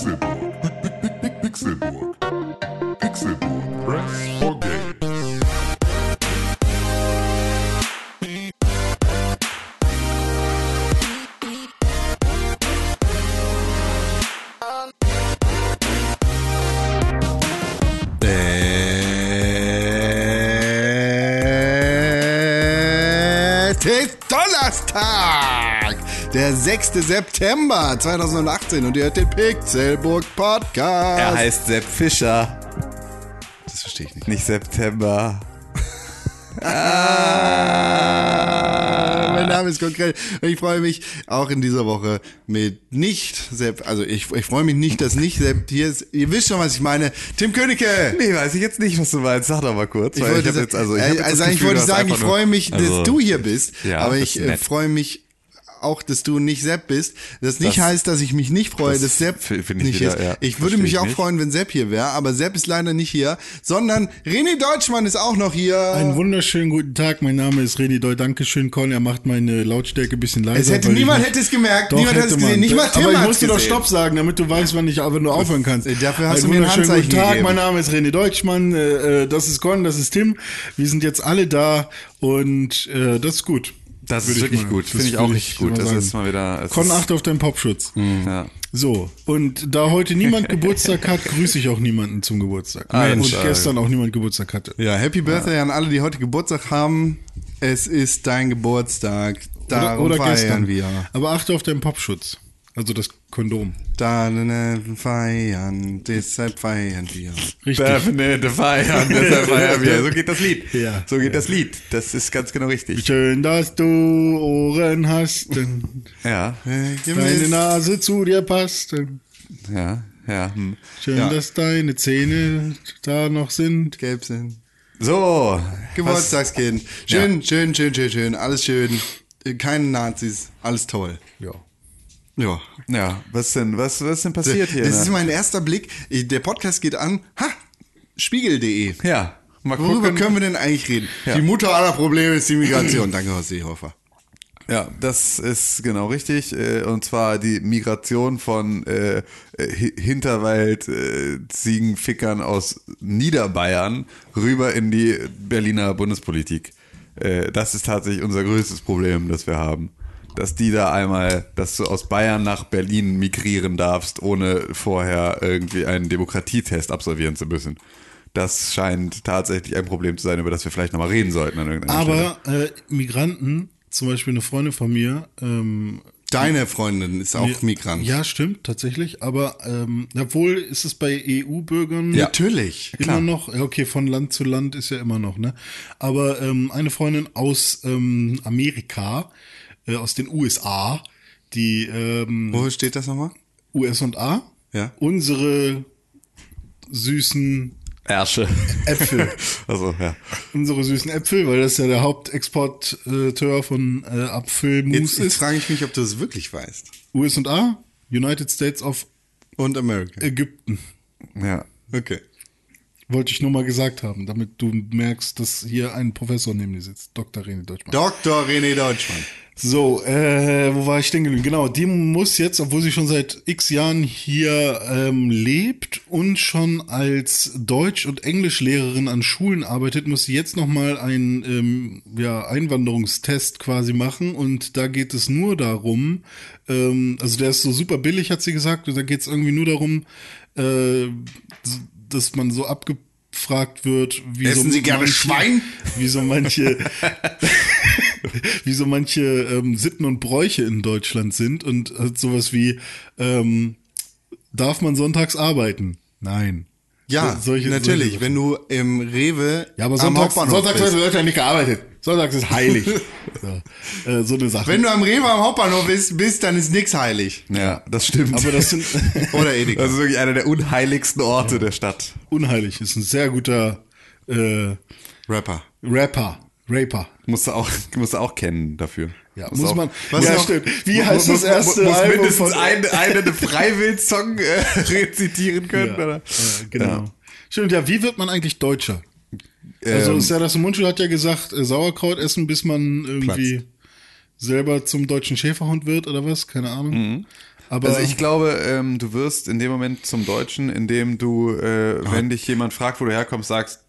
Pixelburg. Der 6. September 2018 und ihr hört den Pixelburg Podcast. Er heißt Sepp Fischer, das verstehe ich nicht. nicht September. Ah, mein Name ist konkret und ich freue mich auch in dieser Woche mit nicht Sepp, also ich, ich freue mich nicht, dass nicht Sepp hier ist. Ihr wisst schon, was ich meine. Tim Königke. Nee, weiß ich jetzt nicht, was du meinst. Sag doch mal kurz. Ich wollte, jetzt, also, ich äh, also Gefühl, wollte ich sagen, ich freue mich, also, dass du hier bist, Ja, aber ich äh, freue mich auch, dass du nicht Sepp bist. Das nicht Das- heißt, dass ich mich nicht freue, das dass Sepp ich nicht wieder, ist. ja, ich würde mich ich auch nicht. freuen, wenn Sepp hier wäre, aber Sepp ist leider nicht hier, sondern René Deutschmann ist auch noch hier. Einen wunderschönen guten Tag, mein Name ist Redi Doll. Dankeschön, Con. Er macht meine Lautstärke ein bisschen leiser. es hätte niemand nicht- hätte es gemerkt, Doch, niemand hat es hätte gesehen, man. nicht mal Tim Aber ich musste doch. Stopp sagen, damit du weißt, wann ich wenn du aufhören kannst. äh, dafür hast Einen du mir ein wunderschönen Handzeichen Guten Tag, gegeben. mein Name ist René Deutschmann. Äh, äh, das ist Con, das ist Tim. Wir sind jetzt alle da und äh, das ist gut. Das ist ich wirklich mal- gut. Finde ich auch richtig gut. Das sagen. ist mal wieder. Con, achte auf deinen Popschutz. Ja. So, und da heute niemand Geburtstag hat, grüße ich auch niemanden zum Geburtstag. Ah, und Mensch, gestern auch niemand Geburtstag hatte. Ja, Happy Birthday an alle, die heute Geburtstag haben. Es ist dein Geburtstag. Darum oder, oder feiern gestern. wir. Aber achte auf deinen Popschutz. Also das Kondom. Dann äh, feiern, deshalb feiern wir. Richtig. Definite feiern, deshalb feiern wir. So geht das Lied. Ja. So geht das Lied. Das ist ganz genau richtig. Schön, dass du Ohren hast, denn Ja, deine Nase zu dir passt. denn ja, ja. hm. Schön, Ja. dass deine Zähne da noch sind. Gelb sind. So. Geburtstagskind. Schön, schön, schön, schön, schön. Alles schön. Äh, Keine Nazis. Alles toll. Ja. Ja. Ja, was denn, was, was denn passiert hier? Das ne? ist mein erster Blick. Ich- Der Podcast geht an. Ha! Spiegel.de. ja, mal Worüber gucken. können wir denn eigentlich reden? Ja. Die Mutter aller Probleme ist die Migration. Danke, Horst Seehofer. Ja, das ist genau richtig. äh, Und zwar die Migration von äh, Hi- Hinterwald äh, Ziegenfickern aus Niederbayern rüber in die Berliner Bundespolitik. Äh, Das ist tatsächlich unser größtes Problem, das wir haben. Dass die da einmal, dass du aus Bayern nach Berlin migrieren darfst, ohne vorher irgendwie einen Demokratietest absolvieren zu müssen. Das scheint tatsächlich ein Problem zu sein, über das wir vielleicht nochmal reden sollten an irgendeiner Stelle. Aber äh, Migranten, zum Beispiel eine Freundin von mir, ähm, Deine Freundin ist auch Migrant. ja, stimmt, tatsächlich, aber ähm, obwohl ist es bei EU-Bürgern Natürlich. Immer noch, ja, okay, von Land zu Land ist ja immer noch, ne? Aber ähm, eine Freundin aus ähm, Amerika, äh, aus den USA, die ähm, Wo steht das nochmal? US und A, Ja. unsere süßen Ärsche. Äpfel, Also, ja. unsere süßen Äpfel, weil das ja der Hauptexporteur von äh, Apfelmus Jetzt, jetzt ist. frage ich mich, ob du es wirklich weißt. US und A, United States of Und America. Ägypten. Ja. Okay. Wollte ich nur mal gesagt haben, damit du merkst, dass hier ein Professor neben dir sitzt, Dr. René Deutschmann. Dr. René Deutschmann. So, äh, wo war ich denn geblieben? Genau, die muss jetzt, obwohl sie schon seit x Jahren hier ähm, lebt und schon als Deutsch- und Englischlehrerin an Schulen arbeitet, muss sie jetzt nochmal einen ähm, ja, Einwanderungstest quasi machen. Und da geht es nur darum, ähm, also der ist so super billig, hat sie gesagt, und da geht es irgendwie nur darum, äh, dass man so abgefragt wird, wie Essen so Sie gerne manche, Schwein? Wie so manche wie so manche ähm, Sitten und Bräuche in Deutschland sind und halt sowas wie, ähm, darf man sonntags arbeiten? Nein. Ja, So- solche- natürlich. solche wenn du im Rewe Ja, aber am Hauptbahnhof sonntags wird bist. in Deutschland nicht gearbeitet. Sonntags ist heilig. so, äh, so eine Sache. Wenn du am Rewe am Hauptbahnhof bist, bist dann ist nix heilig. Ja, das stimmt. aber das sind Oder Edeka. das ist wirklich einer der unheiligsten Orte der Stadt. unheilig. Ist ein sehr guter äh, Rapper. Rapper. Raper. Musst du auch, musst du auch kennen dafür. Ja, Musst muss auch- man. was ja, stimmt. Wie Muss- heißt muss- das erste muss Album mindestens von ein, einen Freiwild-Song äh, rezitieren können, Ja, oder? äh, genau. Stimmt, ja, wie wird man eigentlich Deutscher? Also Ähm, Serdas Mundschul hat ja gesagt, äh, Sauerkraut essen, bis man irgendwie selber zum deutschen Schäferhund wird oder was? Keine Ahnung. Aber Also ich glaube, ähm, du wirst in dem Moment zum Deutschen, indem du, äh, wenn dich jemand fragt, wo du herkommst, sagst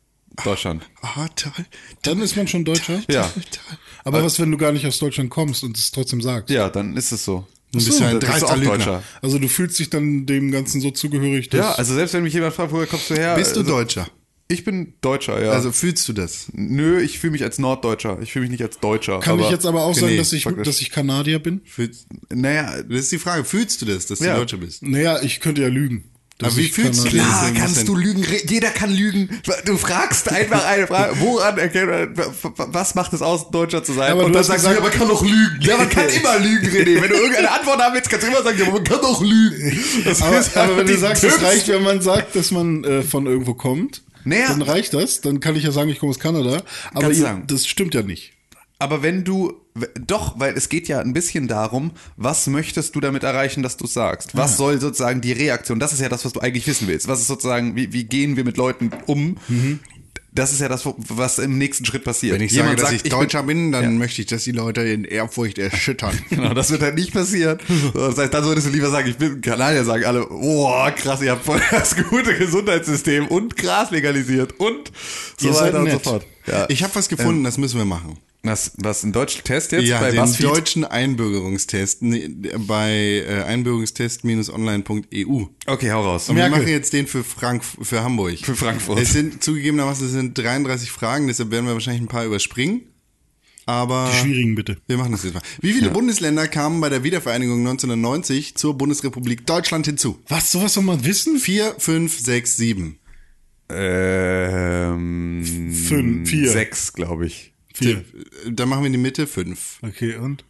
Deutschland. Ah, toll. dann ist man schon Deutscher. Ja. Aber was, wenn du gar nicht aus Deutschland kommst und es trotzdem sagst? Ja, dann ist es so. Dann bist du ein dann bist du dreister auch Lügner. Deutscher. Also du fühlst dich dann dem Ganzen so zugehörig, dass Ja, also selbst wenn mich jemand fragt, woher kommst du her? Bist du also, Deutscher? Ich bin Deutscher, ja. Also fühlst du das? Nö, ich fühle mich als Norddeutscher. Ich fühle mich nicht als Deutscher. kann ich jetzt aber auch sagen, nee, dass ich, praktisch. dass ich Kanadier bin? Fühlst, Naja, das ist die Frage. Fühlst du das, dass du Ja. Deutscher bist? Naja, ich könnte ja lügen. Dass Aber wie fühlst du dich? klar kannst du lügen. Jeder kann lügen. Du fragst einfach eine Frage. Woran erkennt man, was macht es aus, Deutscher zu sein? Aber Und du dann sagst du, gesagt- ja, man kann doch lügen. Ja, man kann immer lügen, René. Wenn du irgendeine Antwort haben willst, kannst du immer sagen, ja, man kann doch lügen. Das Aber, ist aber wenn du sagst, es reicht, wenn man sagt, dass man äh, von irgendwo kommt, Naja. dann reicht das. Dann kann ich ja sagen, ich komme aus Kanada. Aber ihr, das stimmt ja nicht. Aber wenn du, doch, weil es geht ja ein bisschen darum, was möchtest du damit erreichen, dass du sagst? Was soll sozusagen die Reaktion? Das ist ja das, was du eigentlich wissen willst. Was ist sozusagen, wie, wie gehen wir mit Leuten um? Das ist ja das, was im nächsten Schritt passiert. Wenn ich Jemand sage, dass sagt, ich Deutscher bin, dann möchte ich, dass die Leute in Ehrfurcht erschüttern. Genau, das wird halt nicht passieren. Das heißt, dann solltest du lieber sagen, ich bin Kanadier, sagen alle, oh krass, ihr habt voll das gute Gesundheitssystem und Gras legalisiert und so Ihr weiter und so fort. Ja. Ich habe was gefunden, das müssen wir machen. Was, was ein deutscher Test jetzt Ja, bei den BuzzFeed? deutschen Einbürgerungstest nee, bei äh, einbürgerungstest-online.eu. Okay, hau raus. Und wir machen jetzt den für Frank für Hamburg. Für Frankfurt. Es sind zugegebenermaßen es sind 33 Fragen, deshalb werden wir wahrscheinlich ein paar überspringen. Aber Die schwierigen bitte. wir machen das jetzt mal. Wie viele Bundesländer kamen bei der Wiedervereinigung 1990 zur Bundesrepublik Deutschland hinzu? Was, sowas soll man wissen? Vier, fünf, sechs, sieben. Ähm, Fünf, vier. Sechs, glaube ich. Vier. Dann machen wir in die Mitte fünf. Okay, und?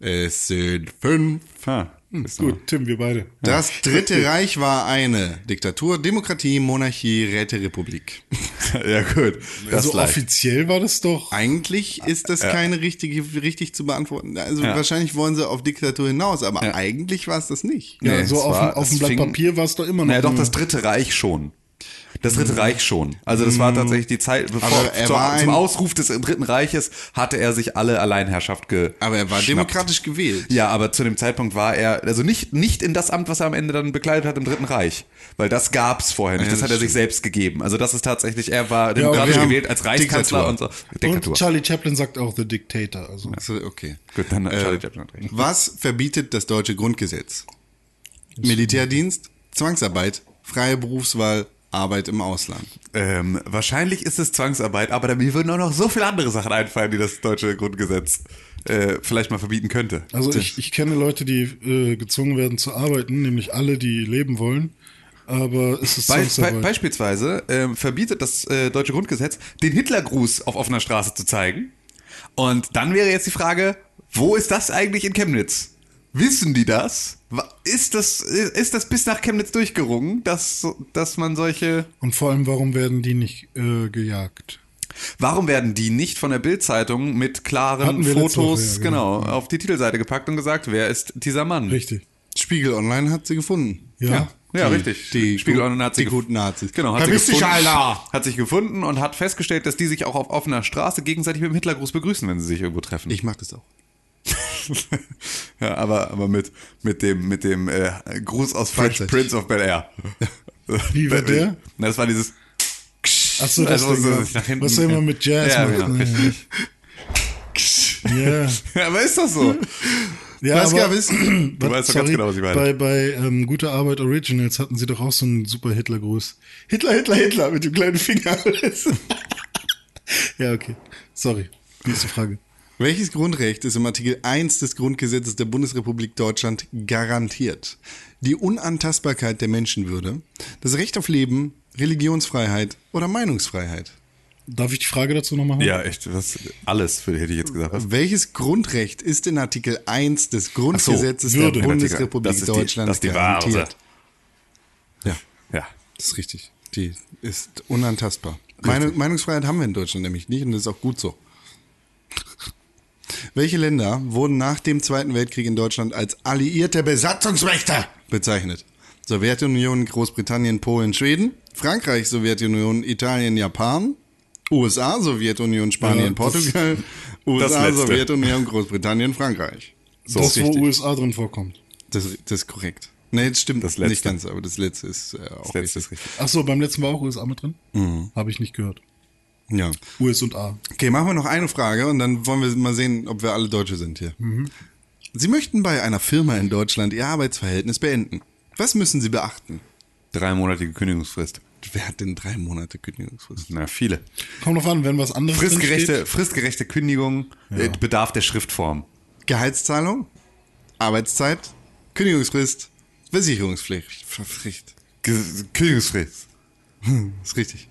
Es sind fünf. Ah, ist noch- Gut, Tim, wir beide. Das Dritte Reich war eine Diktatur, Demokratie, Monarchie, Räterepublik. ja, gut. Das also leicht. offiziell war das doch. Eigentlich ist das keine richtige, richtig zu beantworten. Also Ja. wahrscheinlich wollen sie auf Diktatur hinaus, aber eigentlich war es das nicht. Ja, Nee, so auf, war- dem- auf dem Blatt fing- Papier war es doch immer noch. Naja, doch, das Dritte Reich schon. Das Dritte Reich schon. Also das war tatsächlich die Zeit, bevor er zum ein- Ausruf des Dritten Reiches hatte er sich alle Alleinherrschaft ge Aber er war geschnappt. demokratisch gewählt. Ja, aber zu dem Zeitpunkt war er, also nicht, nicht in das Amt, was er am Ende dann bekleidet hat im Dritten Reich. Weil das gab's vorher nicht. Ja, das, das hat er sich selbst gegeben. Also das ist tatsächlich, er war demokratisch haben gewählt als Reichskanzler und so. Diktatur. Und Charlie Chaplin sagt auch The Dictator. Also. So, okay. Gut, dann hat Äh, Charlie Chaplin hat recht. Was verbietet das deutsche Grundgesetz? Militärdienst, Zwangsarbeit, freie Berufswahl, Arbeit im Ausland. Ähm, wahrscheinlich ist es Zwangsarbeit, aber mir würden auch noch so viele andere Sachen einfallen, die das deutsche Grundgesetz äh, vielleicht mal verbieten könnte. Also ich, ich kenne Leute, die äh, gezwungen werden zu arbeiten, nämlich alle, die leben wollen. Aber es ist Be be Zwangsarbeit. beispielsweise ähm, verbietet das äh, deutsche Grundgesetz, den Hitlergruß auf offener Straße zu zeigen. Und dann wäre jetzt die Frage, wo ist das eigentlich in Chemnitz? Wissen die das? Ist das, ist das bis nach Chemnitz durchgerungen, dass, dass man solche. Und vor allem, warum werden die nicht äh, gejagt? Warum werden die nicht von der Bildzeitung mit klaren Fotos Woche, ja, genau. genau, auf die Titelseite gepackt und gesagt, wer ist dieser Mann? Richtig. Spiegel Online hat sie gefunden. Ja. Ja, ja Die- richtig. die Spiegel gut- Online hat die sie gef- guten Nazis. Genau, hat sie, gefunden, Alter! hat sich gefunden und hat festgestellt, dass die sich auch auf offener Straße gegenseitig mit dem Hitlergruß begrüßen, wenn sie sich irgendwo treffen. Ich mach das auch. Ja, aber, aber mit, mit dem, mit dem äh, Gruß aus Fresh Freizeit. Prince of Bel Air. Wie war der? Na, das war dieses. Ach so, das Also, Ding, so nach hinten- Was er immer mit Jazz Ja, macht. genau, richtig. Ja. Ja, aber ist das so? Ja, Was aber, es? Du weißt doch ganz genau, was ich meine. Bei, bei ähm, Gute Arbeit Originals hatten sie doch auch so einen super Hitler-Gruß. Hitler, Hitler, Hitler mit dem kleinen Finger. ja, okay. Sorry. Nächste Frage. Welches Grundrecht ist im Artikel 1 des Grundgesetzes der Bundesrepublik Deutschland garantiert? Die Unantastbarkeit der Menschenwürde, das Recht auf Leben, Religionsfreiheit oder Meinungsfreiheit? Darf ich die Frage dazu noch machen? Ja, echt, was, alles, für- hätte ich jetzt gesagt. Was? Welches Grundrecht ist in Artikel 1 des Grundgesetzes Würde. der Bundesrepublik Das ist die- Deutschland das ist die garantiert? Wahrheit. Ja, Ja. das ist richtig. Die ist unantastbar. Meinung, Meinungsfreiheit haben wir in Deutschland nämlich nicht und das ist auch gut so. Welche Länder wurden nach dem Zweiten Weltkrieg in Deutschland als alliierte Besatzungsmächte bezeichnet? Sowjetunion, Großbritannien, Polen, Schweden, Frankreich, Sowjetunion, Italien, Japan, USA, Sowjetunion, Spanien, Ja, das- Portugal, USA. Sowjetunion, Großbritannien, Frankreich. das, wo. USA drin vorkommt. Das, das ist korrekt. Nee, das stimmt Das letzte. nicht ganz, aber das letzte ist äh, auch Das letzte richtig. ist richtig. Ach so, beim letzten war auch USA mit drin? Habe ich nicht gehört. Ja. US und A. Okay, machen wir noch eine Frage und dann wollen wir mal sehen, ob wir alle Deutsche sind hier. Sie möchten bei einer Firma in Deutschland Ihr Arbeitsverhältnis beenden. Was müssen Sie beachten? Dreimonatige Kündigungsfrist. Wer hat denn drei Monate Kündigungsfrist? Na, viele. Kommt drauf an, wenn was anderes Fristgerechte, fristgerechte Kündigung äh, bedarf der Schriftform. Gehaltszahlung, Arbeitszeit, Kündigungsfrist, Versicherungspflicht. Pflicht. Kündigungsfrist. Ist richtig.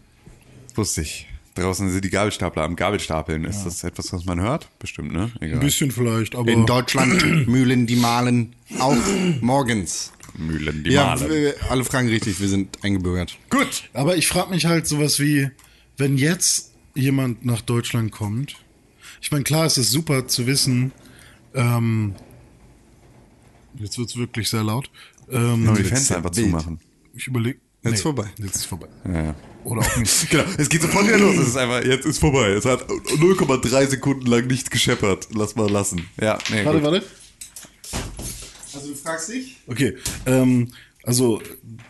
Wusste ich. Draußen sind die Gabelstapler am Gabelstapeln. Ist das etwas, was man hört? Bestimmt, ne? Egal. Ein bisschen vielleicht, aber In Deutschland Mühlen, die mahlen, auch morgens. Mühlen, die Ja, malen. wir- alle Fragen richtig, wir sind eingebürgert. Gut. Aber ich frage mich halt sowas wie, wenn jetzt jemand nach Deutschland kommt. Ich meine, klar, es ist super zu wissen, ähm, jetzt wird's wirklich sehr laut. Ähm, Nur die Fenster einfach zumachen. ich überlege. Jetzt ist vorbei. Jetzt ist vorbei. Ja, ja. Oder auch nicht. Genau, es geht sofort wieder los. Es ist einfach, jetzt ist vorbei. Es hat 0,3 Sekunden lang nicht gescheppert. Lass mal lassen. Ja, nee, warte, gut. warte. Also du fragst dich? Okay, ähm, also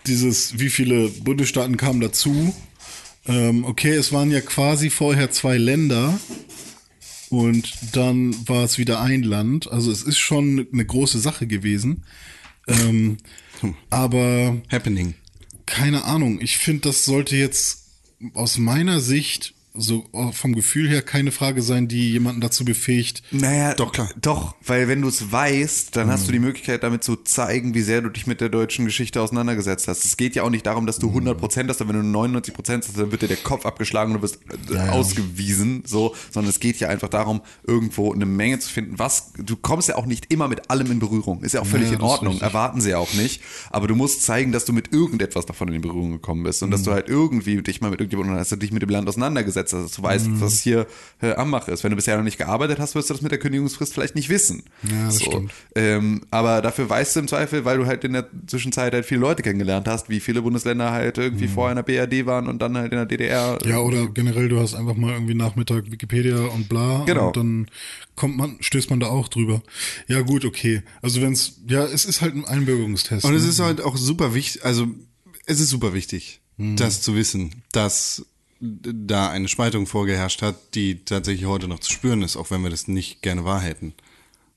dieses, wie viele Bundesstaaten kamen dazu? Ähm, okay, es waren ja quasi vorher zwei Länder und dann war es wieder ein Land. Also es ist schon eine große Sache gewesen. Ähm, aber Happening. Keine Ahnung, ich finde, das sollte jetzt aus meiner Sicht so vom Gefühl her keine Frage sein, die jemanden dazu befähigt. Naja, Doch, klar. Doch, weil wenn du es weißt, dann hast du die Möglichkeit damit zu zeigen, wie sehr du dich mit der deutschen Geschichte auseinandergesetzt hast. Es geht ja auch nicht darum, dass du 100% hast, aber wenn du 99% hast, dann wird dir der Kopf abgeschlagen und du wirst äh, ausgewiesen, so, sondern es geht ja einfach darum, irgendwo eine Menge zu finden, was, du kommst ja auch nicht immer mit allem in Berührung. Ist ja auch völlig Ja, in Ordnung. Erwarten sie ja auch nicht. Aber du musst zeigen, dass du mit irgendetwas davon in Berührung gekommen bist und dass Mhm. du halt irgendwie dich mal mit irgendjemandem, dass du dich mit dem Land auseinandergesetzt hast, dass du weißt, Mhm. was hier äh, Ammach ist. Wenn du bisher noch nicht gearbeitet hast, wirst du das mit der Kündigungsfrist vielleicht nicht wissen. Ja, das so. stimmt. Ähm, aber dafür weißt du im Zweifel, weil du halt in der Zwischenzeit halt viele Leute kennengelernt hast, wie viele Bundesländer halt irgendwie vorher in der BRD waren und dann halt in der DDR. Mhm. Ja, oder generell, du hast einfach mal irgendwie Nachmittag Wikipedia und bla. Genau. Und dann kommt man, stößt man da auch drüber. Ja, gut, okay. Also wenn's, ja, es ist halt ein Einbürgerungstest. Und es ne? ist halt auch super wichtig, also es ist super wichtig, das zu wissen, dass da eine Spaltung vorgeherrscht hat, die tatsächlich heute noch zu spüren ist, auch wenn wir das nicht gerne wahr hätten.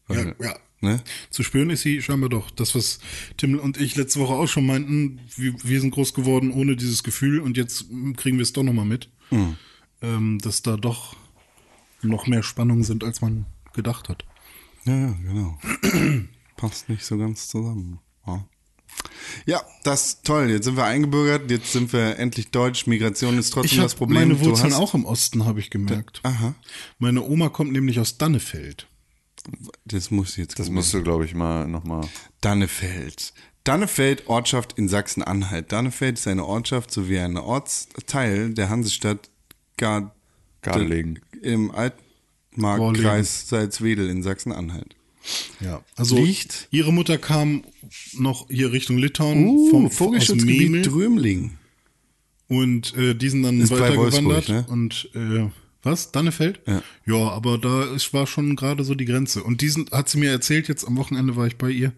Weil, Ja, ja. Ne? Zu spüren ist sie scheinbar doch. Das, was Tim und ich letzte Woche auch schon meinten, wir, wir sind groß geworden ohne dieses Gefühl und jetzt kriegen wir es doch nochmal mit, ähm, dass da doch noch mehr Spannungen sind, als man gedacht hat. Ja, ja, genau. Passt nicht so ganz zusammen. Ja. Das ist toll. Jetzt sind wir eingebürgert, jetzt sind wir endlich deutsch. Migration ist trotzdem Ich das habe Problem. meine Wurzeln hast- auch im Osten, habe ich gemerkt. Aha. Meine Oma kommt nämlich aus Dannefeld. Das muss ich jetzt Das musst du, glaube ich, mal nochmal. Dannefeld. Dannefeld, Ortschaft in Sachsen-Anhalt. Dannefeld ist eine Ortschaft sowie ein Ortsteil der Hansestadt Gard Gardelegen. im Altmarkkreis Salzwedel in Sachsen-Anhalt. Ja, also Liegt- ihre Mutter kam noch hier Richtung Litauen Uh, vom Vogelschutzgebiet Drömling. und äh, die sind dann Ist weitergewandert ne? und äh, was Dannefeld? Ja. ja, aber da ist, war schon gerade so die Grenze und diesen hat sie mir erzählt. Jetzt am Wochenende war ich bei ihr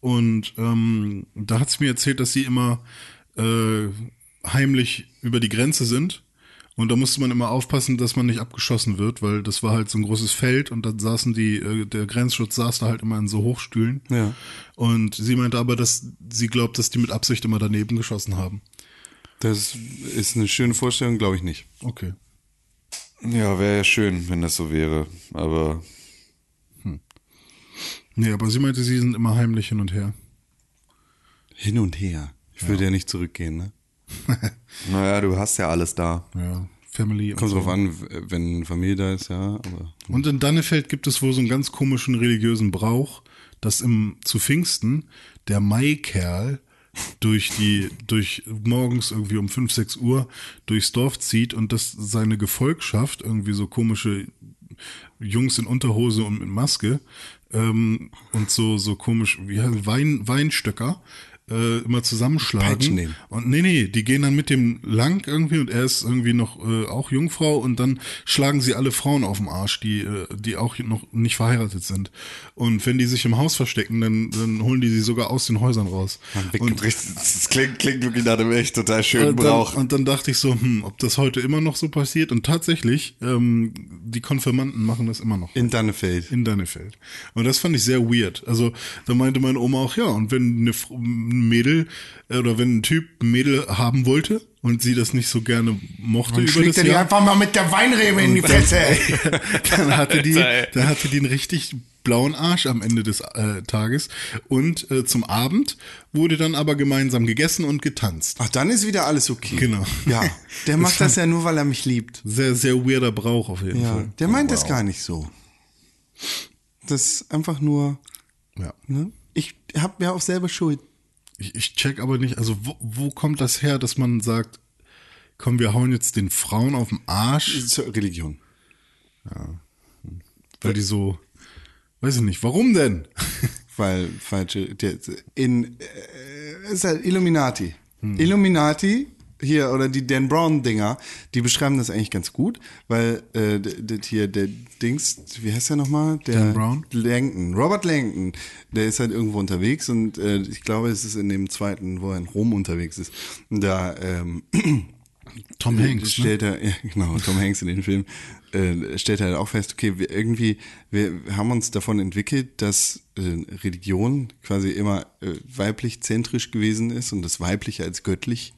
und ähm, da hat sie mir erzählt, dass sie immer äh, heimlich über die Grenze sind. Und da musste man immer aufpassen, dass man nicht abgeschossen wird, weil das war halt so ein großes Feld und dann saßen die, äh, der Grenzschutz saß da halt immer in so Hochstühlen. Ja. Und sie meinte aber, dass sie glaubt, dass die mit Absicht immer daneben geschossen haben. Das ist eine schöne Vorstellung, glaube ich nicht. Okay. Ja, wäre ja schön, wenn das so wäre. Aber Nee, aber sie meinte, sie sind immer heimlich hin und her. Hin und her. Ich würde ja nicht zurückgehen, ne? naja, du hast ja alles da. Ja, Family und Kommt so. drauf an, wenn Familie da ist, ja, aber. Und in Dannefeld gibt es wohl so einen ganz komischen religiösen Brauch, dass im zu Pfingsten der Maikerl durch die durch morgens irgendwie um 5, 6 Uhr durchs Dorf zieht und dass seine Gefolgschaft irgendwie so komische Jungs in Unterhose und mit Maske ähm, und so so komisch wie heißt, Wein Weinstöcker äh, immer zusammenschlagen. Und nee, nee, die gehen dann mit dem lang irgendwie und er ist irgendwie noch äh, auch Jungfrau und dann schlagen sie alle Frauen auf den Arsch, die, äh, die auch noch nicht verheiratet sind. Und wenn die sich im Haus verstecken, dann, dann holen die sie sogar aus den Häusern raus. Und, Das klingt, klingt wirklich nach einem echt total schönen und, dann, Brauch. und dann dachte ich so, hm, ob das heute immer noch so passiert. Und tatsächlich, ähm, die Konfirmanden machen das immer noch. In Dannefeld. In Dannefeld. Und das fand ich sehr weird. Also da meinte meine Oma auch, ja, und wenn eine ein Mädel äh, oder wenn ein Typ ein Mädel haben wollte und sie das nicht so gerne mochte über das Jahr, einfach mal mit der Weinrebe in die Fresse. dann hatte die, dann hatte die einen richtig blauen Arsch am Ende des äh, Tages. Und äh, zum Abend wurde dann aber gemeinsam gegessen und getanzt. Ach, dann ist wieder alles okay. Genau. Ja, der macht das ja nur, weil er mich liebt. Sehr, sehr weirder Brauch auf jeden Ja, Fall. der meint das gar nicht so. Das ist einfach nur, Ja. ne? Ich hab mir auch selber Schuld. Ich, ich check aber nicht, also wo, wo kommt das her, dass man sagt, komm, wir hauen jetzt den Frauen auf den Arsch, Zur Religion. weil die so, weiß ich nicht, warum denn? Weil falsche, in, äh, ist halt Illuminati. Illuminati, hier, oder die Dan Brown-Dinger, die beschreiben das eigentlich ganz gut, weil äh, hier der Dings, wie heißt der nochmal? Der Dan Brown? Langton, Robert Langton, der ist halt irgendwo unterwegs und äh, ich glaube, es ist in dem zweiten, wo er in Rom unterwegs ist. Da ähm, Tom Hanks, ne? stellt er, ja, genau, Tom Hanks in dem Film, äh, stellt er halt auch fest, okay, wir irgendwie, wir haben uns davon entwickelt, dass äh, Religion quasi immer äh, weiblich zentrisch gewesen ist und das Weibliche als göttlich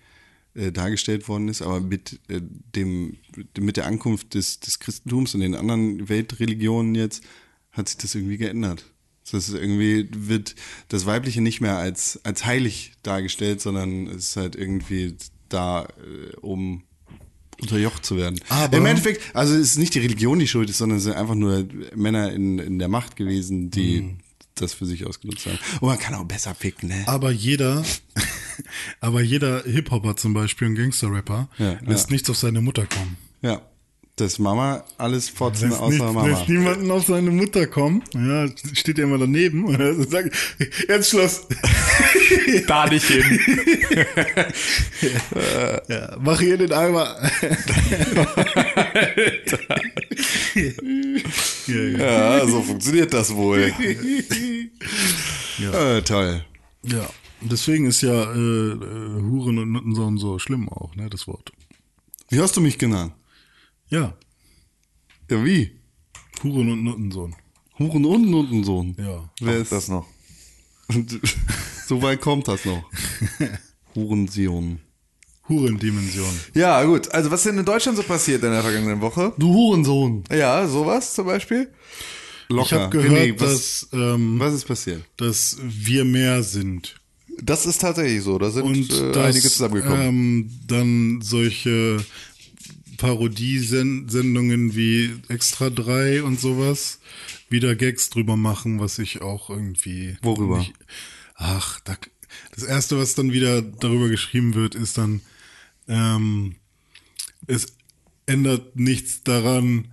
äh, dargestellt worden ist, aber mit äh, dem, mit der Ankunft des, des Christentums und den anderen Weltreligionen jetzt hat sich das irgendwie geändert. Das ist irgendwie wird das Weibliche nicht mehr als, als heilig dargestellt, sondern es ist halt irgendwie da, äh, um unterjocht zu werden. Aber- Im Endeffekt, also es ist nicht die Religion, die schuld ist, sondern es sind einfach nur Männer in, in der Macht gewesen, die Mhm. Das für sich ausgenutzt haben. Und man kann auch besser ficken, ne? Aber jeder, aber jeder Hip-Hopper zum Beispiel, ein Gangster-Rapper, Ja, lässt ja. nichts auf seine Mutter kommen. Ja. Das Mama alles fotzen Lässt, außer nicht, Mama. lässt niemanden auf seine Mutter kommen. Ja, steht ja immer daneben und sagt, jetzt Schluss. Da nicht hin. Ja, mach hier den Eimer. ja, ja. Ja, so funktioniert das wohl. Äh, toll. ja. Deswegen ist ja äh, äh, Huren und Nuttensohn so schlimm auch, ne, das Wort. Wie hast du mich genannt? Ja, Ja, wie? Huren und Nuttensohn. Huren und Nuttensohn. Ja. Wer Ach, ist das noch. so weit kommt das noch. Hurension. Hurendimension. Ja, gut. Also, was ist denn in Deutschland so passiert in der vergangenen Woche? Du Hurensohn. Ja, sowas zum Beispiel. Locker. Ich habe gehört, René, was, dass, ähm, was ist passiert? dass wir mehr sind. Das ist tatsächlich so. Da sind äh, dass, einige zusammengekommen. Ähm, dann solche Parodiesendungen wie Extra 3 und sowas wieder Gags drüber machen, was ich auch irgendwie. Worüber? Nicht, ach, da, das erste, was dann wieder darüber geschrieben wird, ist dann, ähm, es ändert nichts daran,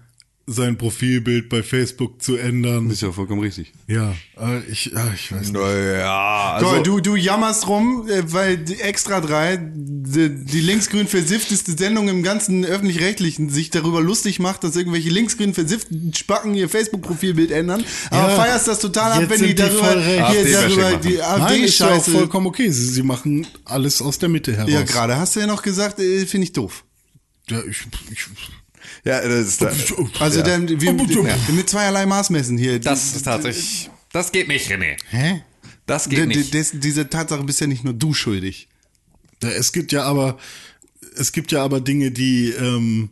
sein Profilbild bei Facebook zu ändern. Ist ja vollkommen richtig. Ja, äh, ich, ja, ich weiß nicht. Naja, also. Toll, du, du jammerst rum, äh, weil die Extra 3, die, die linksgrün versiffteste Sendung im ganzen Öffentlich-Rechtlichen, sich darüber lustig macht, dass irgendwelche linksgrün versifften Spacken ihr Facebook-Profilbild ändern. Aber Ja, feierst das total ab, wenn die die darüber, recht. hier darüber die ist ja AfD-Scheiße. vollkommen okay. Sie, sie machen alles aus der Mitte heraus. Ja, gerade hast du ja noch gesagt, äh, finde ich doof. Ja, ich, ich, ja, das ist, Also ja. dann, wir, Ja. mit zweierlei Maß messen hier. das ist tatsächlich. Das geht nicht, René. hä? Das geht nicht. des- diese Tatsache bist ja nicht nur du schuldig. Ja, es gibt ja aber, es gibt ja aber Dinge, die ähm,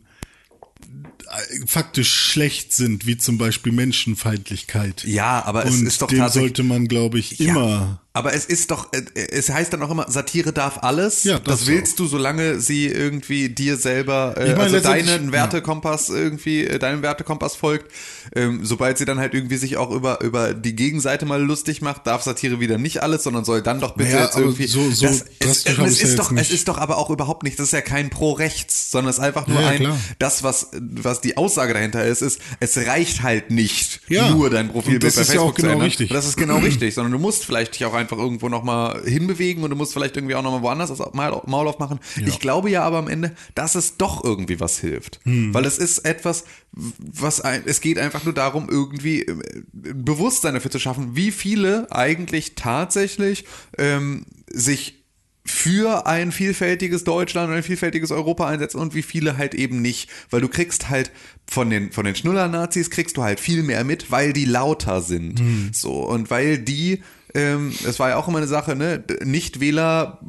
faktisch schlecht sind, wie zum Beispiel Menschenfeindlichkeit. Ja, aber es Und ist doch dem tatsächlich. sollte man, glaube ich, Ja, immer. Aber es ist doch, äh, es heißt dann auch immer, Satire darf alles. Ja, das das willst du, solange sie irgendwie dir selber, äh, Ich meine, also deinen Wertekompass irgendwie, äh, deinem Wertekompass folgt. Ähm, sobald sie dann halt irgendwie sich auch über, über die Gegenseite mal lustig macht, darf Satire wieder nicht alles, sondern soll dann doch bitte Naja, jetzt irgendwie. so- so das, es, es, es ja ist doch, es nicht. ist doch aber auch überhaupt nicht, das ist ja kein Pro-Rechts, sondern es ist einfach nur Ja, ein, klar. das, was, was die Aussage dahinter ist, ist, es reicht halt nicht, Ja. nur dein Profilbild bei ist ja Facebook auch genau zu ändern. richtig. Das ist genau richtig, sondern du musst vielleicht dich auch einfach irgendwo nochmal hinbewegen und du musst vielleicht irgendwie auch nochmal woanders das Maul aufmachen. Ich glaube ja aber am Ende, dass es doch irgendwie was hilft. Weil es ist etwas, was ein, es geht einfach nur darum, irgendwie äh, Bewusstsein dafür zu schaffen, wie viele eigentlich tatsächlich ähm, sich für ein vielfältiges Deutschland und ein vielfältiges Europa einsetzen und wie viele halt eben nicht. Weil du kriegst halt von den, von den Schnuller-Nazis kriegst du halt viel mehr mit, weil die lauter sind. So, und weil die, ähm, es war ja auch immer eine Sache, ne, Nichtwähler,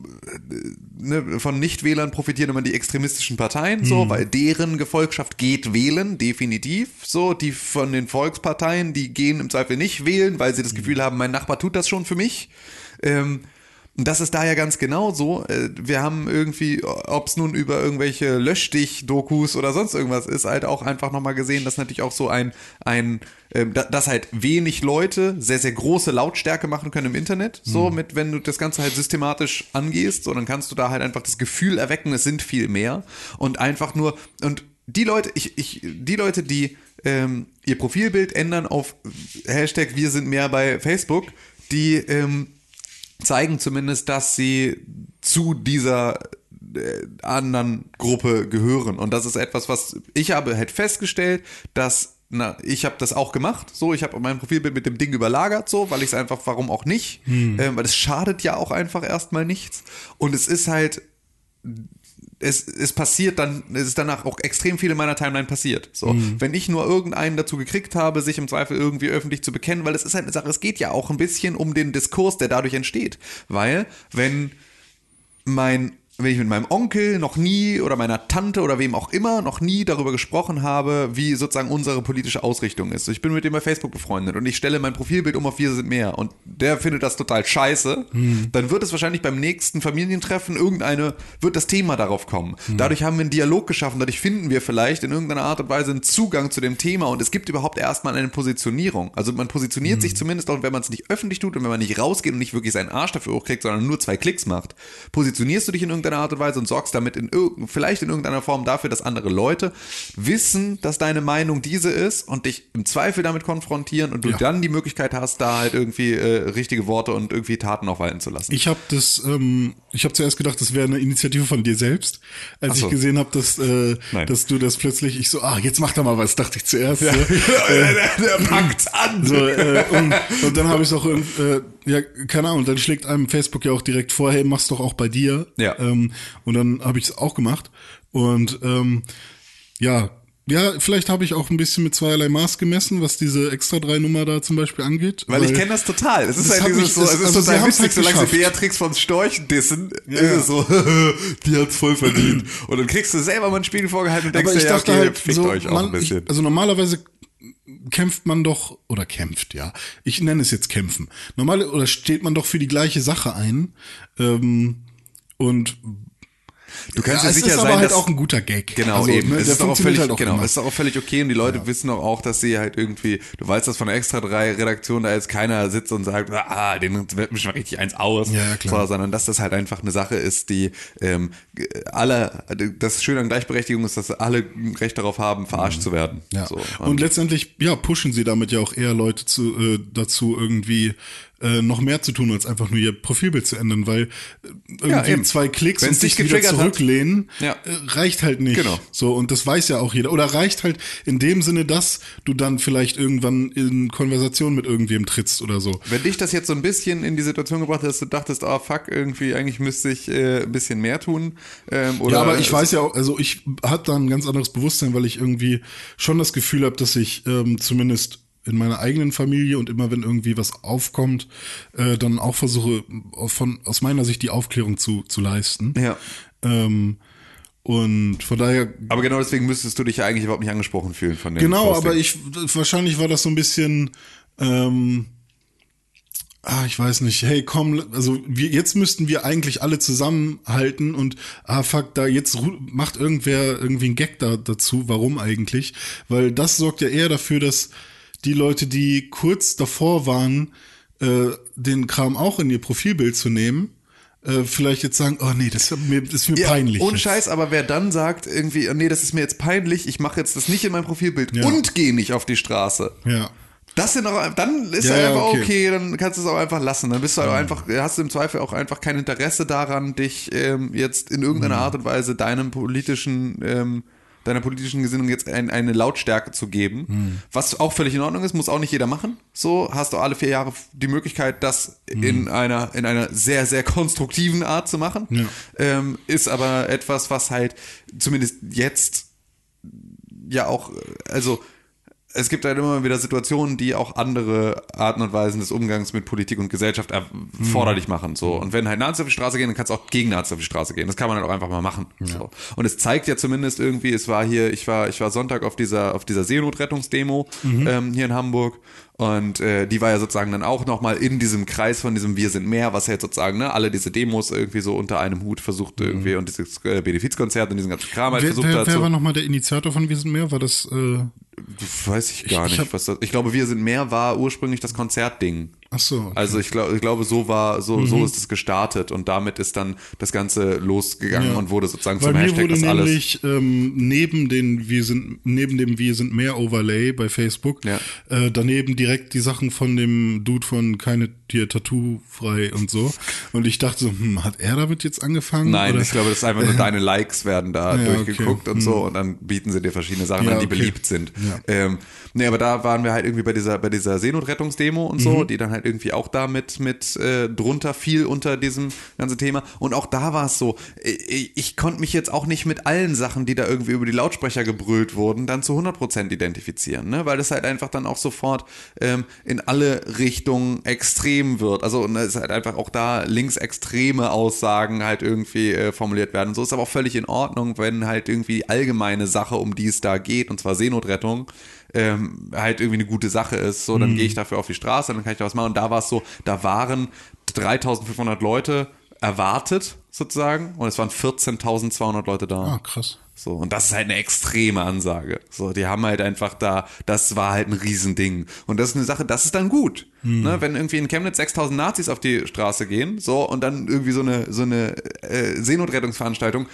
äh, ne, von Nichtwählern profitieren immer die extremistischen Parteien, so, weil deren Gefolgschaft geht wählen, definitiv, so, die von den Volksparteien, die gehen im Zweifel nicht wählen, weil sie das Gefühl haben, mein Nachbar tut das schon für mich. Ähm, und das ist da ja ganz genau so. Äh, Wir haben irgendwie, ob es nun über irgendwelche Löschstich-Dokus oder sonst irgendwas ist, halt auch einfach nochmal gesehen, dass natürlich auch so ein, ein ähm, da- dass halt wenig Leute sehr, sehr große Lautstärke machen können im Internet. So, mit, wenn du das Ganze halt systematisch angehst, so, dann kannst du da halt einfach das Gefühl erwecken, es sind viel mehr. Und einfach nur, und die Leute, ich, ich, die Leute, die ähm, ihr Profilbild ändern auf Hashtag Wir sind mehr bei Facebook, die ähm, zeigen zumindest, dass sie zu dieser äh, anderen Gruppe gehören. Und das ist etwas, was ich habe halt festgestellt, dass na, ich habe das auch gemacht. So, ich habe mein Profilbild mit dem Ding überlagert, so, weil ich es einfach, warum auch nicht? Ähm, weil es schadet ja auch einfach erstmal nichts. Und es ist halt es, es passiert dann, es ist danach auch extrem viel in meiner Timeline passiert. So, wenn ich nur irgendeinen dazu gekriegt habe, sich im Zweifel irgendwie öffentlich zu bekennen, weil es ist halt eine Sache, es geht ja auch ein bisschen um den Diskurs, der dadurch entsteht. Weil, wenn mein wenn ich mit meinem Onkel noch nie oder meiner Tante oder wem auch immer noch nie darüber gesprochen habe, wie sozusagen unsere politische Ausrichtung ist. Ich bin mit dem bei Facebook befreundet und ich stelle mein Profilbild um auf Wir sind mehr und der findet das total scheiße, dann wird es wahrscheinlich beim nächsten Familientreffen irgendeine, wird das Thema darauf kommen. Dadurch haben wir einen Dialog geschaffen, dadurch finden wir vielleicht in irgendeiner Art und Weise einen Zugang zu dem Thema und es gibt überhaupt erstmal eine Positionierung. Also man positioniert sich zumindest auch, wenn man es nicht öffentlich tut und wenn man nicht rausgeht und nicht wirklich seinen Arsch dafür hochkriegt, sondern nur zwei Klicks macht, positionierst du dich in irgendeiner Art und Weise und sorgst damit in irgend, vielleicht in irgendeiner Form dafür, dass andere Leute wissen, dass deine Meinung diese ist und dich im Zweifel damit konfrontieren und du Ja. dann die Möglichkeit hast, da halt irgendwie äh, richtige Worte und irgendwie Taten auch walten zu lassen. Ich habe das, ähm, ich habe zuerst gedacht, das wäre eine Initiative von dir selbst, als so. ich gesehen habe, dass, äh, Nein. dass du das plötzlich, ich so, ah, jetzt macht er mal was, dachte ich zuerst. So, der, der packt's an. so, äh, und, und dann habe ich es auch, äh, ja, keine Ahnung, dann schlägt einem Facebook ja auch direkt vor, hey, mach's doch auch bei dir. Ja. Ähm, und dann habe ich es auch gemacht. Und ähm, ja, ja, vielleicht habe ich auch ein bisschen mit zweierlei Maß gemessen, was diese extra drei Nummer da zum Beispiel angeht. Weil, ich kenne das total. Es ist halt dieses so, es ist also total witzig, halt solange sie. Beatrix von Storch dissen, ist es so, die hat's voll verdient. Und dann kriegst du selber mal ein Spiegel vorgehalten und denkst dir, ja, dachte okay, halt, fickt so, euch auch man, ein bisschen. Ich, also normalerweise kämpft man doch, oder kämpft, ja. Ich nenne es jetzt kämpfen. Normal, oder steht man doch für die gleiche Sache ein. Ähm, und du kannst ja, es sicher ist sein, aber halt dass, auch ein guter Gag. Genau, also, eben. Ne, es ist auch völlig, halt auch genau, immer. ist auch völlig okay und die Leute wissen doch auch, dass sie halt irgendwie, du weißt das von der Extra 3 Redaktion, da jetzt keiner sitzt und sagt, ah, den mischen wir richtig eins aus, Ja, klar. So, sondern dass das halt einfach eine Sache ist, die ähm, alle, das Schöne an Gleichberechtigung ist, dass alle Recht darauf haben, verarscht zu werden. Mhm. Ja. So, und, letztendlich, ja, pushen sie damit ja auch eher Leute zu, äh, dazu, irgendwie äh, noch mehr zu tun, als einfach nur ihr Profilbild zu ändern, weil äh, irgendwie eben. zwei Klicks Wenn's und sich wieder zurücklehnen, Ja. äh, reicht halt nicht. Genau. So, und das weiß ja auch jeder. Oder reicht halt in dem Sinne, dass du dann vielleicht irgendwann in Konversation mit irgendwem trittst oder so. Wenn dich das jetzt so ein bisschen in die Situation gebracht hat, dass du dachtest, ah fuck, irgendwie, eigentlich müsste ich äh, ein bisschen mehr tun. Ähm, oder ja, aber ich weiß ja auch, also ich hatte da ein ganz anderes Bewusstsein, weil ich irgendwie schon das Gefühl habe, dass ich ähm, zumindest in meiner eigenen Familie und immer wenn irgendwie was aufkommt, äh, dann auch versuche von aus meiner Sicht die Aufklärung zu zu leisten. Ja. Ähm, und von daher Aber genau deswegen müsstest du dich ja eigentlich überhaupt nicht angesprochen fühlen von dem Genau, Posting. aber ich wahrscheinlich war das so ein bisschen ähm, ah, ich weiß nicht, hey, komm, also wir jetzt müssten wir eigentlich alle zusammenhalten und ah fuck, da jetzt macht irgendwer irgendwie einen Gag da dazu, warum eigentlich? Weil das sorgt ja eher dafür, dass die Leute, die kurz davor waren, äh, den Kram auch in ihr Profilbild zu nehmen, äh, vielleicht jetzt sagen, oh nee, das ist mir, das ist mir Ja, peinlich. Ohne jetzt. Scheiß, aber wer dann sagt, irgendwie, oh nee, das ist mir jetzt peinlich, ich mache jetzt das nicht in mein Profilbild Ja. und gehe nicht auf die Straße. Ja. Das sind auch, dann ist Ja, ja, einfach okay. okay. dann kannst du es auch einfach lassen. Dann bist du halt auch einfach, hast du im Zweifel auch einfach kein Interesse daran, dich ähm, jetzt in irgendeiner Art und Weise deinem politischen, ähm, deiner politischen Gesinnung jetzt ein, eine Lautstärke zu geben. Was auch völlig in Ordnung ist, muss auch nicht jeder machen. So hast du alle vier Jahre die Möglichkeit, das in einer, in einer sehr, sehr konstruktiven Art zu machen. Ja. Ähm, ist aber etwas, was halt zumindest jetzt ja auch, also es gibt halt immer wieder Situationen, die auch andere Arten und Weisen des Umgangs mit Politik und Gesellschaft erforderlich machen. So. Und wenn halt Nazis auf die Straße gehen, dann kannst du auch gegen Nazis auf die Straße gehen. Das kann man halt auch einfach mal machen. So. Und es zeigt ja zumindest irgendwie, es war hier, ich war, ich war Sonntag auf dieser, auf dieser Seenotrettungsdemo ähm, hier in Hamburg. Und äh, die war ja sozusagen dann auch nochmal in diesem Kreis von diesem Wir sind mehr, was ja jetzt sozusagen, ne, alle diese Demos irgendwie so unter einem Hut versucht irgendwie und dieses äh, Benefizkonzert und diesen ganzen Kram halt Wer, versucht wer, hat. wer war nochmal der Initiator von Wir sind mehr? War das, äh, Weiß ich gar Ich- ich nicht. hab- was das, ich glaube, wir sind mehr war ursprünglich das Konzertding. Ach so. okay. Also ich glaube, ich glaube, so war, so, Mhm. so ist es gestartet und damit ist dann das Ganze losgegangen Ja. und wurde sozusagen Weil zum mir Hashtag wurde das alles. nämlich ähm, neben den wir sind neben dem wir sind mehr Overlay bei Facebook Ja. äh, daneben direkt die Sachen von dem Dude von keine Tier Tattoo frei und so und ich dachte so hm, hat er damit jetzt angefangen Nein, oder? ich glaube, das ist einfach nur deine Likes werden da Ja, durchgeguckt okay. und so und dann bieten sie dir verschiedene Sachen an, die okay. beliebt sind. Ja. Ähm, nee, aber da waren wir halt irgendwie bei dieser, bei dieser Seenotrettungsdemo und Mhm. so, die dann halt irgendwie auch da mit, mit äh, drunter fiel unter diesem ganzen Thema. Und auch da war es so, ich, ich konnte mich jetzt auch nicht mit allen Sachen, die da irgendwie über die Lautsprecher gebrüllt wurden, dann zu 100% identifizieren, ne? weil das halt einfach dann auch sofort ähm, in alle Richtungen extrem wird. Also und es ist halt einfach auch da linksextreme Aussagen halt irgendwie äh, formuliert werden. So ist aber auch völlig in Ordnung, wenn halt irgendwie die allgemeine Sache, um die es da geht, und zwar Seenotrettung, ähm, halt irgendwie eine gute Sache ist. So, dann gehe ich dafür auf die Straße, dann kann ich da was machen. Und da war es so, da waren 3500 Leute erwartet sozusagen und es waren 14.200 Leute da. ah krass So, und das ist halt eine extreme Ansage. So, die haben halt einfach da, das war halt ein Riesending. Und das ist eine Sache, das ist dann gut. Ne, wenn irgendwie in Chemnitz 6000 Nazis auf die Straße gehen, so, und dann irgendwie so eine, so eine äh, Seenotrettungsveranstaltung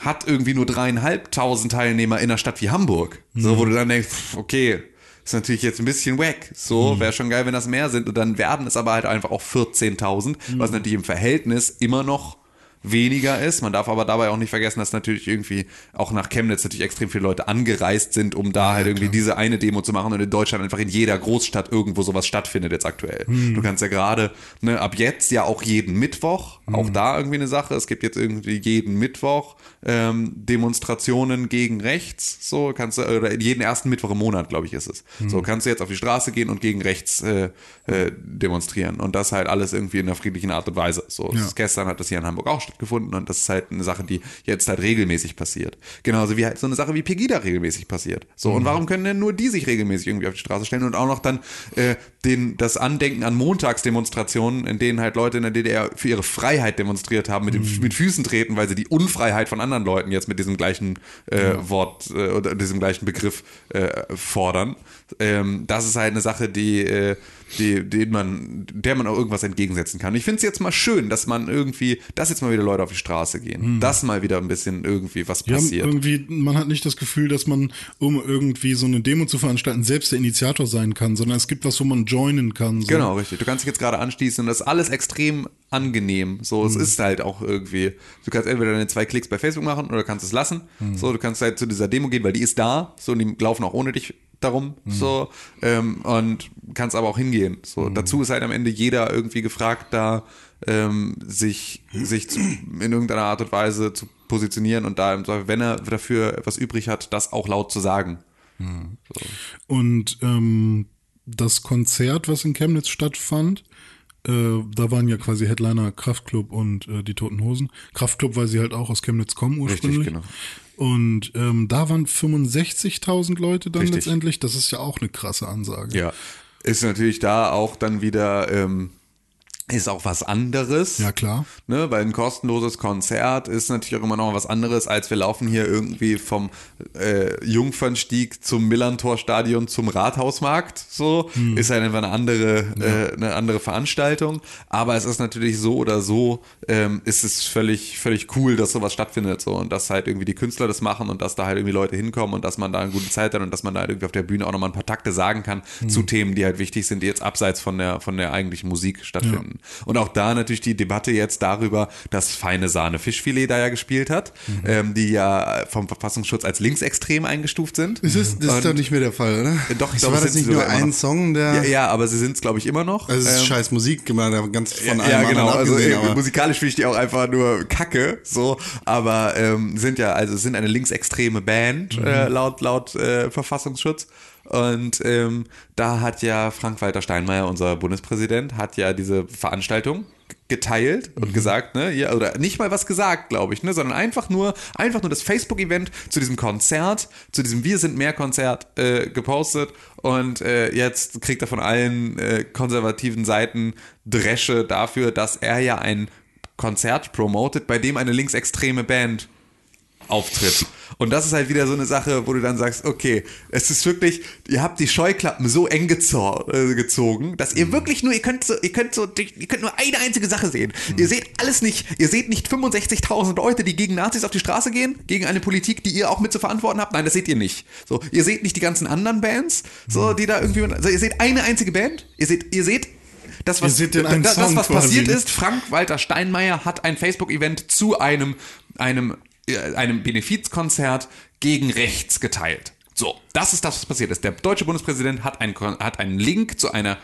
hat irgendwie nur dreieinhalbtausend Teilnehmer in einer Stadt wie Hamburg. So, wo du dann denkst, okay, ist natürlich jetzt ein bisschen wack. So, wäre schon geil, wenn das mehr sind. Und dann werden es aber halt einfach auch 14.000, was natürlich im Verhältnis immer noch weniger ist. Man darf aber dabei auch nicht vergessen, dass natürlich irgendwie auch nach Chemnitz natürlich extrem viele Leute angereist sind, um da halt irgendwie diese eine Demo zu machen und in Deutschland einfach in jeder Großstadt irgendwo sowas stattfindet jetzt aktuell. Du kannst ja gerade ne, ab jetzt ja auch jeden Mittwoch, auch da irgendwie eine Sache. Es gibt jetzt irgendwie jeden Mittwoch ähm, Demonstrationen gegen rechts. So kannst du oder jeden ersten Mittwoch im Monat, glaube ich, ist es. So kannst du jetzt auf die Straße gehen und gegen rechts äh, äh, demonstrieren und das halt alles irgendwie in einer friedlichen Art und Weise. So Ja. gestern hat das hier in Hamburg auch stattgefunden und das ist halt eine Sache, die jetzt halt regelmäßig passiert. Genauso wie halt so eine Sache wie Pegida regelmäßig passiert. So, und warum können denn nur die sich regelmäßig irgendwie auf die Straße stellen und auch noch dann äh, den, das Andenken an Montagsdemonstrationen, in denen halt Leute in der DDR für ihre Freiheit demonstriert haben, mit, dem, mit Füßen treten, weil sie die Unfreiheit von anderen Leuten jetzt mit diesem gleichen äh, Wort äh, oder diesem gleichen Begriff äh, fordern. Ähm, das ist halt eine Sache, die, äh, die, den man, der man auch irgendwas entgegensetzen kann. Ich finde es jetzt mal schön, dass man irgendwie, dass jetzt mal wieder Leute auf die Straße gehen, dass mal wieder ein bisschen irgendwie was Ja, passiert. irgendwie, man hat nicht das Gefühl, dass man, um irgendwie so eine Demo zu veranstalten, selbst der Initiator sein kann, sondern es gibt was, wo man joinen kann. So. Genau, richtig. Du kannst dich jetzt gerade anschließen und das ist alles extrem angenehm. So, es ist halt auch irgendwie, du kannst entweder deine zwei Klicks bei Facebook machen oder kannst es lassen. Mhm. So, du kannst halt zu dieser Demo gehen, weil die ist da. So, und die laufen auch ohne dich darum. Mhm. So, ähm, und kannst aber auch hingehen. So, Mhm. dazu ist halt am Ende jeder irgendwie gefragt, da ähm, sich, sich zu, in irgendeiner Art und Weise zu positionieren und da, im Zweifel, wenn er dafür etwas übrig hat, das auch laut zu sagen. Und ähm, das Konzert, was in Chemnitz stattfand, äh, da waren ja quasi Headliner Kraftklub und äh, die Toten Hosen. Kraftklub, weil sie halt auch aus Chemnitz kommen ursprünglich. genau. Und ähm, da waren 65.000 Leute dann Richtig. letztendlich. Das ist ja auch eine krasse Ansage. Ja, ist natürlich da auch dann wieder ähm, ist auch was anderes. Ja, klar. Ne, weil ein kostenloses Konzert ist natürlich auch immer noch was anderes, als wir laufen hier irgendwie vom äh, Jungfernstieg zum Millantor-Stadion zum Rathausmarkt. So ist halt einfach eine andere, äh, eine andere Veranstaltung. Aber es ist natürlich so oder so, ähm, ist es völlig, völlig cool, dass sowas stattfindet. So und dass halt irgendwie die Künstler das machen und dass da halt irgendwie Leute hinkommen und dass man da eine gute Zeit hat und dass man da halt irgendwie auf der Bühne auch nochmal ein paar Takte sagen kann zu Themen, die halt wichtig sind, die jetzt abseits von der, von der eigentlichen Musik stattfinden. Und auch da natürlich die Debatte jetzt darüber, dass Feine Sahne Fischfilet da ja gespielt hat, ähm, die ja vom Verfassungsschutz als linksextrem eingestuft sind. Ist es, das ist doch nicht mehr der Fall, oder? Doch, ich glaube, war es das nicht nur ein. Song, der. Ja, ja, aber sie sind es, glaube ich, immer noch. Also es ist Ähm, scheiß Musik ganz von ja, allem ja, genau. Also äh, aber musikalisch finde ich die auch einfach nur Kacke, so. Aber ähm, sind ja, also sind eine linksextreme Band äh, laut laut äh, Verfassungsschutz. Und ähm, da hat ja Frank-Walter Steinmeier, unser Bundespräsident, hat ja diese Veranstaltung geteilt und gesagt, ne, ja, oder nicht mal was gesagt, glaube ich, ne, sondern einfach nur, einfach nur das Facebook-Event zu diesem Konzert, zu diesem Wir sind mehr Konzert äh, gepostet. Und äh, jetzt kriegt er von allen äh, konservativen Seiten Dresche dafür, dass er ja ein Konzert promotet, bei dem eine linksextreme Band auftritt. Und das ist halt wieder so eine Sache, wo du dann sagst, okay, es ist wirklich, ihr habt die Scheuklappen so eng äh, gezogen, dass ihr wirklich nur, ihr könnt so, ihr könnt so, ihr könnt nur eine einzige Sache sehen. Ihr seht alles nicht, ihr seht nicht 65.000 Leute, die gegen Nazis auf die Straße gehen, gegen eine Politik, die ihr auch mit zu verantworten habt. Nein, das seht ihr nicht. So, ihr seht nicht die ganzen anderen Bands, so, die da irgendwie, also ihr seht eine einzige Band, ihr seht, ihr seht das, was, das, das, was passiert ist, Frank-Walter Steinmeier hat ein Facebook-Event zu einem, einem, einem Benefizkonzert gegen rechts geteilt. So, das ist das, was passiert ist. Der deutsche Bundespräsident hat, ein, Kon- hat einen Link zu einer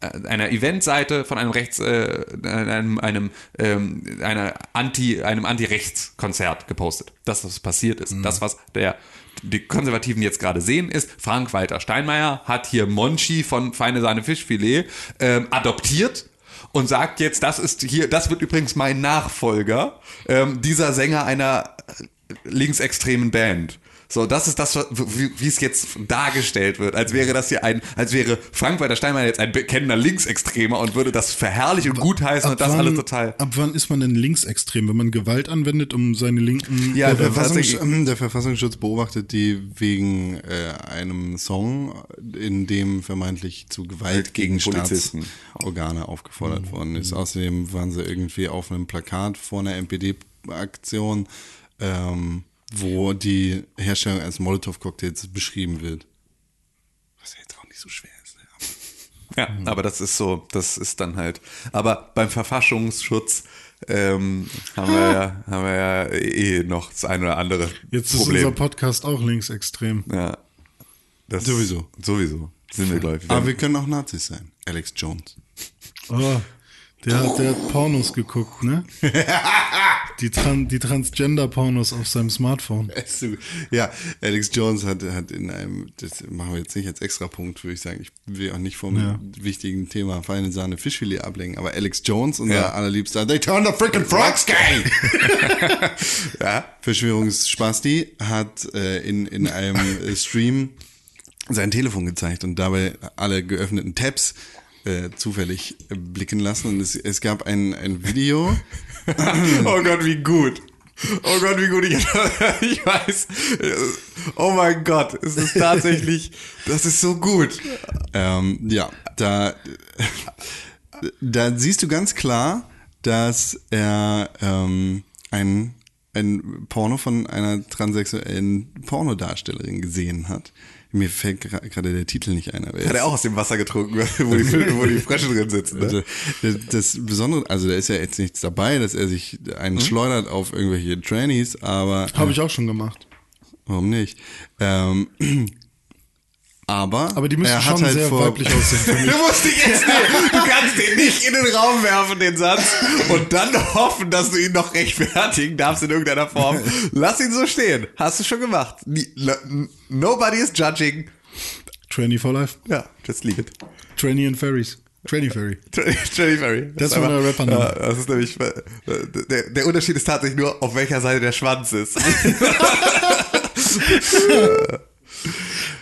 äh, einer Eventseite von einem Rechts, äh, einem, einem, ähm, einer Anti, einem Anti-Rechts-Konzert gepostet. Das, was passiert ist. Das, was der, die Konservativen jetzt gerade sehen, ist, Frank-Walter Steinmeier hat hier Monchi von Feine Sahne Fischfilet ähm, adoptiert und sagt jetzt, das ist hier, das wird übrigens mein Nachfolger, ähm, dieser Sänger einer linksextremen Band. So, das ist das, wie wie es jetzt dargestellt wird, als wäre das hier ein, als wäre Frank-Walter Steinmeier jetzt ein bekennender Linksextremer und würde das verherrlichen und gutheißen und das wann, alles total. ab wann ist man denn linksextrem, wenn man Gewalt anwendet, um seine linken... Ja, der, Verfassungs ähm, der Verfassungsschutz beobachtet die wegen äh, einem Song, in dem vermeintlich zu Gewalt gegen, gegen Polizisten. Mhm. Staatsorgane aufgefordert worden ist. Außerdem waren sie irgendwie auf einem Plakat vor einer NPD-Aktion, ähm, wo die Herstellung eines Molotow-Cocktails beschrieben wird. Was ja jetzt auch nicht so schwer ist. Ne? Ja, aber das ist so, das ist dann halt. Aber beim Verfassungsschutz ähm, haben, wir ja, haben wir ja eh noch das ein oder andere Jetzt ist Problem. unser Podcast auch linksextrem. ja, das Sowieso. Sowieso. Sind wir, glaube ich. Aber wir können auch Nazis sein. Alex Jones. Oh, der, hat, der hat Pornos geguckt, ne? Die, Tran die Transgender-Pornos auf seinem Smartphone. Ja, Alex Jones hat, hat in einem, das machen wir jetzt nicht als extra Punkt, würde ich sagen. Ich will auch nicht vom Ja. wichtigen Thema feine Sahne Fischfilet ablenken, aber Alex Jones, unser Ja. allerliebster, they turn the freaking frogs gay! ja, Verschwörungsspasti hat äh, in, in einem äh, Stream sein Telefon gezeigt und dabei alle geöffneten Tabs äh, zufällig äh, blicken lassen. Und es, es gab ein, ein Video. oh Gott, wie gut. Oh Gott, wie gut ich, ich weiß. Oh mein Gott, es ist tatsächlich, das ist so gut. Ähm, ja, da, da siehst du ganz klar, dass er ähm, ein, ein Porno von einer transsexuellen Pornodarstellerin gesehen hat. Mir fällt gerade der Titel nicht ein. Aber Hat er auch aus dem Wasser getrunken, wo die, wo die Frösche drin sitzen. Ne? Also, das, das Besondere, also da ist ja jetzt nichts dabei, dass er sich einen schleudert auf irgendwelche Trannies, aber Habe ich auch schon gemacht. warum nicht? Ähm, aber, Aber die müssen schon halt sehr vor, weiblich aussehen für mich. Du musst dich jetzt nicht, du kannst den nicht in den Raum werfen, den Satz, und dann hoffen, dass du ihn noch rechtfertigen darfst in irgendeiner Form. Lass ihn so stehen. Hast du schon gemacht. Nobody is judging. Tranny for life. Ja, just leave it. Tranny and Fairies. Tranny Fairy. Jenny Ferry. Das ist war der einfach- Rappername. Ja, das ist nämlich, äh, der, der Unterschied ist tatsächlich nur, auf welcher Seite der Schwanz ist.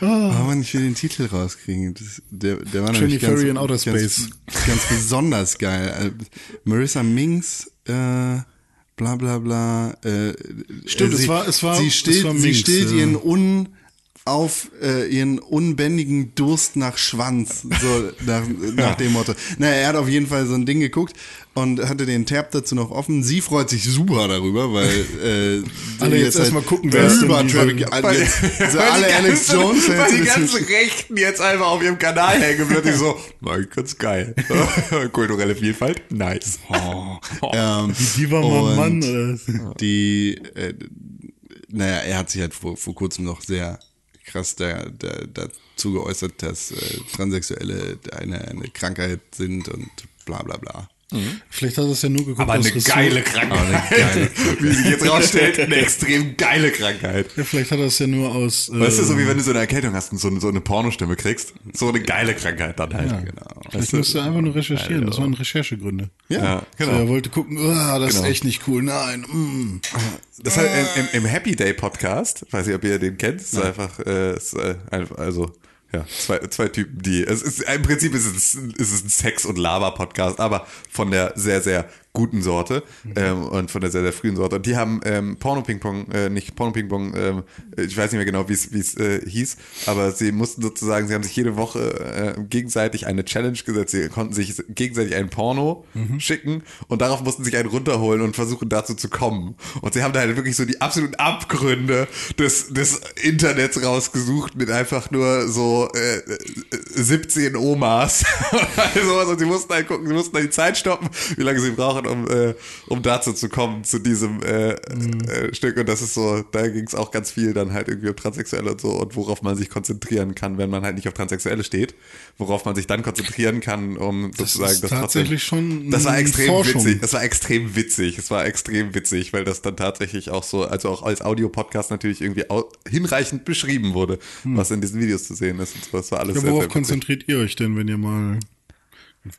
Oh Mann, ich will den Titel rauskriegen. Das, der, der war Trinity ganz, Ferry in Outer ganz, Space. ganz besonders geil. Äh, Marissa Mings, äh, bla bla bla. Äh, Stimmt, äh, es sie, war- es war- sie es stillt, war sie Minx, stillt ja. ihren un auf äh, ihren unbändigen Durst nach Schwanz, so nach, nach dem Motto. Naja, er hat auf jeden Fall so ein Ding geguckt und hatte den Tab dazu noch offen. Sie freut sich super darüber, weil äh, Alle jetzt halt erstmal gucken, wer ist über Traffic, also jetzt, so Weil alle Alex Jones Weil die ganzen Rechten jetzt einfach auf ihrem Kanal hängen, plötzlich so, nein, ganz geil. Kulturelle Vielfalt, nice. ähm, Die war mal Mann, oder? Die, äh, naja, er hat sich halt vor, vor kurzem noch sehr krass da, da, dazu geäußert, dass äh, Transsexuelle eine, eine Krankheit sind und bla bla bla. Vielleicht hat er es ja nur geguckt Aber eine Ressourcen- geile Krankheit. Wie sich jetzt rausstellt, eine extrem geile Krankheit. Ja, vielleicht hat er es ja nur aus. Äh, Weißt du, so wie wenn du so eine Erkältung hast und so, so eine Pornostimme kriegst. So eine geile Krankheit dann halt. Genau. Vielleicht musste er einfach nur recherchieren. Das waren Recherchegründe. Ja, So, genau. er wollte gucken, ah, das Genau. ist echt nicht cool. Nein, mm. Das heißt, im, im, im Happy Day Podcast, weiß ich, ob ihr den kennt, ist einfach, äh, ist, äh, einfach, also, ja, zwei, zwei Typen, die, es ist, im Prinzip ist es, ist es ein Sex- und Lava-Podcast, aber von der sehr, sehr guten Sorte ähm, und von der sehr, sehr frühen Sorte. Und die haben ähm, Porno-Ping-Pong, äh, nicht Porno-Ping-Pong, ähm, ich weiß nicht mehr genau, wie es wie es äh, hieß, aber sie mussten sozusagen, sie haben sich jede Woche äh, gegenseitig eine Challenge gesetzt. Sie konnten sich gegenseitig ein Porno schicken und darauf mussten sich einen runterholen und versuchen dazu zu kommen. Und sie haben da halt wirklich so die absoluten Abgründe des, des Internets rausgesucht mit einfach nur so äh, äh, 17 Omas. sowas. und sie mussten halt gucken, sie mussten halt die Zeit stoppen, wie lange sie brauchen, um, äh, um dazu zu kommen, zu diesem äh, äh, Stück. Und das ist so, da ging es auch ganz viel dann halt irgendwie um Transsexuelle und so und worauf man sich konzentrieren kann, wenn man halt nicht auf Transsexuelle steht. Worauf man sich dann konzentrieren kann, um sozusagen ist das tatsächlich trotzdem, schon Das war extrem Forschung. witzig. Das war extrem witzig. Es war extrem witzig, weil das dann tatsächlich auch so, also auch als Audiopodcast natürlich irgendwie hinreichend beschrieben wurde, was in diesen Videos zu sehen ist. Und so. Das war alles Ja, sehr, worauf sehr witzig. konzentriert ihr euch denn, wenn ihr mal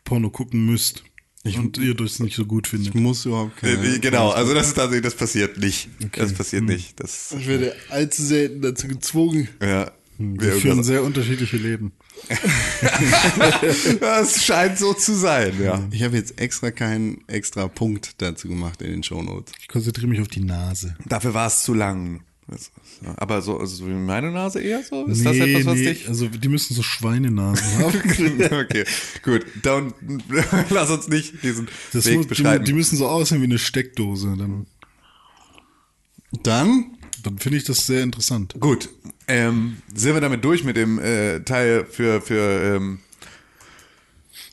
Porno gucken müsst und ihr das nicht so gut findet? Muss überhaupt keine. Äh, Genau, also das ist tatsächlich, das passiert nicht. Das Hm. passiert nicht. Das, Ich werde allzu selten dazu gezwungen. ja. Wir führen sehr unterschiedliche Leben. Das scheint so zu sein, ja. Ich habe jetzt extra keinen extra Punkt dazu gemacht in den Shownotes. Ich konzentriere mich auf die Nase. Dafür war es zu lang. Das- Aber so, also so wie meine Nase eher so? Ist das etwas, was dich also die müssen so Schweinenasen haben. okay, gut. Don't, lass uns nicht diesen Das Weg muss, die, beschreiten. die müssen so aussehen wie eine Steckdose. Dann, Dann dann finde ich das sehr interessant. gut, ähm, sind wir damit durch mit dem äh, Teil für, für ähm,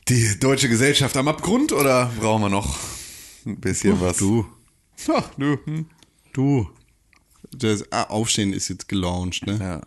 die deutsche Gesellschaft am Abgrund oder brauchen wir noch ein bisschen was? du, Ach, du. Hm. du. Das ah, Aufstehen ist jetzt gelauncht, ne? Ja.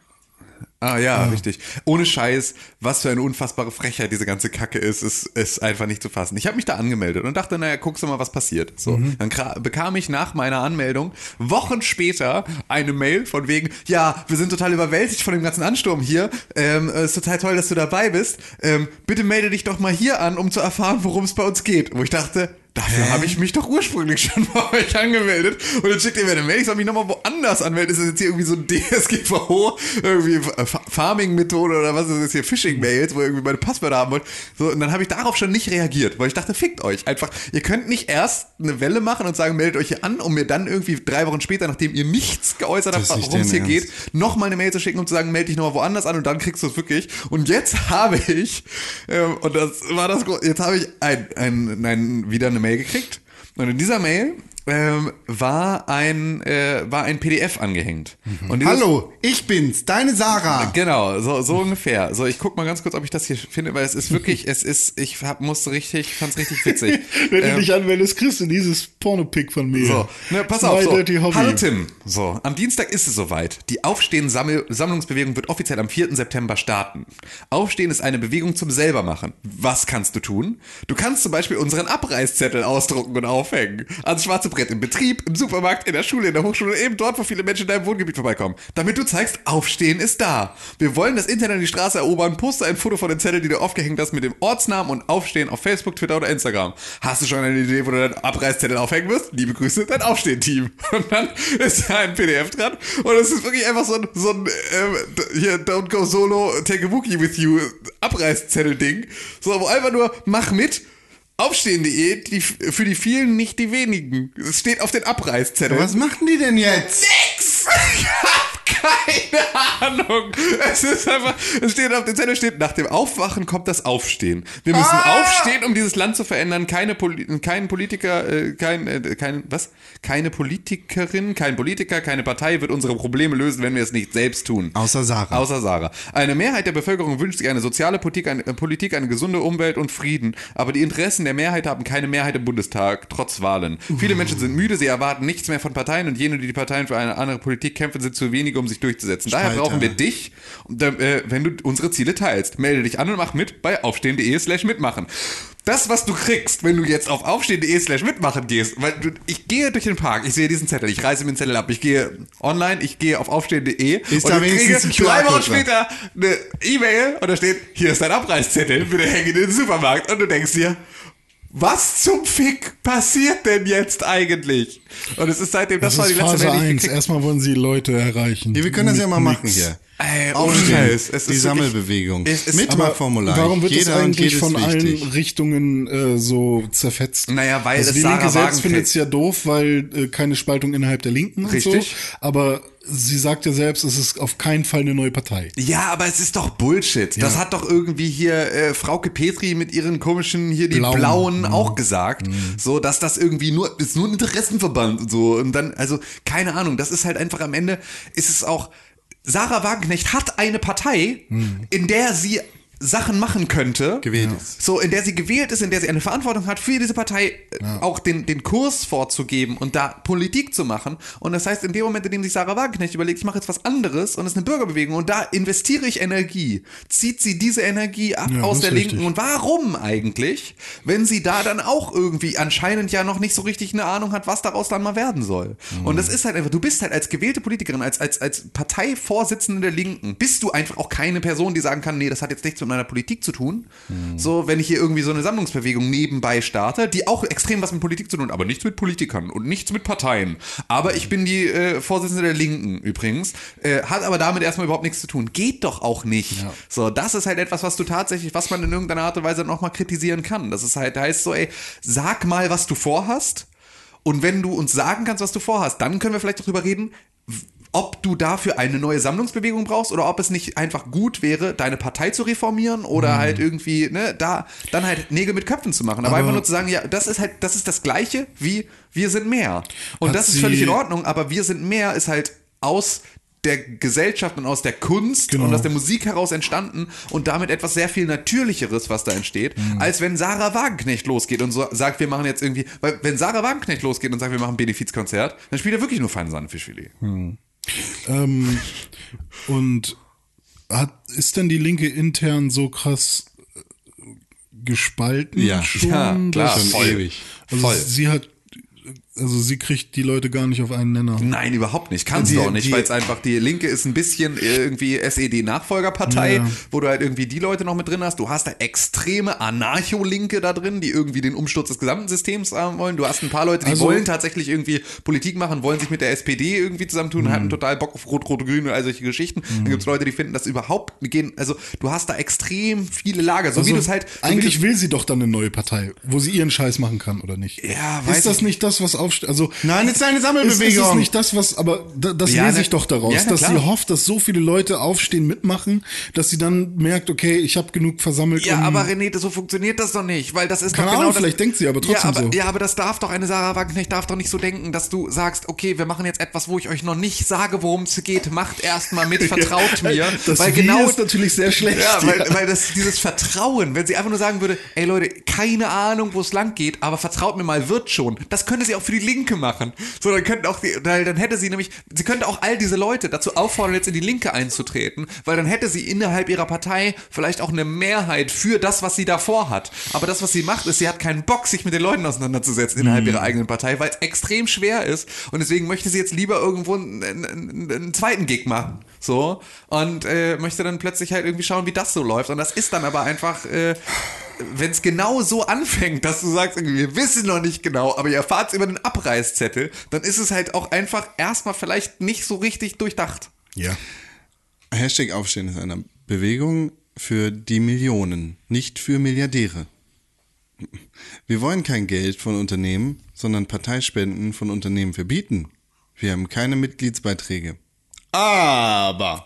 Ah ja, richtig. Ohne Scheiß, was für eine unfassbare Frechheit diese ganze Kacke ist, ist, ist einfach nicht zu fassen. Ich habe mich da angemeldet und dachte, naja, guckst du mal, was passiert. So, dann kra- bekam ich nach meiner Anmeldung Wochen später eine Mail von wegen, ja, wir sind total überwältigt von dem ganzen Ansturm hier. Ähm, es ist total toll, dass du dabei bist. Ähm, bitte melde dich doch mal hier an, um zu erfahren, worum es bei uns geht. Wo ich dachte, Dafür habe ich mich doch ursprünglich schon bei euch angemeldet. Und dann schickt ihr mir eine Mail, ich soll mich nochmal woanders anmelden. Ist das jetzt hier irgendwie so ein DSGVO, irgendwie Fa- Farming-Methode oder was ist das hier, Phishing-Mails, wo ihr irgendwie meine Passwörter haben wollt. So, und dann habe ich darauf schon nicht reagiert, weil ich dachte, fickt euch. Einfach, ihr könnt nicht erst eine Welle machen und sagen, meldet euch hier an, um mir dann irgendwie drei Wochen später, nachdem ihr nichts geäußert habt, worum es hier dein geht, Ernst. nochmal eine Mail zu schicken, um zu sagen, melde dich nochmal woanders an und dann kriegst du es wirklich. Und jetzt habe ich, ähm, und das war das, jetzt habe ich ein, ein, ein, wieder eine Mail gekriegt. Und in dieser Mail ähm, war ein äh, war ein PDF angehängt. Und dieses- Hallo, ich bin's, deine Sarah. Genau, so, so ungefähr. So, ich guck mal ganz kurz, ob ich das hier finde, weil es ist wirklich, es ist, ich hab, musste richtig, fand's richtig witzig. Wenn Ähm, du dich anmeldest, kriegst du dieses Porno-Pick von mir. so, ne, pass My auf. So. Hallo Tim. So, am Dienstag ist es soweit. Die Aufstehen-Sammlungsbewegung wird offiziell am 4. September starten. Aufstehen ist eine Bewegung zum selbermachen. Was kannst du tun? Du kannst zum Beispiel unseren Abreißzettel ausdrucken und aufhängen, ans schwarze Reißbrett im Betrieb, im Supermarkt, in der Schule, in der Hochschule, eben dort, wo viele Menschen in deinem Wohngebiet vorbeikommen. Damit du zeigst, Aufstehen ist da. Wir wollen das Internet und die Straße erobern. Poste ein Foto von den Zetteln, die du aufgehängt hast, mit dem Ortsnamen und Aufstehen auf Facebook, Twitter oder Instagram. Hast du schon eine Idee, wo du deinen Abreißzettel aufhängen wirst? Liebe Grüße, dein Aufstehen-Team. Und dann ist da ein PDF dran und es ist wirklich einfach so ein, so ein ähm, hier, Don't Go Solo, Take a Wookie with You Abreißzettel-Ding. So, wo einfach nur, mach mit. Aufstehen.de, die, für die vielen, nicht die wenigen. Es steht auf den Abreißzetteln. Was machen die denn jetzt? Nix! Keine Ahnung. Es ist einfach, es steht auf dem Zettel steht, nach dem Aufwachen kommt das Aufstehen. Wir müssen Ah! aufstehen, um dieses Land zu verändern. Keine Poli kein Politiker, äh, kein, äh, kein, was? Keine Politikerin, kein Politiker, keine Partei wird unsere Probleme lösen, wenn wir es nicht selbst tun. Außer Sarah. Außer Sarah. Eine Mehrheit der Bevölkerung wünscht sich eine soziale Politik, eine, äh, Politik, eine gesunde Umwelt und Frieden. Aber die Interessen der Mehrheit haben keine Mehrheit im Bundestag, trotz Wahlen. Viele Menschen sind müde, sie erwarten nichts mehr von Parteien und jene, die die Parteien für eine andere Politik kämpfen, sind zu wenige, um sich durchzusetzen. Daher Spalter. brauchen wir dich, äh, wenn du unsere Ziele teilst. Melde dich an und mach mit bei aufstehen.de slash mitmachen. Das, was du kriegst, wenn du jetzt auf aufstehen.de slash mitmachen gehst, weil du, ich gehe durch den Park, ich sehe diesen Zettel, ich reiße mir den Zettel ab, ich gehe online, ich gehe auf aufstehen.de und da ich kriege drei Wochen später eine E-Mail und da steht, hier ist dein Abreißzettel, bitte hänge in den Supermarkt und du denkst dir, was zum Fick passiert denn jetzt eigentlich? Und es ist seitdem, das, Das, war die letzte Phase Mail, die ich 1. gekriegt Erstmal wollen sie Leute erreichen. Ja, wir können das ja Mit mal machen hier. Ey, Aufstehen. Scheiß. Es die ist wirklich- Sammelbewegung. Es ist- Mitmachformular. Warum wird Jeder das und eigentlich von wichtig. allen Richtungen äh, so zerfetzt? Naja, weil also es die Sarah Linke selbst findet es ja doof, weil äh, keine Spaltung innerhalb der Linken und Richtig. so. Aber sie sagt ja selbst, es ist auf keinen Fall eine neue Partei. Ja, aber es ist doch Bullshit. Das hat doch irgendwie hier äh, Frauke Petri mit ihren komischen hier die Blauen. Blauen, Mhm. auch gesagt, so dass das irgendwie nur ist nur ein Interessenverband und so und dann also keine Ahnung, das ist halt einfach am Ende ist es auch Sarah Wagenknecht hat eine Partei, in der sie Sachen machen könnte. Mhm. Gewählt ist. So, in der sie gewählt ist, in der sie eine Verantwortung hat, für diese Partei äh, auch den, den Kurs vorzugeben und da Politik zu machen. Und das heißt, in dem Moment, in dem sich Sarah Wagenknecht überlegt, ich mache jetzt was anderes und es ist eine Bürgerbewegung und da investiere ich Energie, zieht sie diese Energie ab Ja, aus der Linken. richtig. Und warum eigentlich, wenn sie da dann auch irgendwie anscheinend ja noch nicht so richtig eine Ahnung hat, was daraus dann mal werden soll? Und das ist halt einfach, du bist halt als gewählte Politikerin, als, als, als Parteivorsitzende der Linken, bist du einfach auch keine Person, die sagen kann, nee, das hat jetzt nichts mit meiner Politik zu tun. So, wenn ich hier irgendwie so eine Sammlungsbewegung nebenbei starte, die auch extrem was mit Politik zu tun hat, aber nichts mit Politikern und nichts mit Parteien. Aber ich bin die äh, Vorsitzende der Linken übrigens, äh, hat aber damit erstmal überhaupt nichts zu tun. Geht doch auch nicht. So, das ist halt etwas, was du tatsächlich, was man in irgendeiner Art und Weise nochmal kritisieren kann. Das ist halt, heißt so, ey, sag mal, was du vorhast. Und wenn du uns sagen kannst, was du vorhast, dann können wir vielleicht darüber reden, ob du dafür eine neue Sammlungsbewegung brauchst oder ob es nicht einfach gut wäre, deine Partei zu reformieren oder halt irgendwie, ne, da dann halt Nägel mit Köpfen zu machen. Aber, Aber- einfach nur zu sagen, ja, das ist halt, das ist das Gleiche wie wir sind mehr. Und das ist völlig in Ordnung, aber wir sind mehr ist halt aus der Gesellschaft und aus der Kunst Genau. und aus der Musik heraus entstanden und damit etwas sehr viel Natürlicheres, was da entsteht, Mhm. als wenn Sarah Wagenknecht losgeht und so sagt, wir machen jetzt irgendwie, weil wenn Sarah Wagenknecht losgeht und sagt, wir machen ein Benefizkonzert, dann spielt er wirklich nur feinen Sahnefischfilet. Ähm, und hat, ist denn die Linke intern so krass äh, gespalten Ja. schon? Ja, klar, voll. ewig. Also voll. sie hat, also sie kriegt die Leute gar nicht auf einen Nenner. Nein, überhaupt nicht. Kannst Die- du auch nicht, weil es einfach die Linke ist ein bisschen irgendwie SED-Nachfolgerpartei, Ja. wo du halt irgendwie die Leute noch mit drin hast. Du hast da extreme Anarcho-Linke da drin, die irgendwie den Umsturz des gesamten Systems haben wollen. Du hast ein paar Leute, die Also- wollen tatsächlich irgendwie Politik machen, wollen sich mit der SPD irgendwie zusammentun, Mhm. haben total Bock auf Rot-Rot-Grün und all solche Geschichten. Dann gibt es Leute, die finden das überhaupt gehen. Also du hast da extrem viele Lager, so wie Also, du es halt. So wie eigentlich will sie doch dann eine neue Partei, wo sie ihren Scheiß machen kann, oder nicht? Ja, weiß Ist das ich- nicht das, was aufsteht? Also, Nein, es ist eine ist, ist Sammelbewegung. nicht das, was, aber da, das Ja, lese ich doch daraus, ja, dass klar. sie hofft, dass so viele Leute aufstehen, mitmachen, dass sie dann merkt, okay, ich habe genug versammelt. Ja, um- aber René, so funktioniert das doch nicht, weil das ist Keine doch genau Ahnung, vielleicht denkt sie aber trotzdem ja, aber, so. Ja, aber das darf doch eine Sarah Wagenknecht darf doch nicht so denken, dass du sagst, okay, wir machen jetzt etwas, wo ich euch noch nicht sage, worum es geht. Macht erstmal mit, vertraut mir, das weil Wie genau ist natürlich sehr schlecht. ja, weil, weil das dieses Vertrauen, wenn sie einfach nur sagen würde, ey Leute, keine Ahnung, wo es lang geht, aber vertraut mir mal, wird schon. Das könnte sie auch für für die Linke machen. So, dann könnten auch die, weil dann hätte sie nämlich, sie könnte auch all diese Leute dazu auffordern, jetzt in die Linke einzutreten, weil dann hätte sie innerhalb ihrer Partei vielleicht auch eine Mehrheit für das, was sie davor hat. Aber das, was sie macht, ist, sie hat keinen Bock, sich mit den Leuten auseinanderzusetzen innerhalb ihrer eigenen Partei, weil es extrem schwer ist. Und deswegen möchte sie jetzt lieber irgendwo einen, einen, einen zweiten Gig machen. So. Und äh, möchte dann plötzlich halt irgendwie schauen, wie das so läuft. Und das ist dann aber einfach. Äh, wenn es genau so anfängt, dass du sagst, wir wissen noch nicht genau, aber ihr erfahrt es über den Abreißzettel, dann ist es halt auch einfach erstmal vielleicht nicht so richtig durchdacht. Ja. Hashtag Aufstehen ist eine Bewegung für die Millionen, nicht für Milliardäre. Wir wollen kein Geld von Unternehmen, sondern Parteispenden von Unternehmen verbieten. Wir haben keine Mitgliedsbeiträge. Aber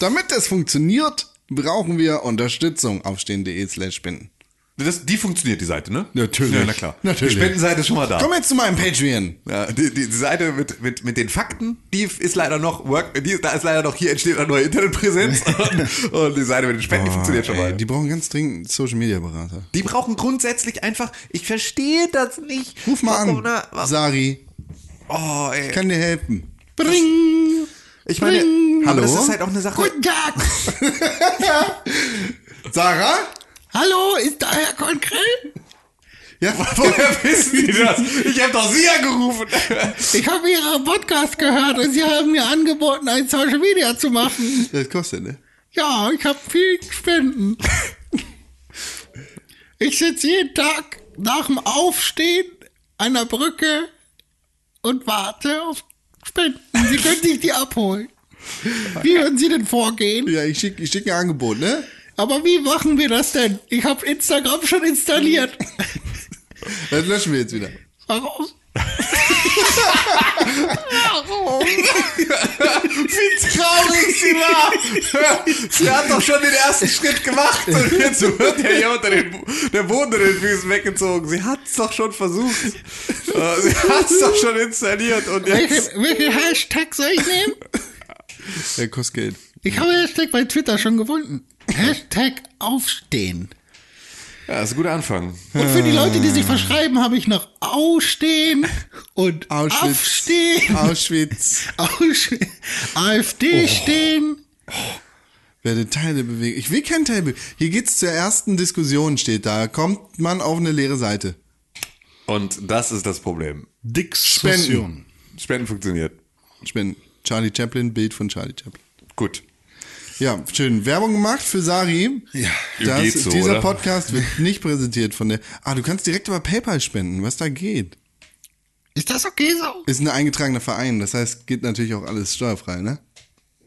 damit das funktioniert, brauchen wir Unterstützung. Aufstehen.de slash spenden. Das, die funktioniert, die Seite, ne? Natürlich. Ja, na klar. Natürlich. Die Spendenseite ist schon mal da. Komm jetzt zu meinem Patreon. Ja, die, die Seite mit, mit, mit den Fakten, die ist leider noch work, die, da ist leider noch hier entsteht eine neue Internetpräsenz und, und die Seite mit den Spenden, die funktioniert schon Ey, mal. die brauchen ganz dringend Social Media Berater. Die brauchen grundsätzlich einfach, ich verstehe das nicht. Ruf mal Warum, an. na, Sari, Oh, ey. kann dir helfen. Bring! Ich meine, Hallo? aber das ist halt auch eine Sache. Guten Tag. Sarah? Hallo, ist da Herr Konkrell? Ja, Woher wissen die das? Ich habe doch sie angerufen. Ich habe Ihren Podcast gehört und Sie haben mir angeboten, ein Social Media zu machen. das kostet, ne? Ja, ich habe viel Spenden. Ich sitze jeden Tag nach dem Aufstehen an der Brücke und warte auf Spenden. Sie können sich die abholen. Wie würden Sie denn vorgehen? Ja, ich schicke ich schick ein Angebot, ne? Aber wie machen wir das denn? Ich habe Instagram schon installiert. Das löschen wir jetzt wieder. Warum? Wie traurig sie war. Sie hat doch schon den ersten Schritt gemacht und jetzt wird ja hier unter den, der Boden unter den Füßen weggezogen. Sie hat es doch schon versucht. Äh, Sie hat es doch schon installiert und Welche, jetzt... welche Hashtag soll ich nehmen? Der kostet Geld. Ich habe Hashtag bei Twitter schon gefunden. Hashtag aufstehen. Ja, das ist ein guter Anfang. Und für die Leute, die sich verschreiben, habe ich noch Ausstehen und Auschwitz. Aufstehen. Auschwitz. Aussch AfD stehen. Werde Teil der Bewegung. Ich will kein Teil. Hier geht's zur ersten Diskussion, steht da. Kommt man auf eine leere Seite. Und das ist das Problem. Diskussion. Spenden funktioniert. Spenden. Charlie Chaplin, Bild von Charlie Chaplin. Gut. Ja, schön. Werbung gemacht für Sari. Ja. Das, so, dieser oder? Podcast wird nicht präsentiert von der. Ah, du kannst direkt über PayPal spenden, was da geht. Ist das okay so? Ist ein eingetragener Verein, das heißt, geht natürlich auch alles steuerfrei, ne?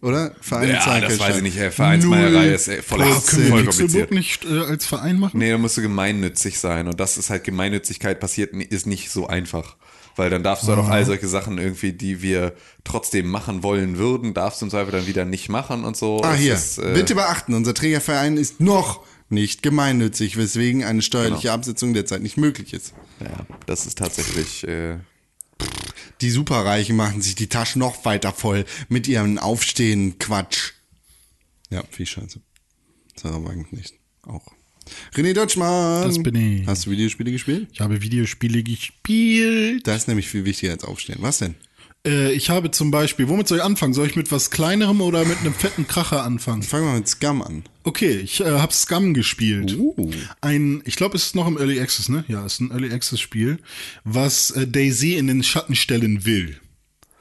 Oder? Vereine Ja, zahlen das weiß ich nicht. ey. Vereinsmeierei ist ey, voll, voll Können wir kompliziert. Nicht äh, als Verein machen? Nee, da musst du gemeinnützig sein. Und das ist halt, Gemeinnützigkeit passiert, ist nicht so einfach. Weil dann darfst du halt auch all solche Sachen irgendwie, die wir trotzdem machen wollen würden, darfst du im Zweifel dann wieder nicht machen und so. Ah, hier. Ist, äh, Bitte beachten, unser Trägerverein ist noch nicht gemeinnützig, weswegen eine steuerliche Genau. Absetzung derzeit nicht möglich ist. Ja, das ist tatsächlich, äh, Die Superreichen machen sich die Taschen noch weiter voll mit ihrem Aufstehen Quatsch. Ja, viel Scheiße. Sarah Wagenknecht auch. René Deutschmann. Das bin ich. Hast du Videospiele gespielt? Ich habe Videospiele gespielt. Das ist nämlich viel wichtiger als Aufstehen. Was denn? Äh, ich habe zum Beispiel, womit soll ich anfangen? Soll ich mit was kleinerem oder mit einem fetten Kracher anfangen? Fangen wir mit Scum an. Okay, ich äh, habe Scum gespielt. Uh. Ein, ich glaube, es ist noch im Early Access, ne? Ja, es ist ein Early Access Spiel, was äh, Daisy in den Schatten stellen will.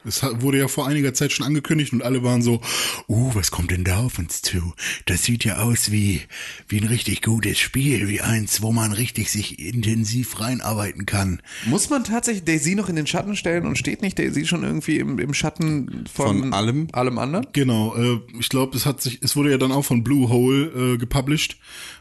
Es wurde ja vor einiger Zeit schon angekündigt und alle waren so, uh, was kommt denn da auf uns zu? Das sieht ja aus wie, wie ein richtig gutes Spiel, wie eins, wo man richtig sich intensiv reinarbeiten kann. muss man tatsächlich Daisy noch in den Schatten stellen und steht nicht Daisy schon irgendwie im, im Schatten von, Von allem? allem anderen? Genau, äh, ich glaube, es hat sich, es wurde ja dann auch von Blue Hole äh, gepublished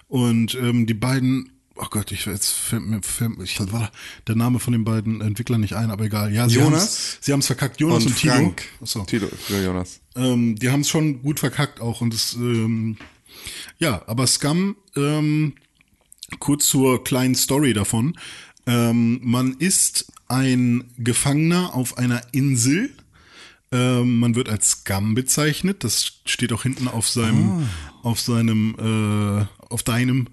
und ähm, die beiden, oh Gott, ich jetzt fällt mir, fällt, mir- ich war der Name von den beiden Entwicklern nicht ein, aber egal. Ja, sie Jonas sie haben es verkackt, Jonas und und, Tilo. Frank. Achso. Tilo, Tilo Jonas. Ähm, die haben es schon gut verkackt auch und es, ähm, ja, aber Scum, ähm, kurz zur kleinen Story davon. Ähm, man ist ein Gefangener auf einer Insel. Ähm, man wird als Scum bezeichnet. Das steht auch hinten auf seinem, auf seinem, äh, auf deinem,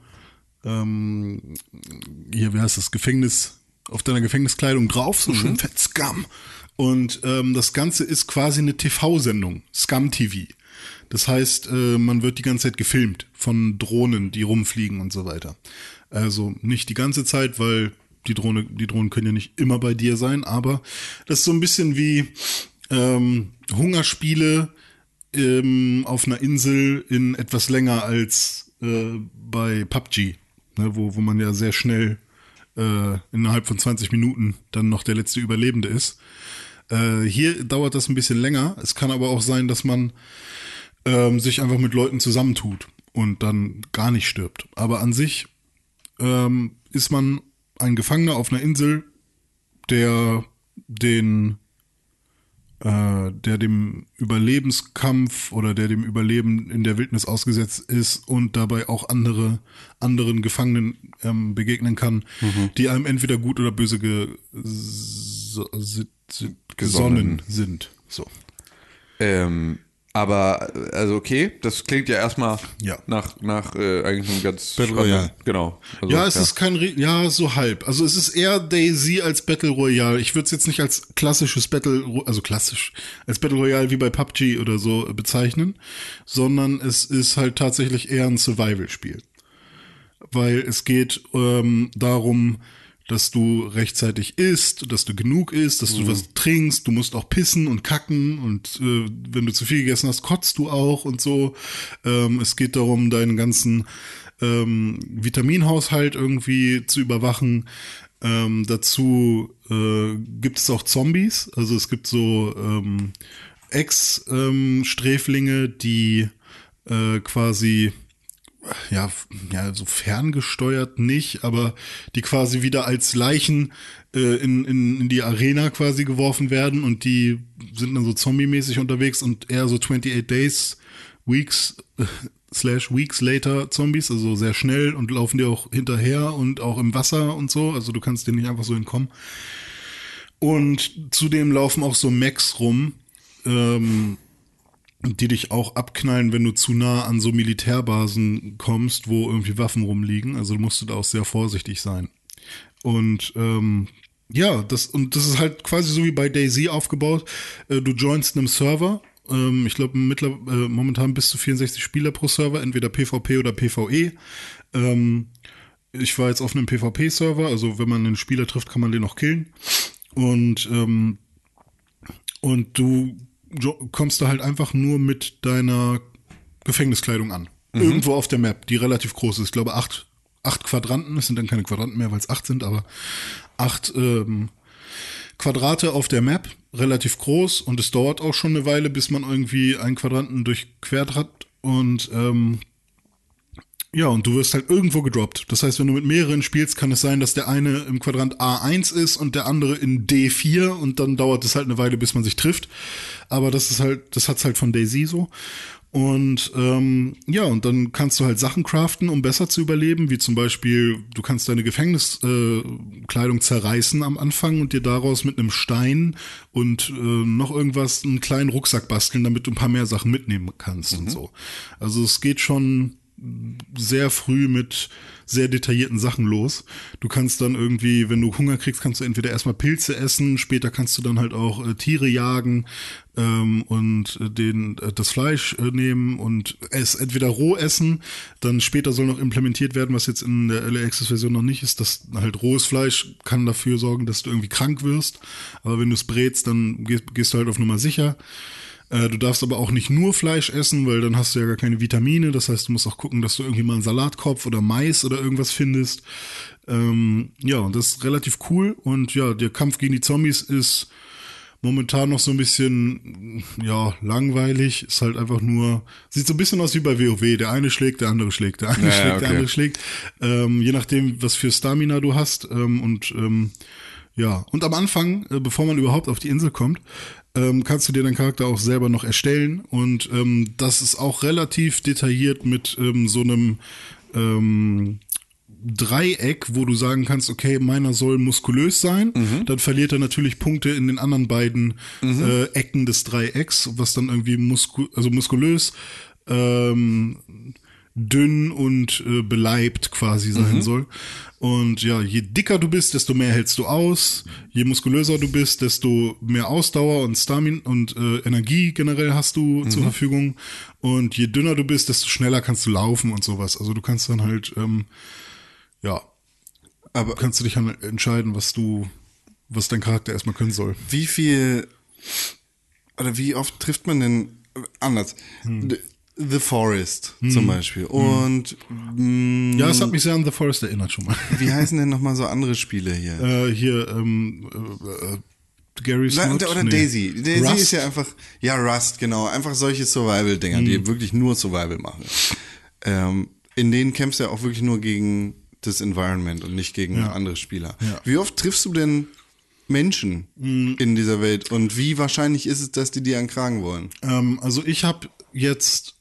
ähm, hier, wie heißt das, Gefängnis, auf deiner Gefängniskleidung drauf, so schön fett Scum. Und ähm, das Ganze ist quasi eine TV-Sendung, Scum TV. Das heißt, äh, man wird die ganze Zeit gefilmt von Drohnen, die rumfliegen und so weiter. Also nicht die ganze Zeit, weil die Drohne, die Drohnen können ja nicht immer bei dir sein, aber das ist so ein bisschen wie ähm, Hungerspiele ähm, auf einer Insel in etwas länger als äh, bei PUBG, ne, wo, wo man ja sehr schnell äh, innerhalb von 20 Minuten dann noch der letzte Überlebende ist. Äh, hier dauert das ein bisschen länger. Es kann aber auch sein, dass man ähm, sich einfach mit Leuten zusammentut und dann gar nicht stirbt. Aber an sich ähm, ist man ein Gefangener auf einer Insel, der den äh, der dem Überlebenskampf oder der dem Überleben in der Wildnis ausgesetzt ist und dabei auch andere anderen Gefangenen ähm, begegnen kann, die einem entweder gut oder böse ge so, si- gesonnen sind. So. Ähm, aber, also okay, das klingt ja erstmal Ja. nach, nach äh, eigentlich einem ganz Battle Royale. Genau. Also, Ja, es ist kein, Re ja, so halb. Also es ist eher Daisy als Battle Royale. Ich würde es jetzt nicht als klassisches Battle, also klassisch, als Battle Royale wie bei PUBG oder so bezeichnen, sondern es ist halt tatsächlich eher ein Survival-Spiel. Weil es geht ähm, darum, dass du rechtzeitig isst, dass du genug isst, dass du was trinkst, du musst auch pissen und kacken und äh, wenn du zu viel gegessen hast, kotzt du auch und so. Ähm, es geht darum, deinen ganzen ähm, Vitaminhaushalt irgendwie zu überwachen. Ähm, dazu äh, gibt es auch Zombies, also es gibt so ähm, Ex-Sträflinge, die äh, quasi ja, ja, so ferngesteuert nicht, aber die quasi wieder als Leichen äh, in, in, in die Arena quasi geworfen werden und die sind dann so zombie-mäßig unterwegs und eher so 28 Days, Weeks, äh, slash Weeks later Zombies, also sehr schnell und laufen dir auch hinterher und auch im Wasser und so, also du kannst denen nicht einfach so entkommen. Und zudem laufen auch so Mechs rum, ähm, die dich auch abknallen, wenn du zu nah an so Militärbasen kommst, wo irgendwie Waffen rumliegen. Also musst du da auch sehr vorsichtig sein. Und ähm, ja, das und das ist halt quasi so wie bei Daisy aufgebaut. Äh, du joinst einem Server. Ähm, ich glaube, äh, momentan bis zu 64 Spieler pro Server, entweder PvP oder PvE. Ähm, ich war jetzt auf einem PvP-Server, also wenn man einen Spieler trifft, kann man den auch killen. Und ähm, und du kommst da halt einfach nur mit deiner Gefängniskleidung an. Irgendwo auf der Map, die relativ groß ist. Ich glaube, acht, acht Quadranten. Es sind dann keine Quadranten mehr, weil es acht sind, aber acht ähm, Quadrate auf der Map, relativ groß. Und es dauert auch schon eine Weile, bis man irgendwie einen Quadranten durchquert hat. Und ähm, ja, und du wirst halt irgendwo gedroppt. Das heißt, wenn du mit mehreren spielst, kann es sein, dass der eine im Quadrant A1 ist und der andere in D4 und dann dauert es halt eine Weile, bis man sich trifft. Aber das ist halt, das hat's halt von Daisy so. Und ähm, ja, und dann kannst du halt Sachen craften, um besser zu überleben, wie zum Beispiel, du kannst deine Gefängniskleidung äh, zerreißen am Anfang und dir daraus mit einem Stein und äh, noch irgendwas einen kleinen Rucksack basteln, damit du ein paar mehr Sachen mitnehmen kannst und so. Also es geht schon sehr früh mit sehr detaillierten Sachen los. Du kannst dann irgendwie, wenn du Hunger kriegst, kannst du entweder erstmal Pilze essen, später kannst du dann halt auch äh, Tiere jagen ähm, und äh, den, äh, das Fleisch äh, nehmen und es entweder roh essen, dann später soll noch implementiert werden, was jetzt in der Early Access Version noch nicht ist, dass halt rohes Fleisch kann dafür sorgen, dass du irgendwie krank wirst. Aber wenn du es brätst, dann gehst, gehst du halt auf Nummer sicher. Äh, Du darfst aber auch nicht nur Fleisch essen, weil dann hast du ja gar keine Vitamine. Das heißt, du musst auch gucken, dass du irgendwie mal einen Salatkopf oder Mais oder irgendwas findest. Ähm, ja, und das ist relativ cool. Und ja, der Kampf gegen die Zombies ist momentan noch so ein bisschen, ja, langweilig. Ist halt einfach nur, sieht so ein bisschen aus wie bei WoW. Der eine schlägt, der andere schlägt, der eine Ja, schlägt, okay. der andere schlägt. Ähm, je nachdem, was für Stamina du hast. Ähm, und ähm, ja, und am Anfang, äh, bevor man überhaupt auf die Insel kommt, ähm, kannst du dir deinen Charakter auch selber noch erstellen. Und ähm, das ist auch relativ detailliert mit ähm, so einem ähm, Dreieck, wo du sagen kannst, okay, meiner soll muskulös sein, dann verliert er natürlich Punkte in den anderen beiden äh, Ecken des Dreiecks, was dann irgendwie musku also muskulös, ähm, dünn und äh, beleibt quasi sein soll. Und ja, je dicker du bist, desto mehr hältst du aus. Je muskulöser du bist, desto mehr Ausdauer und Stamin und äh, Energie generell hast du zur Verfügung. Und je dünner du bist, desto schneller kannst du laufen und sowas. Also du kannst dann halt, ähm, ja, Aber kannst du dich dann entscheiden, was du, was dein Charakter erstmal können soll. wie viel oder wie oft trifft man denn anders? The, The Forest zum Beispiel. Und mh, Ja, es hat mich sehr an The Forest erinnert schon mal. wie heißen denn nochmal so andere Spiele hier? äh, hier, ähm, äh, äh, Gary's Na, Not? oder Nee. Daisy. Daisy Rust. ist ja einfach, ja, Rust, genau. Einfach solche Survival-Dinger, die wirklich nur Survival machen. Ähm, in denen kämpfst du ja auch wirklich nur gegen das Environment und nicht gegen Ja. andere Spieler. Ja. Wie oft triffst du denn Menschen in dieser Welt und wie wahrscheinlich ist es, dass die dir ankragen wollen? Ähm, also ich habe jetzt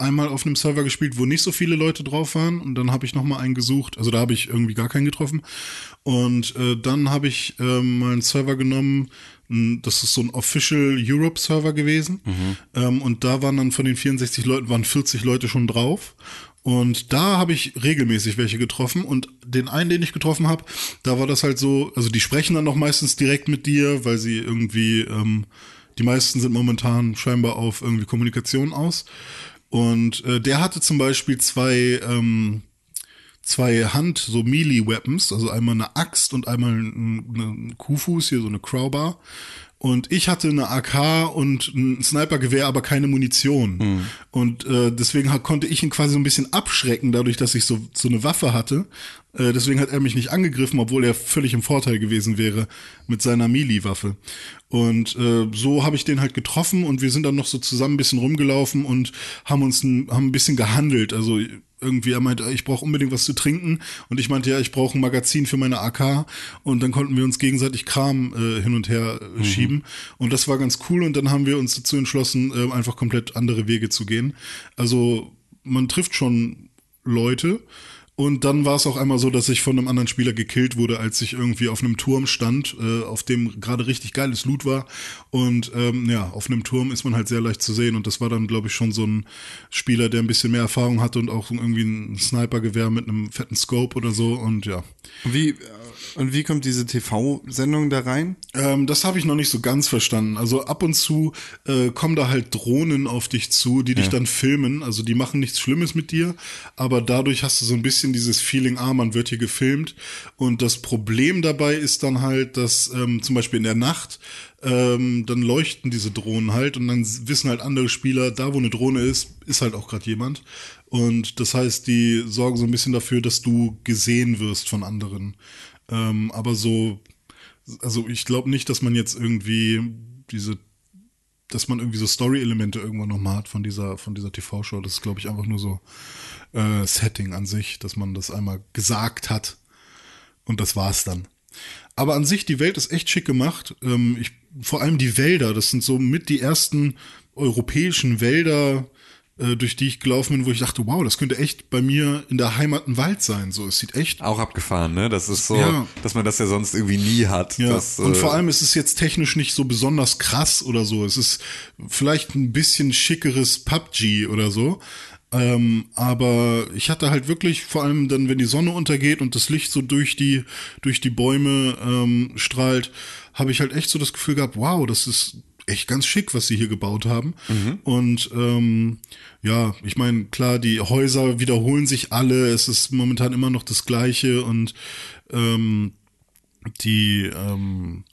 einmal auf einem Server gespielt, wo nicht so viele Leute drauf waren und dann habe ich noch mal einen gesucht. Also da habe ich irgendwie gar keinen getroffen und äh, dann habe ich ähm, mal einen Server genommen. m, Das ist so ein Official Europe Server gewesen ähm, und da waren dann von den 64 Leuten waren 40 Leute schon drauf. Und da habe ich regelmäßig welche getroffen und den einen, den ich getroffen habe, da war das halt so, also die sprechen dann noch meistens direkt mit dir, weil sie irgendwie, ähm, die meisten sind momentan scheinbar auf irgendwie Kommunikation aus. Und äh, der hatte zum Beispiel zwei, ähm, zwei Hand, so Melee-Weapons, also einmal eine Axt und einmal ein, ein Kuhfuß, hier so eine Crowbar. Und ich hatte eine AK und ein Snipergewehr, aber keine Munition. Und äh, deswegen hat, konnte ich ihn quasi so ein bisschen abschrecken, dadurch, dass ich so, so eine Waffe hatte. Äh, deswegen hat er mich nicht angegriffen, obwohl er völlig im Vorteil gewesen wäre mit seiner Melee-Waffe. Und äh, so habe ich den halt getroffen und wir sind dann noch so zusammen ein bisschen rumgelaufen und haben uns ein, haben ein bisschen gehandelt. Also irgendwie, er meinte, ich brauche unbedingt was zu trinken. Und ich meinte, ja, ich brauche ein Magazin für meine AK. Und dann konnten wir uns gegenseitig Kram äh, hin und her äh, schieben. Und das war ganz cool. Und dann haben wir uns dazu entschlossen, äh, einfach komplett andere Wege zu gehen. Also man trifft schon Leute. Und dann war es auch einmal so, dass ich von einem anderen Spieler gekillt wurde, als ich irgendwie auf einem Turm stand, äh, auf dem gerade richtig geiles Loot war. Und ähm, ja, auf einem Turm ist man halt sehr leicht zu sehen. Und das war dann, glaube ich, schon so ein Spieler, der ein bisschen mehr Erfahrung hatte und auch irgendwie ein Snipergewehr mit einem fetten Scope oder so. Und ja, Wie, äh, und wie kommt diese TV-Sendung da rein? Ähm, das habe ich noch nicht so ganz verstanden. Also ab und zu äh, kommen da halt Drohnen auf dich zu, die dich dann filmen. Also die machen nichts Schlimmes mit dir, aber dadurch hast du so ein bisschen dieses Feeling, ah, man wird hier gefilmt. Und das Problem dabei ist dann halt, dass ähm, zum Beispiel in der Nacht ähm, dann leuchten diese Drohnen halt und dann wissen halt andere Spieler, da wo eine Drohne ist, ist halt auch gerade jemand. Und das heißt, die sorgen so ein bisschen dafür, dass du gesehen wirst von anderen. Ähm, aber so also ich glaube nicht, dass man jetzt irgendwie diese, dass man irgendwie so Story-Elemente irgendwann nochmal hat von dieser, von dieser TV-Show. Das ist, glaube ich, einfach nur so äh, Setting an sich, dass man das einmal gesagt hat und das war's dann. Aber an sich, die Welt ist echt schick gemacht. Ähm, ich, vor allem die Wälder, das sind so mit die ersten europäischen Wälder, äh, durch die ich gelaufen bin, wo ich dachte, wow, das könnte echt bei mir in der Heimat ein Wald sein. So, es sieht echt Auch abgefahren, ne? Das ist so, Ja. dass man das ja sonst irgendwie nie hat. Ja, Das, und äh, vor allem ist es jetzt technisch nicht so besonders krass oder so. Es ist vielleicht ein bisschen schickeres PUBG oder so. Ähm, aber ich hatte halt wirklich, vor allem dann, wenn die Sonne untergeht und das Licht so durch die, durch die Bäume ähm, strahlt, habe ich halt echt so das Gefühl gehabt, wow, das ist echt ganz schick, was sie hier gebaut haben. Und ähm, ja, ich meine, klar, die Häuser wiederholen sich alle, es ist momentan immer noch das Gleiche und ähm, die ähm,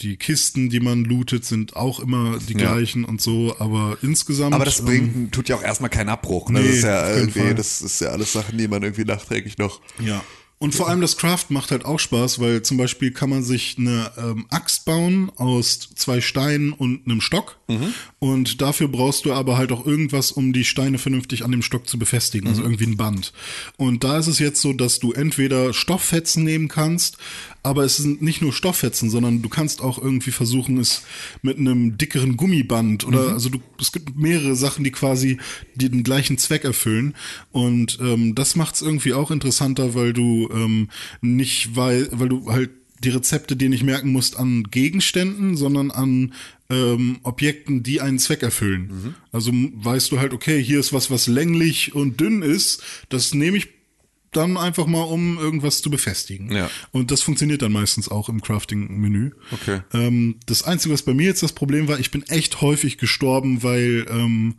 die Kisten, die man lootet, sind auch immer die Ja. gleichen und so, aber insgesamt. aber das ähm, bringt, tut ja auch erstmal keinen Abbruch. Ne? Nee, das ist ja irgendwie, das ist ja alles Sachen, die man irgendwie nachträglich noch. Ja. Und vor allem das Craft macht halt auch Spaß, weil zum Beispiel kann man sich eine ähm, Axt bauen aus zwei Steinen und einem Stock. Und dafür brauchst du aber halt auch irgendwas, um die Steine vernünftig an dem Stock zu befestigen, also irgendwie ein Band. Und da ist es jetzt so, dass du entweder Stofffetzen nehmen kannst, aber es sind nicht nur Stofffetzen, sondern du kannst auch irgendwie versuchen, es mit einem dickeren Gummiband oder also du, es gibt mehrere Sachen, die quasi den gleichen Zweck erfüllen. Und ähm, das macht es irgendwie auch interessanter, weil du ähm, nicht weil, weil du halt die Rezepte dir nicht merken musst an Gegenständen, sondern an ähm, Objekten, die einen Zweck erfüllen. Mhm. Also weißt du halt, okay, hier ist was, was länglich und dünn ist, das nehme ich dann einfach mal, um irgendwas zu befestigen. Ja. Und das funktioniert dann meistens auch im Crafting-Menü. Okay. Ähm, das Einzige, was bei mir jetzt das Problem war, ich bin echt häufig gestorben, weil ähm,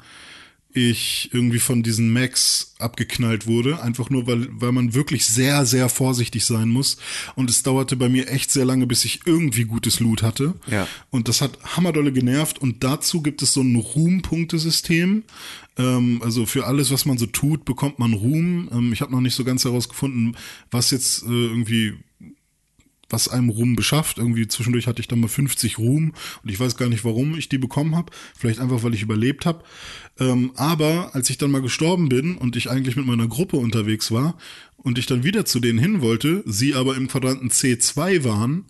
ich irgendwie von diesen Macs abgeknallt wurde. Einfach nur, weil, weil man wirklich sehr, sehr vorsichtig sein muss. Und es dauerte bei mir echt sehr lange, bis ich irgendwie gutes Loot hatte. Ja. Und das hat hammerdolle genervt. Und dazu gibt es so ein Ruhmpunktesystem. Ähm, also für alles, was man so tut, bekommt man Ruhm. Ähm, ich habe noch nicht so ganz herausgefunden, was jetzt äh, irgendwie was einem Ruhm beschafft. Irgendwie zwischendurch hatte ich dann mal 50 Ruhm und ich weiß gar nicht, warum ich die bekommen habe. Vielleicht einfach, weil ich überlebt habe. Ähm, aber als ich dann mal gestorben bin und ich eigentlich mit meiner Gruppe unterwegs war und ich dann wieder zu denen hin wollte, sie aber im Quadranten C2 waren,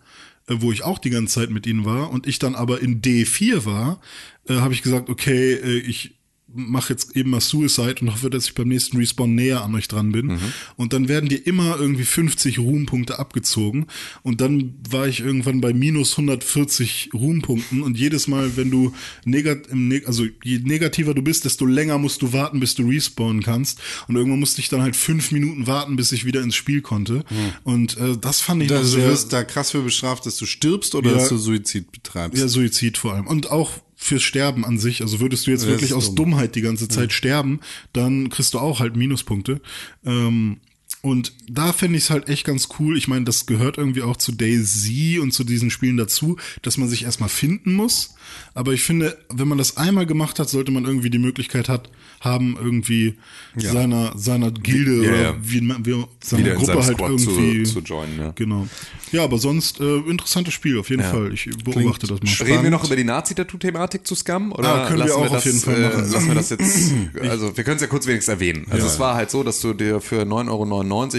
äh, wo ich auch die ganze Zeit mit ihnen war und ich dann aber in D4 war, äh, habe ich gesagt, okay, äh, ich mache jetzt eben mal Suicide und hoffe, dass ich beim nächsten Respawn näher an euch dran bin. Und dann werden dir immer irgendwie 50 Ruhmpunkte abgezogen. Und dann war ich irgendwann bei minus 140 Ruhmpunkten. Und jedes Mal, wenn du negat neg also je negativer du bist, desto länger musst du warten, bis du respawnen kannst. Und irgendwann musste ich dann halt fünf Minuten warten, bis ich wieder ins Spiel konnte. Und äh, das fand ich Also du wirst da krass für bestraft, dass du stirbst oder Ja. dass du Suizid betreibst. Ja, Suizid vor allem. Und auch fürs Sterben an sich. Also würdest du jetzt Das wirklich aus dumm. Dummheit die ganze Zeit sterben, dann kriegst du auch halt Minuspunkte. Ähm, und da fände ich es halt echt ganz cool. Ich meine, das gehört irgendwie auch zu Daisy und zu diesen Spielen dazu, dass man sich erstmal finden muss. Aber ich finde, wenn man das einmal gemacht hat, sollte man irgendwie die Möglichkeit hat, haben, irgendwie seiner, seiner Gilde Ja, oder ja. wie, wie seiner Wieder Gruppe halt Squad irgendwie zu, zu joinen, ja. Genau. Ja, aber sonst äh, interessantes Spiel auf jeden Fall. Ich beobachte das mal. Reden wir noch über die Nazi-Tattoo-Thematik zu Scum? Oder Ah, können wir auch das, auf jeden Fall äh, machen. Lassen wir das jetzt, also wir können es ja kurz wenigstens erwähnen. Also es war halt so, dass du dir für 9,99 Euro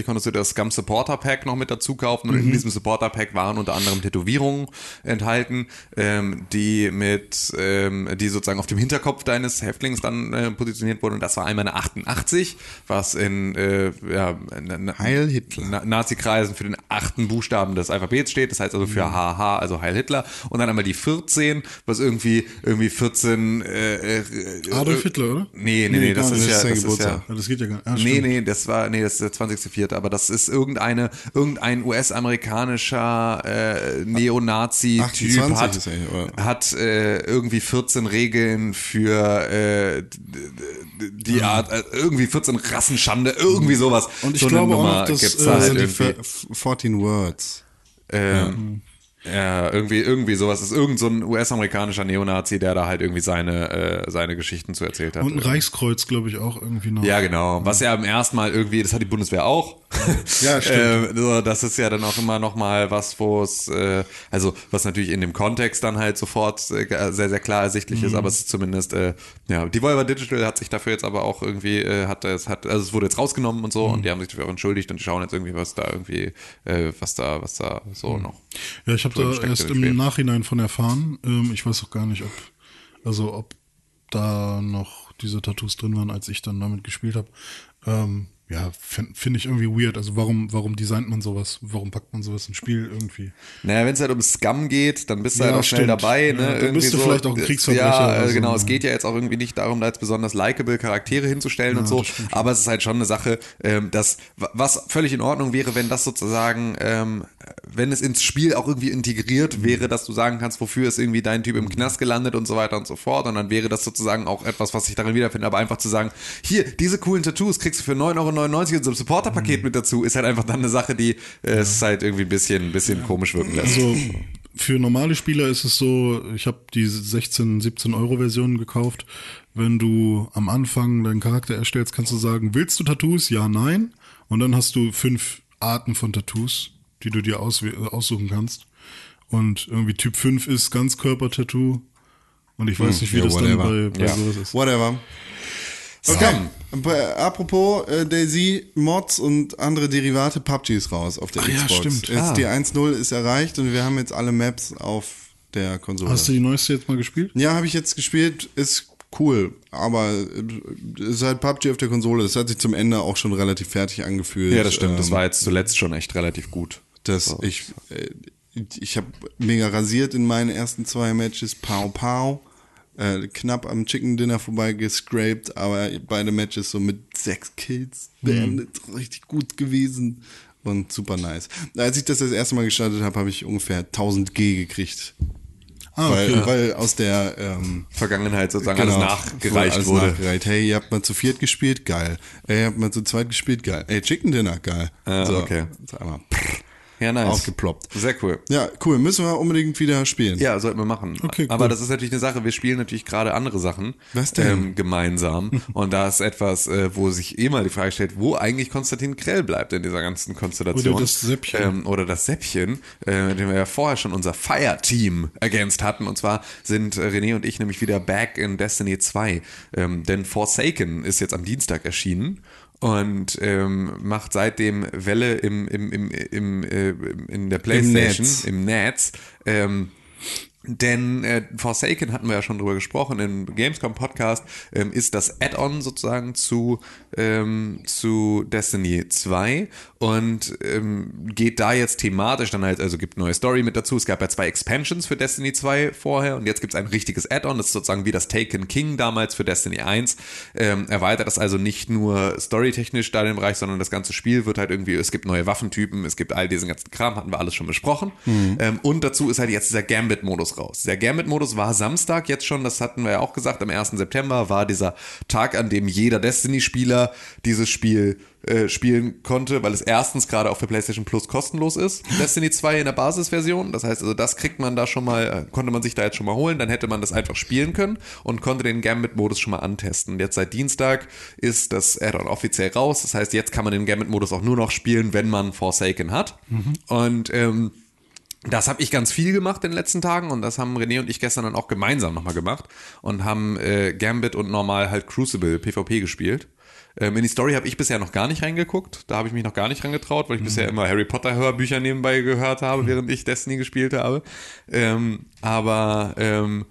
konntest du das Scum Supporter Pack noch mit dazu kaufen und Mhm. in diesem Supporter Pack waren unter anderem Tätowierungen enthalten, ähm, die mit, ähm, die sozusagen auf dem Hinterkopf deines Häftlings dann äh, positioniert wurden und das war einmal eine 88, was in, äh, ja, Heil Hitler. Na Nazi-Kreisen für den achten Buchstaben des Alphabets steht, das heißt also für HH, also Heil Hitler. Und dann einmal die 14, was irgendwie, irgendwie 14, äh, äh, Adolf äh, Hitler, oder? Nee, nee, nee, das gar ist ja, das ist sein das ist ja. Ja, das geht ja gar nicht. Ah, Nee, nee, das war, nee, das ist der 20.04., aber das ist irgendeine, irgendein US-amerikanischer äh, Neonazi-Typ 28 hat, hat äh, irgendwie 14 Regeln für äh, die Art, äh, irgendwie 14 Rassenschande, irgendwie sowas. Und ich so glaube auch noch, dass, äh, da Das halt sind die irgendwie. f- 14 Words. Ähm, ja. irgendwie, irgendwie sowas. Das ist irgend so ein US-amerikanischer Neonazi, der da halt irgendwie seine, äh, seine Geschichten zu erzählt hat. Und ein Reichskreuz, glaube ich, auch irgendwie noch. Ja, genau. Was ja im ersten Mal irgendwie, das hat die Bundeswehr auch. Ja, stimmt. so, das ist ja dann auch immer noch mal was, wo es, äh, also was natürlich in dem Kontext dann halt sofort äh, sehr, sehr klar ersichtlich Mhm. ist, aber es ist zumindest, äh, ja, die Volver Digital hat sich dafür jetzt aber auch irgendwie, äh, hat es, hat, also es wurde jetzt rausgenommen und so Mhm. und die haben sich dafür auch entschuldigt und die schauen jetzt irgendwie, was da irgendwie, äh, was da, was da so Mhm. noch. Ja, ich habe da erst im. Nachhinein von erfahren. Ähm, ich weiß auch gar nicht, ob, also ob da noch diese Tattoos drin waren, als ich dann damit gespielt habe. Ähm, ja, finde find ich irgendwie weird. Also warum, warum designt man sowas? Warum packt man sowas ins Spiel irgendwie? Naja, wenn es halt um Scum geht, dann bist du Ja, halt auch schnell stimmt. dabei. Ja, Ne? dann Irgendwie bist du vielleicht auch ein Kriegsverbrecher Ja, äh, so, genau. ja. Es geht ja jetzt auch irgendwie nicht darum, da jetzt besonders likable Charaktere hinzustellen und so. Aber es ist halt schon eine Sache, ähm, dass, was völlig in Ordnung wäre, wenn das sozusagen, ähm, wenn es ins Spiel auch irgendwie integriert wäre, dass du sagen kannst, wofür ist irgendwie dein Typ im Knast gelandet und so weiter und so fort. Und dann wäre das sozusagen auch etwas, was ich darin wiederfinde. Aber einfach zu sagen, hier, diese coolen Tattoos kriegst du für 9,99 Euro in so einem Supporter-Paket mit dazu, ist halt einfach dann eine Sache, die äh, es halt irgendwie ein bisschen, ein bisschen komisch wirken lässt. Also für normale Spieler ist es so, ich habe die 16, 17 Euro Version gekauft. Wenn du am Anfang deinen Charakter erstellst, kannst du sagen, willst du Tattoos? Ja, nein. Und dann hast du fünf Arten von Tattoos, die du dir aussuchen kannst. Und irgendwie Typ 5 ist Ganzkörper-Tattoo. Und ich weiß nicht, wie ja, das dann whatever. bei, bei Ja. sowas ist. Whatever. Scum. Bei- Apropos äh, Daisy, Mods und andere Derivate, PUBG ist raus auf der Ach ja, Xbox. stimmt. Jetzt Ah. Die 1.0 ist erreicht und wir haben jetzt alle Maps auf der Konsole. Hast du die neueste jetzt mal gespielt? ja, habe ich jetzt gespielt, ist cool, aber äh, ist halt PUBG auf der Konsole. Das hat sich zum Ende auch schon relativ fertig angefühlt. Ja, das stimmt. Das Ähm, war jetzt zuletzt schon echt relativ gut. dass So. ich, äh, ich habe mega rasiert in meinen ersten zwei Matches. Pow, pow. Äh, knapp am Chicken Dinner vorbei gescraped, aber beide Matches so mit sechs Kills beendet. Richtig gut gewesen und super nice. Als ich das das erste Mal gestartet habe, habe ich ungefähr 1000 G gekriegt. Ah, weil, okay. weil aus der ähm, Vergangenheit sozusagen Genau, alles nachgereicht alles wurde. nachgereicht. Hey, ihr habt mal zu viert gespielt, geil. Hey, ihr habt mal zu zweit gespielt, geil. Ey, Chicken Dinner, geil. Ah, okay. Sag mal, Ja, nice. aufgeploppt. Sehr cool. Ja, cool. Müssen wir unbedingt wieder spielen. Ja, sollten wir machen. Okay, cool. Aber das ist natürlich eine Sache, wir spielen natürlich gerade andere Sachen Was denn? Ähm, gemeinsam. Und da ist etwas, äh, wo sich eh mal die Frage stellt, wo eigentlich Konstantin Krell bleibt in dieser ganzen Konstellation. Oder das Säppchen. Ähm, oder das Säppchen, äh, mit dem wir ja vorher schon unser Fire-Team ergänzt hatten. Und zwar sind äh, René und ich nämlich wieder back in Destiny 2. Ähm, denn Forsaken ist jetzt am Dienstag erschienen und ähm, macht seitdem Welle im, im, im, im, äh, in der Playstation, Netz. im Netz. Ähm, denn äh, Forsaken hatten wir ja schon drüber gesprochen im Gamescom Podcast, ähm, ist das Add-on sozusagen zu, ähm, zu Destiny 2 und ähm, geht da jetzt thematisch dann halt, also gibt neue Story mit dazu. Es gab ja zwei Expansions für Destiny 2 vorher und jetzt gibt es ein richtiges Add-on, das ist sozusagen wie das Taken King damals für Destiny 1. Ähm, erweitert das also nicht nur storytechnisch da den Bereich, sondern das ganze Spiel wird halt irgendwie, es gibt neue Waffentypen, es gibt all diesen ganzen Kram, hatten wir alles schon besprochen. Ähm, und dazu ist halt jetzt dieser Gambit-Modus raus. Der Gambit-Modus war Samstag jetzt schon, das hatten wir ja auch gesagt, am 1. September war dieser Tag, an dem jeder Destiny-Spieler dieses Spiel äh, spielen konnte, weil es erstens gerade auch für PlayStation Plus kostenlos ist, Destiny 2 in der Basisversion. Das heißt also, das kriegt man da schon mal, äh, konnte man sich da jetzt schon mal holen, dann hätte man das einfach spielen können und konnte den Gambit-Modus schon mal antesten. Jetzt seit Dienstag ist das Add-on offiziell raus. Das heißt, jetzt kann man den Gambit-Modus auch nur noch spielen, wenn man Forsaken hat. Und ähm, das habe ich ganz viel gemacht in den letzten Tagen und das haben René und ich gestern dann auch gemeinsam nochmal gemacht und haben äh, Gambit und normal halt Crucible PvP gespielt. Ähm, in die Story habe ich bisher noch gar nicht reingeguckt. Da habe ich mich noch gar nicht rangetraut, weil ich bisher immer Harry Potter Hörbücher nebenbei gehört habe, während ich Destiny gespielt habe. Ähm, aber ähm,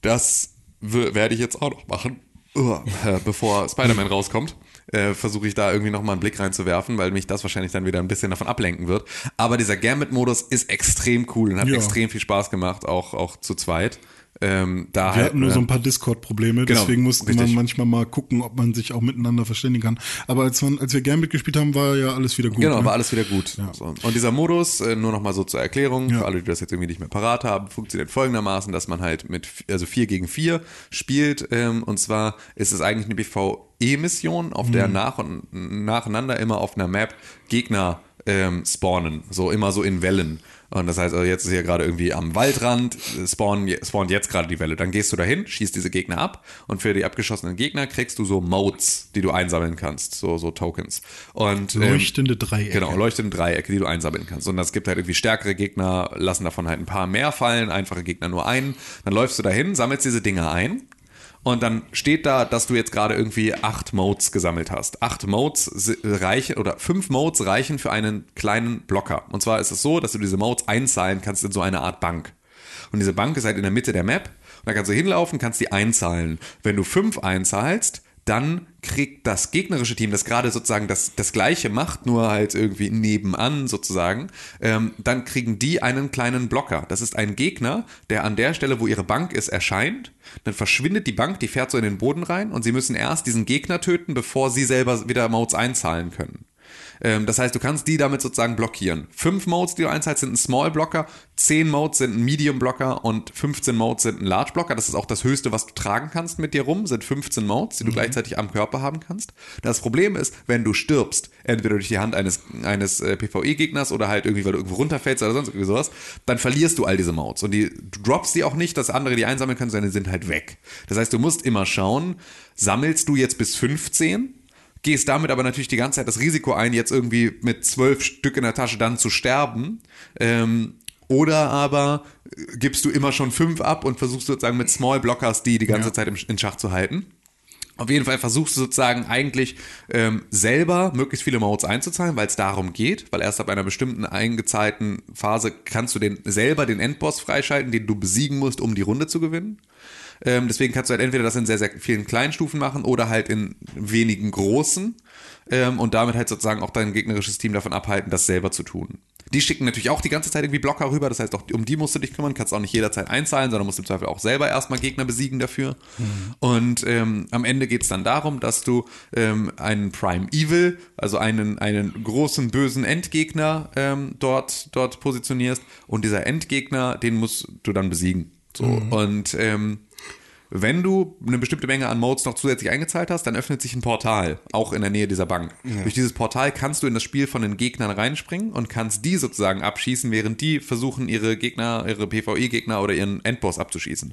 das werde ich jetzt auch noch machen, Uah, äh, bevor Spider-Man rauskommt. Äh, versuche ich da irgendwie nochmal einen Blick reinzuwerfen, weil mich das wahrscheinlich dann wieder ein bisschen davon ablenken wird. Aber dieser Gambit-Modus ist extrem cool und hat Ja. extrem viel Spaß gemacht, auch, auch zu zweit. Ähm, da Wir halt, hatten nur äh, so ein paar Discord-Probleme, Genau, deswegen mussten richtig. man manchmal mal gucken, ob man sich auch miteinander verständigen kann. Aber als, man, als wir Gambit gespielt haben, war ja alles wieder gut. Genau, ne? war alles wieder gut. So. Und dieser Modus, äh, nur nochmal so zur Erklärung, Ja. für alle, die das jetzt irgendwie nicht mehr parat haben, funktioniert folgendermaßen, dass man halt mit, also 4 gegen 4 spielt. Ähm, und zwar ist es eigentlich eine BVE-Mission, auf der nach und nacheinander immer auf einer Map Gegner ähm, spawnen. So immer so in Wellen. Und das heißt, also jetzt ist hier gerade irgendwie am Waldrand, je- spawnt jetzt gerade die Welle. Dann gehst du dahin, schießt diese Gegner ab und für die abgeschossenen Gegner kriegst du so Modes, die du einsammeln kannst, so, so Tokens. Und, ähm, Leuchtende Dreiecke. Genau, leuchtende Dreiecke, die du einsammeln kannst. Und es gibt halt irgendwie stärkere Gegner, lassen davon halt ein paar mehr fallen, einfache Gegner nur einen. Dann läufst du dahin, sammelst diese Dinger ein. Und dann steht da, dass du jetzt gerade irgendwie acht Modes gesammelt hast. Acht Modes reichen oder fünf Modes reichen für einen kleinen Blocker. Und zwar ist es so, dass du diese Modes einzahlen kannst in so eine Art Bank. Und diese Bank ist halt in der Mitte der Map. Und da kannst du hinlaufen, kannst die einzahlen. Wenn du fünf einzahlst, dann kriegt das gegnerische Team, das gerade sozusagen das, das gleiche macht, nur halt irgendwie nebenan sozusagen, ähm, dann kriegen die einen kleinen Blocker. Das ist ein Gegner, der an der Stelle, wo ihre Bank ist, erscheint. Dann verschwindet die Bank, die fährt so in den Boden rein und sie müssen erst diesen Gegner töten, bevor sie selber wieder Modes einzahlen können. Ähm, das heißt, du kannst die damit sozusagen blockieren. Fünf Modes, die du einzahlst, sind ein Small Blocker, zehn Modes sind ein Medium Blocker und 15 Modes sind ein Large Blocker. Das ist auch das höchste, was du tragen kannst mit dir rum, sind 15 Modes, die du gleichzeitig am Körper haben kannst. Das Problem ist, wenn du stirbst, entweder durch die Hand eines, eines äh, PvE-Gegners oder halt irgendwie, weil du irgendwo runterfällst oder sonst irgendwie sowas, dann verlierst du all diese Modes. Und die, du droppst die auch nicht, dass andere die einsammeln können, sondern die sind halt weg. Das heißt, du musst immer schauen, sammelst du jetzt bis 15 gehst damit aber natürlich die ganze Zeit das Risiko ein, jetzt irgendwie mit zwölf Stück in der Tasche dann zu sterben. Ähm, oder aber äh, gibst du immer schon fünf ab und versuchst sozusagen mit Small Blockers die die ganze Zeit im, in Schach zu halten. Auf jeden Fall versuchst du sozusagen eigentlich ähm, selber möglichst viele Modes einzuzahlen, weil es darum geht, weil erst ab einer bestimmten eingezahlten Phase kannst du den selber den Endboss freischalten, den du besiegen musst, um die Runde zu gewinnen. Ähm, deswegen kannst du halt entweder das in sehr, sehr vielen kleinen Stufen machen oder halt in wenigen großen ähm, und damit halt sozusagen auch dein gegnerisches Team davon abhalten, das selber zu tun. Die schicken natürlich auch die ganze Zeit irgendwie Blocker rüber, das heißt auch um die musst du dich kümmern, kannst auch nicht jederzeit einzahlen, sondern musst im Zweifel auch selber erstmal Gegner besiegen dafür. Und ähm, am Ende geht's dann darum, dass du ähm, einen Prime Evil, also einen, einen großen bösen Endgegner ähm, dort, dort positionierst und dieser Endgegner, den musst du dann besiegen. So. Und ähm, wenn du eine bestimmte Menge an Modes noch zusätzlich eingezahlt hast, dann öffnet sich ein Portal, auch in der Nähe dieser Bank. Durch dieses Portal kannst du in das Spiel von den Gegnern reinspringen und kannst die sozusagen abschießen, während die versuchen, ihre Gegner, ihre PvE-Gegner oder ihren Endboss abzuschießen.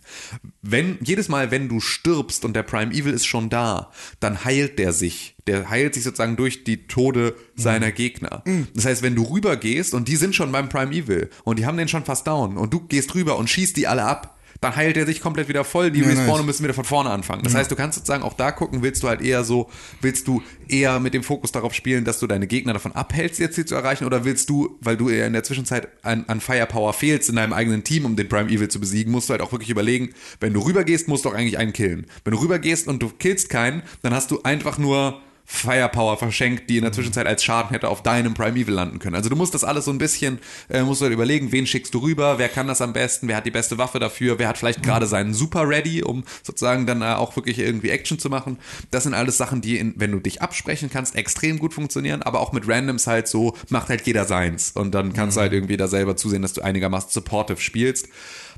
Wenn, jedes Mal, wenn du stirbst und der Prime Evil ist schon da, dann heilt der sich. Der heilt sich sozusagen durch die Tode seiner Gegner. Das heißt, wenn du rübergehst und die sind schon beim Prime Evil und die haben den schon fast down und du gehst rüber und schießt die alle ab, dann heilt er sich komplett wieder voll, die Ja, respawnen nice. und müssen wieder von vorne anfangen. Das heißt, du kannst sozusagen auch da gucken, willst du halt eher so, willst du eher mit dem Fokus darauf spielen, dass du deine Gegner davon abhältst, ihr Ziel zu erreichen, oder willst du, weil du eher in der Zwischenzeit an, an Firepower fehlst in deinem eigenen Team, um den Prime Evil zu besiegen, musst du halt auch wirklich überlegen, wenn du rübergehst, musst du auch eigentlich einen killen. Wenn du rübergehst und du killst keinen, dann hast du einfach nur Firepower verschenkt, die in der Zwischenzeit als Schaden hätte auf deinem Prime Evil landen können. Also du musst das alles so ein bisschen, äh, musst du halt überlegen, wen schickst du rüber, wer kann das am besten, wer hat die beste Waffe dafür, wer hat vielleicht gerade seinen Super ready, um sozusagen dann äh, auch wirklich irgendwie Action zu machen. Das sind alles Sachen, die, in, wenn du dich absprechen kannst, extrem gut funktionieren, aber auch mit Randoms halt so, macht halt jeder seins. Und dann kannst du halt irgendwie da selber zusehen, dass du einigermaßen supportive spielst.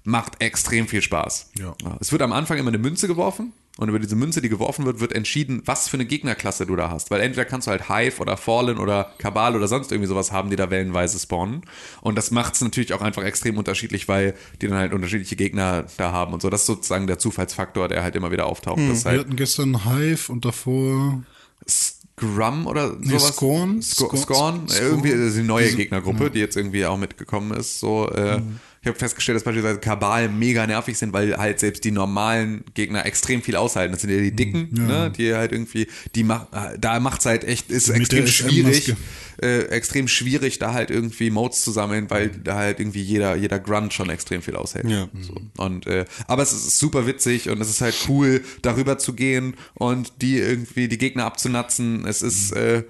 Macht extrem viel Spaß. Ja. Es wird am Anfang immer eine Münze geworfen und über diese Münze, die geworfen wird, wird entschieden, was für eine Gegnerklasse du da hast. Weil entweder kannst du halt Hive oder Fallen oder Kabal oder sonst irgendwie sowas haben, die da wellenweise spawnen. Und das macht es natürlich auch einfach extrem unterschiedlich, weil die dann halt unterschiedliche Gegner da haben und so. Das ist sozusagen der Zufallsfaktor, der halt immer wieder auftaucht. Das ist Wir halt hatten gestern Hive und davor Scrum oder Nee, sowas. Scorn. Scorn. Scorn. Scorn. Scorn. Irgendwie ist die neue Gegnergruppe, die jetzt irgendwie auch mitgekommen ist. So, äh, Mhm. Ich habe festgestellt, dass beispielsweise Kabal mega nervig sind, weil halt selbst die normalen Gegner extrem viel aushalten. Das sind ja die Dicken, ne, die halt irgendwie, die mach, da macht's halt echt, ist Mit extrem schwierig, äh, extrem schwierig, da halt irgendwie Modes zu sammeln, weil da halt irgendwie jeder, jeder Grunt schon extrem viel aushält. Ja. So. Und, äh, aber es ist super witzig und es ist halt cool, darüber zu gehen und die irgendwie, die Gegner abzunatzen. Es ist, äh,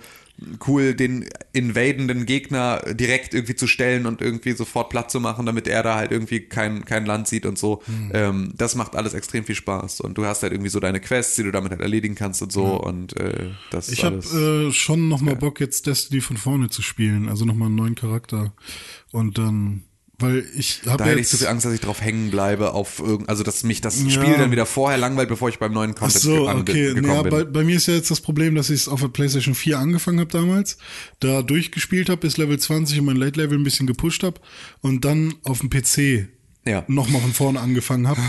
cool, den invadenden Gegner direkt irgendwie zu stellen und irgendwie sofort platt zu machen, damit er da halt irgendwie kein, kein Land sieht und so. Ähm, das macht alles extrem viel Spaß. Und du hast halt irgendwie so deine Quests, die du damit halt erledigen kannst und so. Und äh, das ist Ich habe äh, schon noch mal Bock, jetzt Destiny von vorne zu spielen. Also noch mal einen neuen Charakter. Und dann, weil ich da habe hätte ich zu viel Angst, dass ich drauf hängen bleibe auf irgend, also dass mich das Ja. Spiel dann wieder vorher langweilt, bevor ich beim neuen Ach Content so, ange- okay. gekommen Naja, bin. bei, bei mir ist ja jetzt das Problem, dass ich es auf der PlayStation 4 angefangen habe damals, da durchgespielt habe bis Level 20 und mein Late Level ein bisschen gepusht habe und dann auf dem PC Ja. nochmal von vorne angefangen habe.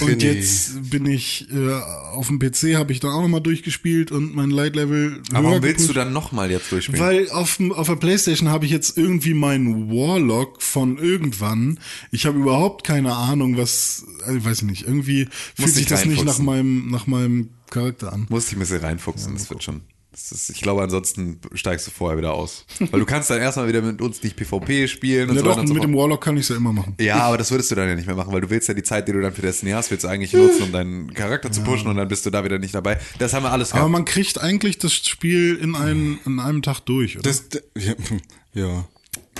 Und René. jetzt bin ich äh, auf dem PC, habe ich dann auch nochmal durchgespielt und mein Late Level Aber warum willst du gepusht. dann nochmal jetzt durchspielen? Weil auf, dem- auf der Playstation habe ich jetzt irgendwie meinen Warlock von irgendwann. Ich habe überhaupt keine Ahnung, was, ich weiß nicht, irgendwie fühlt sich das nicht nach meinem, nach meinem Charakter an. Muss ich ein bisschen reinfuchsen, das wird schon. Das ist, ich glaube, ansonsten steigst du vorher wieder aus. Weil du kannst dann erstmal wieder mit uns nicht PvP spielen und Ja so doch, und so mit fort. dem Warlock kann ich ja immer machen. Ja, aber das würdest du dann ja nicht mehr machen, weil du willst ja die Zeit, die du dann für Destiny hast, willst du eigentlich nutzen, um deinen Charakter zu pushen und dann bist du da wieder nicht dabei. Das haben wir alles Aber gehabt. man kriegt eigentlich das Spiel in einem, in einem Tag durch, oder? Das, ja.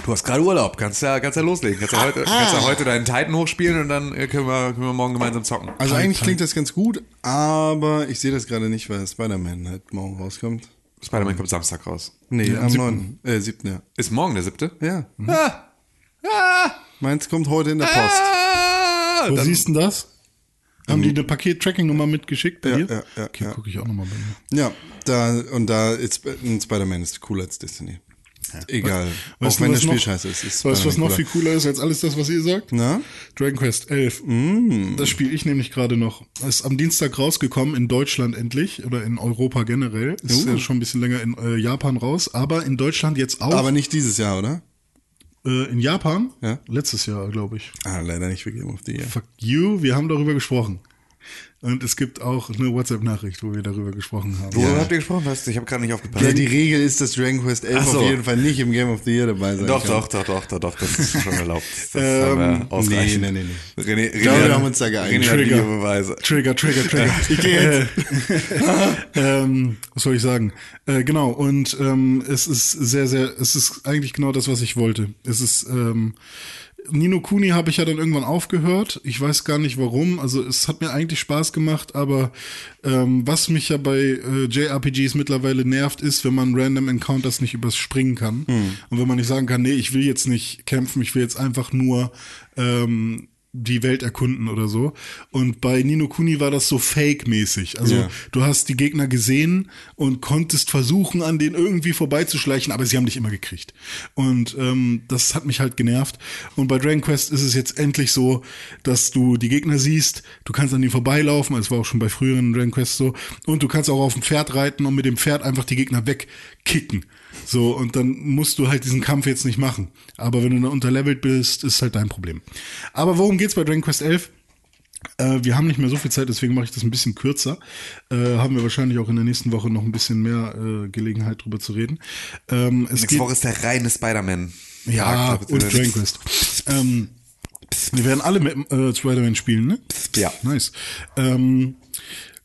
Du hast gerade Urlaub, kannst ja, kannst ja loslegen. Kannst ja heute, kannst ja heute deinen Titan hochspielen und dann äh, können wir, können wir morgen gemeinsam zocken. Also eigentlich klingt das ganz gut, aber ich sehe das gerade nicht, weil Spider-Man halt morgen rauskommt. Spider-Man kommt Samstag raus. Nee, Ja, am am siebten. 9. Äh, 7. Ja. Ist morgen der siebte? ja. Ah! Ah! Meins kommt heute in der Post. Ah! Wo Dann- siehst du denn das? Haben die eine Paket-Tracking-Nummer mitgeschickt bei Ja, dir? ja, ja, okay, ja. gucke ich auch nochmal bei mir. Ja, da, und da ist ein Spider-Man ist cooler als Destiny. Egal. Weißt auch du, wenn das Spiel noch- scheiße ist. ist Weißt du, was noch viel cooler ist als alles das, was ihr sagt? Na? Dragon Quest 11. Mm. Das spiele ich nämlich gerade noch. Ist am Dienstag rausgekommen, in Deutschland endlich oder in Europa generell. Ist Uh. ja schon ein bisschen länger in äh, Japan raus, aber in Deutschland jetzt auch. Aber nicht dieses Jahr, oder? äh, in Japan? Ja. Letztes Jahr, glaube ich. Ah, leider nicht für Game of the Year. Fuck you, wir haben darüber gesprochen. Und es gibt auch eine WhatsApp-Nachricht, wo wir darüber gesprochen haben. Worüber habt ihr gesprochen? Ich habe gerade nicht aufgepasst. Ja, die Regel ist, dass Dragon Quest 11 Ach so. auf jeden Fall nicht im Game of the Year dabei sein doch, kann. doch, doch, doch, doch, doch, das ist schon erlaubt. Das haben wir ausreichend. nee, nee, nee. René, René, glaube, wir haben uns da geeinigt. Trigger. Videobeweise. Trigger, Trigger, Trigger. ich gehe jetzt. ähm, was soll ich sagen? Äh, genau, und ähm, es ist sehr, sehr, es ist eigentlich genau das, was ich wollte. Es ist, ähm, Nino Kuni habe ich ja dann irgendwann aufgehört. Ich weiß gar nicht warum. Also es hat mir eigentlich Spaß gemacht, aber ähm, was mich ja bei äh, JRPGs mittlerweile nervt, ist, wenn man Random Encounters nicht überspringen kann. Und wenn man nicht sagen kann, nee, ich will jetzt nicht kämpfen, ich will jetzt einfach nur ähm, die Welt erkunden oder so. Und bei Nino Kuni war das so fake-mäßig. Also Ja. du hast die Gegner gesehen und konntest versuchen, an denen irgendwie vorbeizuschleichen, aber sie haben dich immer gekriegt. Und ähm, das hat mich halt genervt. Und bei Dragon Quest ist es jetzt endlich so, dass du die Gegner siehst, du kannst an ihnen vorbeilaufen, das war auch schon bei früheren Dragon Quest so, und du kannst auch auf dem Pferd reiten und mit dem Pferd einfach die Gegner wegkicken. So, und dann musst du halt diesen Kampf jetzt nicht machen. Aber wenn du da unterlevelt bist, ist halt dein Problem. Aber worum geht's bei Dragon Quest 11? Äh, wir haben nicht mehr so viel Zeit, deswegen mache ich das ein bisschen kürzer. Äh, haben wir wahrscheinlich auch in der nächsten Woche noch ein bisschen mehr äh, Gelegenheit drüber zu reden. Ähm, es Nächste geht, Woche ist der reine Spider-Man. ja, Tag, und beziehungsweise- Dragon Quest. Ähm, wir werden alle mit äh, Spider-Man spielen, ne? Ja. Nice. Ähm,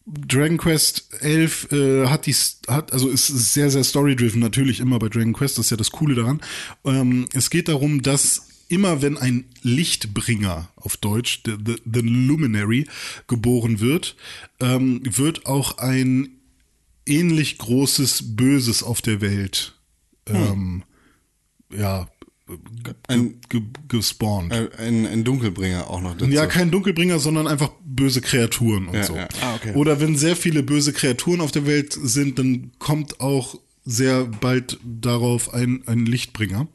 Dragon Quest 11 äh, hat die hat also ist sehr sehr story-driven natürlich immer bei Dragon Quest, das ist ja das coole daran. Ähm, es geht darum, dass immer wenn ein Lichtbringer auf Deutsch, the, the, the Luminary, geboren wird, ähm, wird auch ein ähnlich großes Böses auf der Welt ähm, ja Ein- ge, gespawnt. Ein, ein Dunkelbringer auch noch dazu. Ja, kein Dunkelbringer, sondern einfach böse Kreaturen und Ja, so. ja. Ah, okay. Oder wenn sehr viele böse Kreaturen auf der Welt sind, dann kommt auch sehr bald darauf ein, ein Lichtbringer.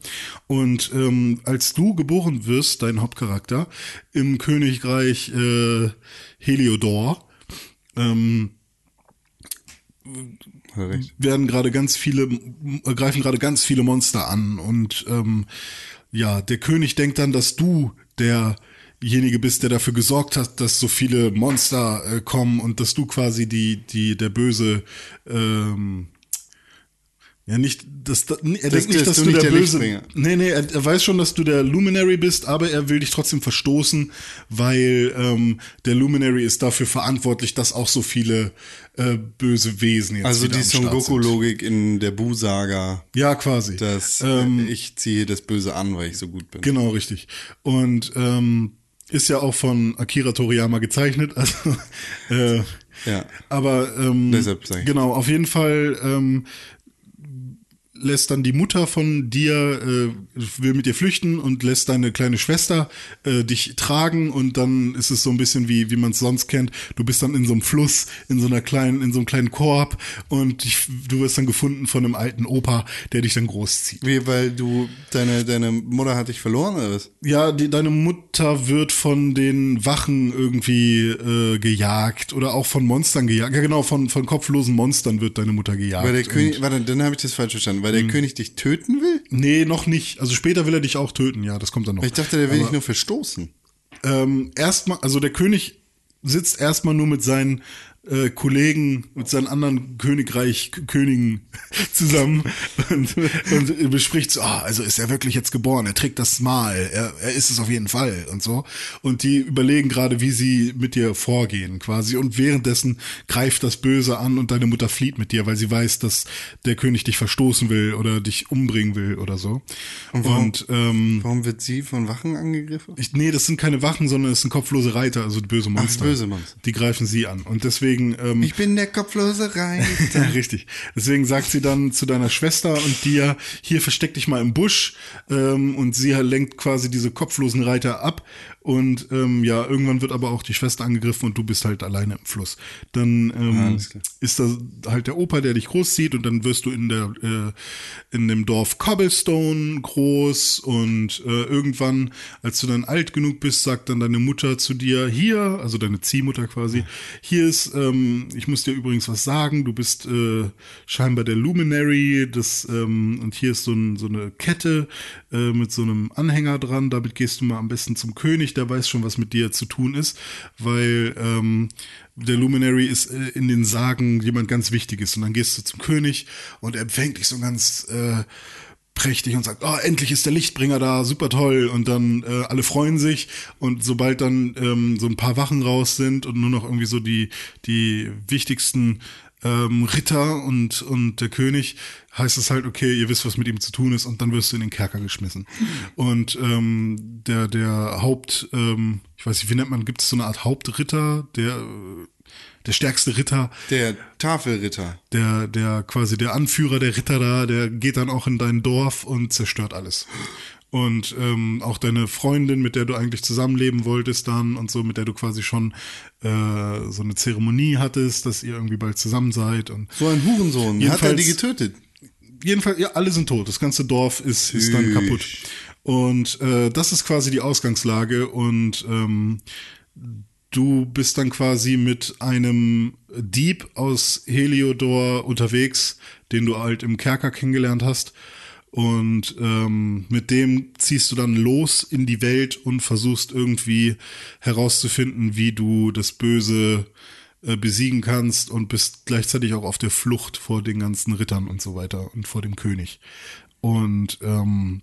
Und ähm, als du geboren wirst, dein Hauptcharakter, im Königreich äh, Heliodor, ähm, recht. werden gerade ganz viele, greifen gerade ganz viele Monster an und ähm, ja, der König denkt dann, dass du derjenige bist, der dafür gesorgt hat, dass so viele Monster äh, kommen und dass du quasi die, die, der böse, ähm, ja, nicht, dass, er denkt nicht, dass du der, der Böse, nee, nee, er, er weiß schon, dass du der Luminary bist, aber er will dich trotzdem verstoßen, weil ähm, der Luminary ist dafür verantwortlich, dass auch so viele äh, böse Wesen jetzt Also die Son. Goku-Logik in der Bu-Saga, Ja, quasi. dass ähm, äh, ich ziehe das Böse an, weil ich so gut bin. Genau, richtig. Und ähm, ist ja auch von Akira Toriyama gezeichnet. Also, äh, Ja. Aber ähm, Deshalb genau, auf jeden Fall ähm, lässt dann die Mutter von dir, äh, will mit dir flüchten und lässt deine kleine Schwester äh, dich tragen und dann ist es so ein bisschen wie, wie man es sonst kennt. Du bist dann in so einem Fluss, in so einer kleinen, in so einem kleinen Korb und dich, du wirst dann gefunden von einem alten Opa, der dich dann großzieht. Wie, weil du, deine, deine Mutter hat dich verloren oder was? Ja, die, deine Mutter wird von den Wachen irgendwie äh, gejagt oder auch von Monstern gejagt. Ja, genau, von, von kopflosen Monstern wird deine Mutter gejagt. Weil der König, warte, dann habe ich das falsch verstanden. Weil der Hm. König dich töten will? Nee, noch nicht. Also später will er dich auch töten, ja, das kommt dann noch. Ich dachte, der will dich nur verstoßen. ähm, erstmal, also der König sitzt erstmal nur mit seinen äh, Kollegen, mit seinen anderen Königreich Königen zusammen und, und bespricht so, ah, also ist er wirklich jetzt geboren, er trägt das Mal, er, er ist es auf jeden Fall und so. Und die überlegen gerade, wie sie mit dir vorgehen quasi. Und währenddessen greift das Böse an und deine Mutter flieht mit dir, weil sie weiß, dass der König dich verstoßen will oder dich umbringen will oder so. Und, ähm, Warum wird sie von Wachen angegriffen? ich, nee, das sind keine Wachen, sondern es sind kopflose Reiter, also böse Monster. böse Monster. Die greifen sie an. Und deswegen, ähm, Ich bin der kopflose ja, Reiter. richtig. Deswegen sagt sie dann zu deiner Schwester und dir, hier versteck dich mal im Busch. Ähm, und sie lenkt quasi diese kopflosen Reiter ab. Und ähm, ja, irgendwann wird aber auch die Schwester angegriffen und du bist halt alleine im Fluss. Dann ähm, klar. ist da halt der Opa, der dich großzieht und dann wirst du in der äh, in dem Dorf Cobblestone groß und äh, irgendwann, als du dann alt genug bist, sagt dann deine Mutter zu dir hier, also deine Ziehmutter quasi, hier ist äh, ähm, ich muss dir übrigens was sagen, du bist äh, scheinbar der Luminary, das, ähm, und hier ist so, ein, so eine Kette äh, mit so einem Anhänger dran, damit gehst du mal am besten zum König, der weiß schon, was mit dir zu tun ist, weil ähm, der Luminary ist äh, in den Sagen jemand ganz Wichtiges. Und dann gehst du zum König und er empfängt dich so ganz äh, prächtig und sagt, oh, endlich ist der Lichtbringer da, super toll. Und dann äh, alle freuen sich und sobald dann ähm, so ein paar Wachen raus sind und nur noch irgendwie so die, die wichtigsten ähm, Ritter und, und der König, heißt es halt, okay, ihr wisst, was mit ihm zu tun ist und dann wirst du in den Kerker geschmissen. Und ähm, der, der Haupt, ähm, ich weiß nicht, wie nennt man, gibt es so eine Art Hauptritter, der, der stärkste Ritter, Der Tafelritter. der, der quasi der Anführer der Ritter da, der geht dann auch in dein Dorf und zerstört alles. Und ähm, auch deine Freundin, mit der du eigentlich zusammenleben wolltest dann und so, mit der du quasi schon äh, so eine Zeremonie hattest, dass ihr irgendwie bald zusammen seid. Und So ein Hurensohn. Hat er die getötet? jedenfalls, ja, alle sind tot. Das ganze Dorf ist, ist dann kaputt. Und äh, das ist quasi die Ausgangslage. Und ähm, du bist dann quasi mit einem Dieb aus Heliodor unterwegs, den du halt im Kerker kennengelernt hast. Und ähm, mit dem ziehst du dann los in die Welt und versuchst irgendwie herauszufinden, wie du das Böse äh, besiegen kannst und bist gleichzeitig auch auf der Flucht vor den ganzen Rittern und so weiter und vor dem König. Und ähm,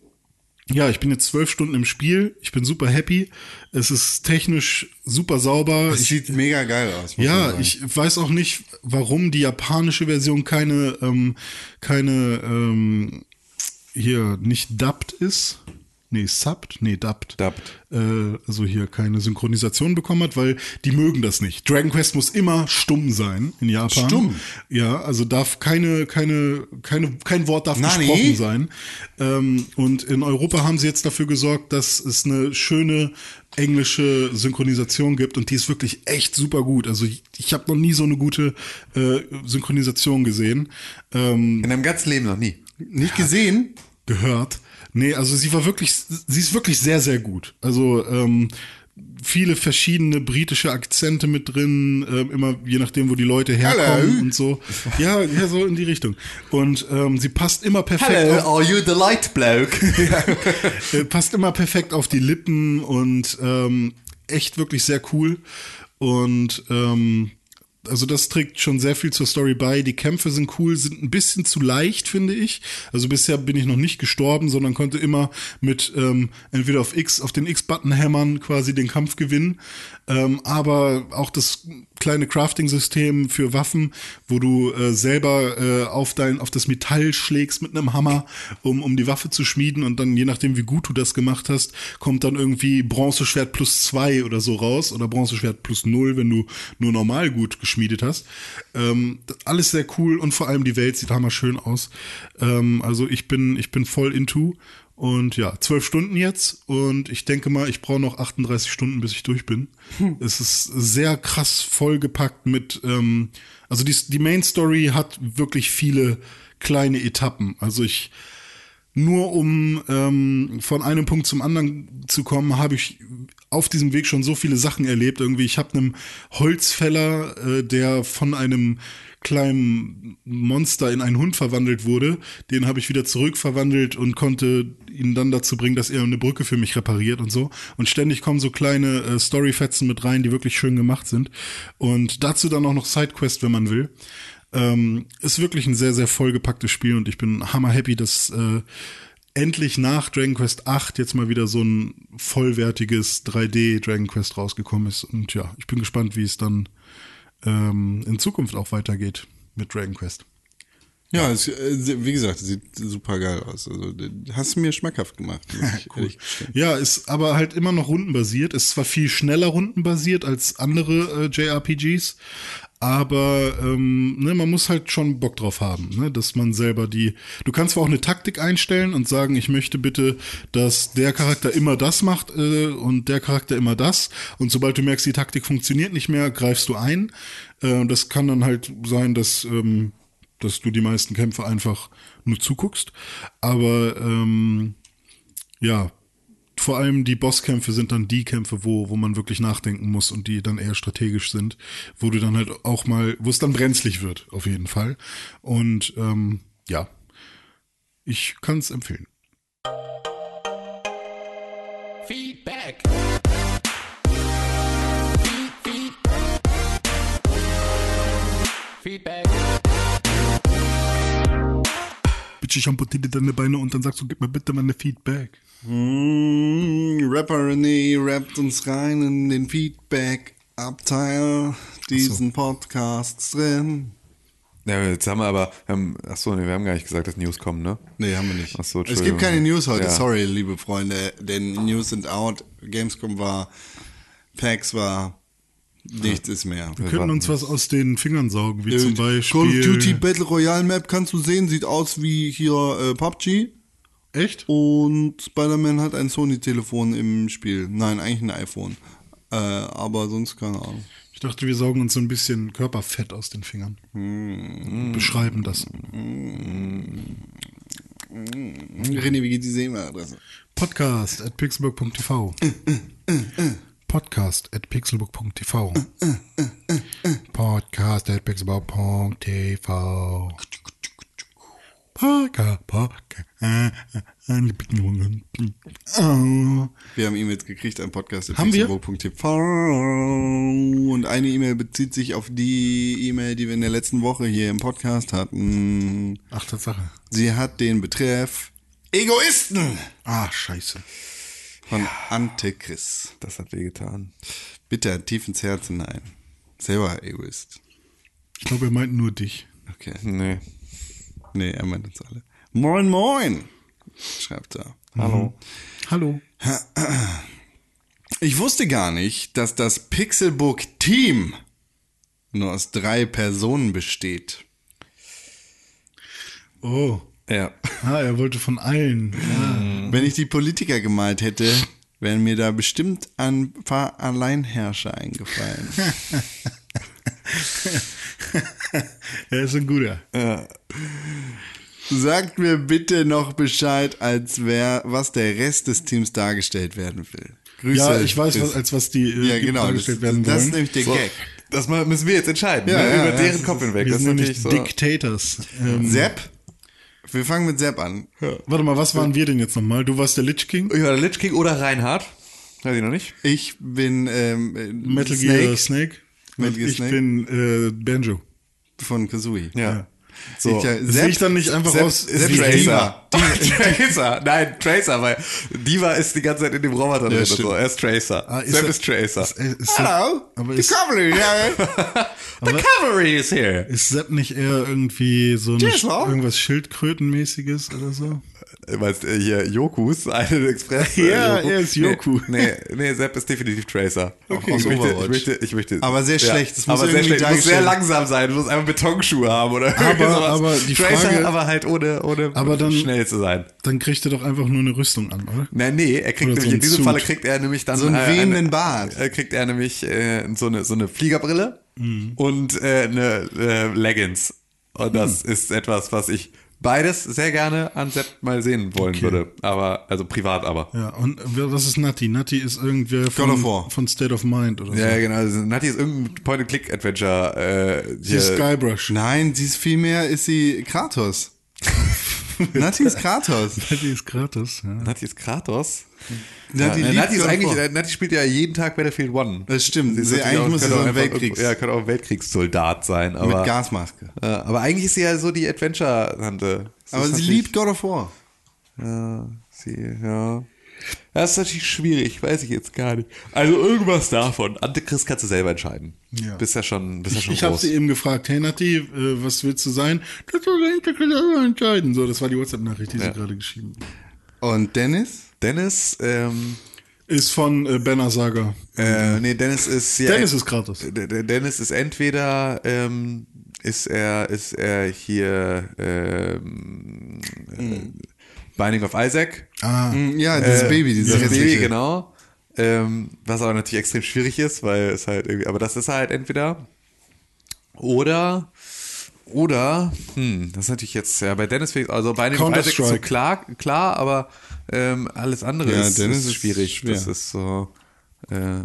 ja, ich bin jetzt zwölf Stunden im Spiel. Ich bin super happy. Es ist technisch super sauber. Ich, sieht mega geil aus. ja, ich weiß auch nicht, warum die japanische Version keine, ähm, keine, ähm, hier nicht dubbed ist. Nee, subbed? Nee, dubbed. Dubbed. Äh, also hier keine Synchronisation bekommen hat, weil die mögen das nicht. Dragon Quest muss immer stumm sein in Japan. Stumm? Ja, also darf keine, keine, keine, kein Wort darf Nani? gesprochen sein. Ähm, und in Europa haben sie jetzt dafür gesorgt, dass es eine schöne englische Synchronisation gibt und die ist wirklich echt super gut. Also ich, ich habe noch nie so eine gute äh, Synchronisation gesehen. Ähm, In deinem ganzen Leben noch nie. Nicht gesehen? gehört. Nee, also sie war wirklich, sie ist wirklich sehr, sehr gut. Also ähm, viele verschiedene britische Akzente mit drin, ähm, immer je nachdem, wo die Leute herkommen Hello. und so. Ja, ja, so in die Richtung. Und ähm, sie passt immer perfekt auf, are you the light bloke? äh, passt immer perfekt auf die Lippen und ähm, echt wirklich sehr cool. Und ähm, also das trägt schon sehr viel zur Story bei. Die Kämpfe sind cool, sind ein bisschen zu leicht, finde ich. Also bisher bin ich noch nicht gestorben, sondern konnte immer mit ähm, entweder auf X, auf den X-Button hämmern, quasi den Kampf gewinnen. Ähm, aber auch das kleine Crafting-System für Waffen, wo du äh, selber äh, auf dein, auf das Metall schlägst mit einem Hammer, um, um die Waffe zu schmieden und dann, je nachdem, wie gut du das gemacht hast, kommt dann irgendwie Bronzeschwert plus zwei oder so raus oder Bronzeschwert plus null, wenn du nur normal gut geschmiedet hast. Ähm, alles sehr cool und vor allem die Welt sieht hammerschön aus. Ähm, also ich bin, ich bin voll into. Und ja, zwölf Stunden jetzt und ich denke mal, ich brauche noch 38 Stunden, bis ich durch bin. Es ist sehr krass vollgepackt mit, ähm, also die, die Main Story hat wirklich viele kleine Etappen. Also ich, nur um ähm, von einem Punkt zum anderen zu kommen, habe ich auf diesem Weg schon so viele Sachen erlebt. Irgendwie, ich habe einen Holzfäller, äh, der von einem kleinen Monster in einen Hund verwandelt wurde. Den habe ich wieder zurückverwandelt und konnte ihn dann dazu bringen, dass er eine Brücke für mich repariert und so. Und ständig kommen so kleine äh, Storyfetzen mit rein, die wirklich schön gemacht sind. Und dazu dann auch noch Sidequest, wenn man will. Ähm, ist wirklich ein sehr, sehr vollgepacktes Spiel und ich bin hammer happy, dass äh, endlich nach Dragon Quest 8 jetzt mal wieder so ein vollwertiges 3D Dragon Quest rausgekommen ist. Und ja, ich bin gespannt, wie es dann ähm, in Zukunft auch weitergeht mit Dragon Quest. Ja, es, äh, wie gesagt, sieht super geil aus. Also, hast du mir schmackhaft gemacht. gestehen. Ja, ist aber halt immer noch rundenbasiert. Ist zwar viel schneller rundenbasiert als andere äh, JRPGs, aber ähm, ne, man muss halt schon Bock drauf haben, ne, dass man selber die. Du kannst zwar auch eine Taktik einstellen und sagen, ich möchte bitte, dass der Charakter immer das macht äh, und der Charakter immer das. Und sobald du merkst, die Taktik funktioniert nicht mehr, greifst du ein. Äh, das kann dann halt sein, dass ähm, dass du die meisten Kämpfe einfach nur zuguckst. Aber ähm, ja, vor allem die Bosskämpfe sind dann die Kämpfe, wo, wo man wirklich nachdenken muss und die dann eher strategisch sind, wo du dann halt auch mal, wo es dann brenzlig wird, auf jeden Fall. Und ähm, ja, ich kann es empfehlen. Feedback. Feedback. Bitch, ich amputiere deine Beine und dann sagst du, gib mir bitte mal eine Feedback. Mm, Rapper René rappt uns rein in den Feedback-Abteil diesen Podcasts drin. Ja, jetzt haben wir aber, ähm, achso, nee, wir haben gar nicht gesagt, dass News kommen, ne? Nee, haben wir nicht. Ach so, es gibt keine News heute, Ja. sorry, liebe Freunde, denn News sind out, Gamescom war, PAX war, nichts ist mehr. Wir könnten uns was aus den Fingern saugen, wie Äh, zum Call of Beispiel. Duty Battle Royale Map kannst du sehen, sieht aus wie hier äh, PUBG. Echt? Und Spider-Man hat ein Sony-Telefon im Spiel. Nein, eigentlich ein iPhone. Äh, aber sonst keine Ahnung. Ich dachte, wir saugen uns so ein bisschen Körperfett aus den Fingern. Beschreiben das. René, wie geht diese E-Mail-Adresse? Podcast at pixelburg.tv. Podcast at pixelburg.tv. Podcast at. Oh. Wir haben E-Mails gekriegt an podcast Haben wir? Und eine E-Mail bezieht sich auf die E-Mail, die wir in der letzten Woche hier im Podcast hatten. Ach, Tatsache. Sie hat den Betreff Egoisten Ah, scheiße. Von Antekris. Das hat wehgetan. Bitte tief ins Herz hinein. Selber Egoist. Ich glaube, er meint nur dich. Okay. Nee. Nee, er meint uns alle. Moin, moin, schreibt er. Hallo. Hallo. Ich wusste gar nicht, dass das Pixelbook-Team nur aus drei Personen besteht. Oh. Ja. Ah, er wollte von allen. Ja. Wenn ich die Politiker gemalt hätte, wären mir da bestimmt ein paar Alleinherrscher eingefallen. Er ist ein guter. Sagt mir bitte noch Bescheid, als wer, was der Rest des Teams dargestellt werden will. Grüße. Ja, ich weiß, was, als was die äh, ja, genau, das, dargestellt werden das ist wollen. nämlich der So, Gag. das müssen wir jetzt entscheiden. Ja, ne? ja, Über ja, deren das Kopf hinweg. Wir Das sind nämlich so. Dictators. Ähm, Sepp? Wir fangen mit Sepp an. warte mal, was waren wir denn jetzt nochmal? Du warst der Lich King? Ja, der Lich King oder Reinhard. Weiß ich noch nicht. Ich bin ähm, äh, Metal Snake Gear Snake? Metal Gear ich Snake? bin äh, Banjo. von Kazooie. Ja. So, So. Sehe ich dann nicht einfach Sepp, aus Sepp Tracer. Diva. Tracer. Nein, Tracer, weil Diva ist die ganze Zeit in dem Roboter drin. so. Er ist Tracer. Ah, ist Sepp er- ist Tracer. Ist, ist, Hello, aber the ist, cavalry, ja. The Cavalry is here. ist Sepp nicht eher irgendwie so Lord. irgendwas Schildkrötenmäßiges oder so? Du meinst äh, hier Jokus, eine Express. Ja, Joku. er ist Joku. Nee, nee, nee, Sepp ist definitiv Tracer. Okay. ich, möchte, ich, möchte, ich möchte. Aber sehr schlecht. Muss aber sehr schlecht. Muss sehr langsam sein. Du musst einfach Betonschuhe haben oder Aber- aber die Tracer, Frage- aber halt ohne, ohne Aber dann- schnell zu sein. Dann kriegt er doch einfach nur eine Rüstung an, oder? Nein, nee, er kriegt Oder so nämlich, ein in diesem Suit. Falle kriegt er nämlich dann So einen äh, wehenden eine- Bart. Äh, kriegt er nämlich äh, so eine so eine Fliegerbrille Mhm. und äh, eine äh, Leggings. Und das Hm. ist etwas, was ich beides sehr gerne an Sepp mal sehen wollen würde. Aber, also privat aber. Ja, und was ist Nati? Nati ist irgendwer von, von State of Mind oder so. Ja, genau. Also, Nati ist irgendein Point-and-Click-Adventure. Äh, Sie ist Skybrush. Nein, sie ist vielmehr, ist sie Kratos. Nati ist Kratos. Nati ist gratis. Ja. Nati ist Kratos. Nati ja, liebt Nati ist eigentlich, Nati spielt ja jeden Tag Battlefield One. Das stimmt. Sie, natürlich eigentlich auch- muss sie so ein Weltkriegs... Ja, könnte auch ein Weltkriegssoldat sein. Aber, mit Gasmaske. äh, aber eigentlich ist sie ja so die Adventure-Tante. Das Aber sie liebt God of War. Ja, sie, ja. Das ist natürlich schwierig, weiß ich jetzt gar nicht. Also irgendwas davon. Antichrist kannst du selber entscheiden. Ja. Bist ja schon, bist ja Ich, schon ich habe groß. sie eben gefragt, hey Nati, äh, was willst du sein? Das soll ich kannst du selber entscheiden. So, das war die WhatsApp-Nachricht, die Ja. sie gerade geschrieben. Und Dennis? Dennis, ähm, Ist von äh, Banner Saga. äh, nee, Dennis ist ja. Dennis ist gratis. Dennis ist entweder ähm, ist er ist er hier ähm, äh, Binding of Isaac, Ah, Hm, Ja, dieses Baby, dieses das Baby, genau. Ähm, was aber natürlich extrem schwierig ist, weil es halt irgendwie, aber das ist halt entweder oder oder, hm, das ist natürlich jetzt, ja, bei Dennis, also bei den Isaac ist so klar, klar, aber ähm, alles andere Ja, ist, Dennis ist ist schwierig. schwer. Das ist so, äh,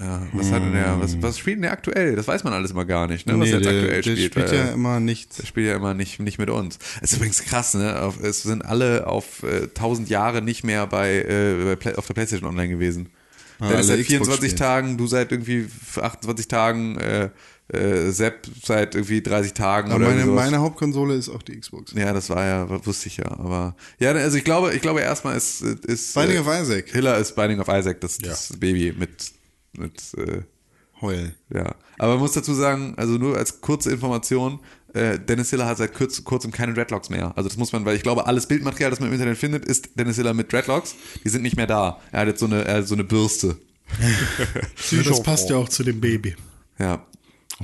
ja, was hat denn der, was, was spielt denn der aktuell? Das weiß man alles immer gar nicht, ne, was Nee, jetzt der, aktuell der spielt. spielt weil- ja immer nichts. der spielt ja immer nicht, nicht mit uns. Es ist übrigens krass, ne? Auf, es sind alle auf äh, 1000 Jahre nicht mehr bei, äh, bei auf der PlayStation online gewesen. Ah, Dennis alle seit Xbox 24 spielen. Tagen, du seit irgendwie 28 Tagen, äh, äh, Sepp seit irgendwie 30 Tagen Aber oder meine, sowas. meine Hauptkonsole ist auch die Xbox. Ja, das war ja, wusste ich ja. Aber ja, also ich glaube, ich glaube erstmal ist, ist Binding äh, of Isaac. Hiller ist Binding of Isaac, das, das Baby mit, mit äh, Heul. ja, aber man muss dazu sagen, also nur als kurze Information, äh, Dennis Hiller hat seit kurz, kurzem keine Dreadlocks mehr. Also das muss man, weil ich glaube, alles Bildmaterial, das man im Internet findet, ist Dennis Hiller mit Dreadlocks. Die sind nicht mehr da. Er hat jetzt so eine, er hat so eine Bürste. Ja, das passt ja auch zu dem Baby. Ja.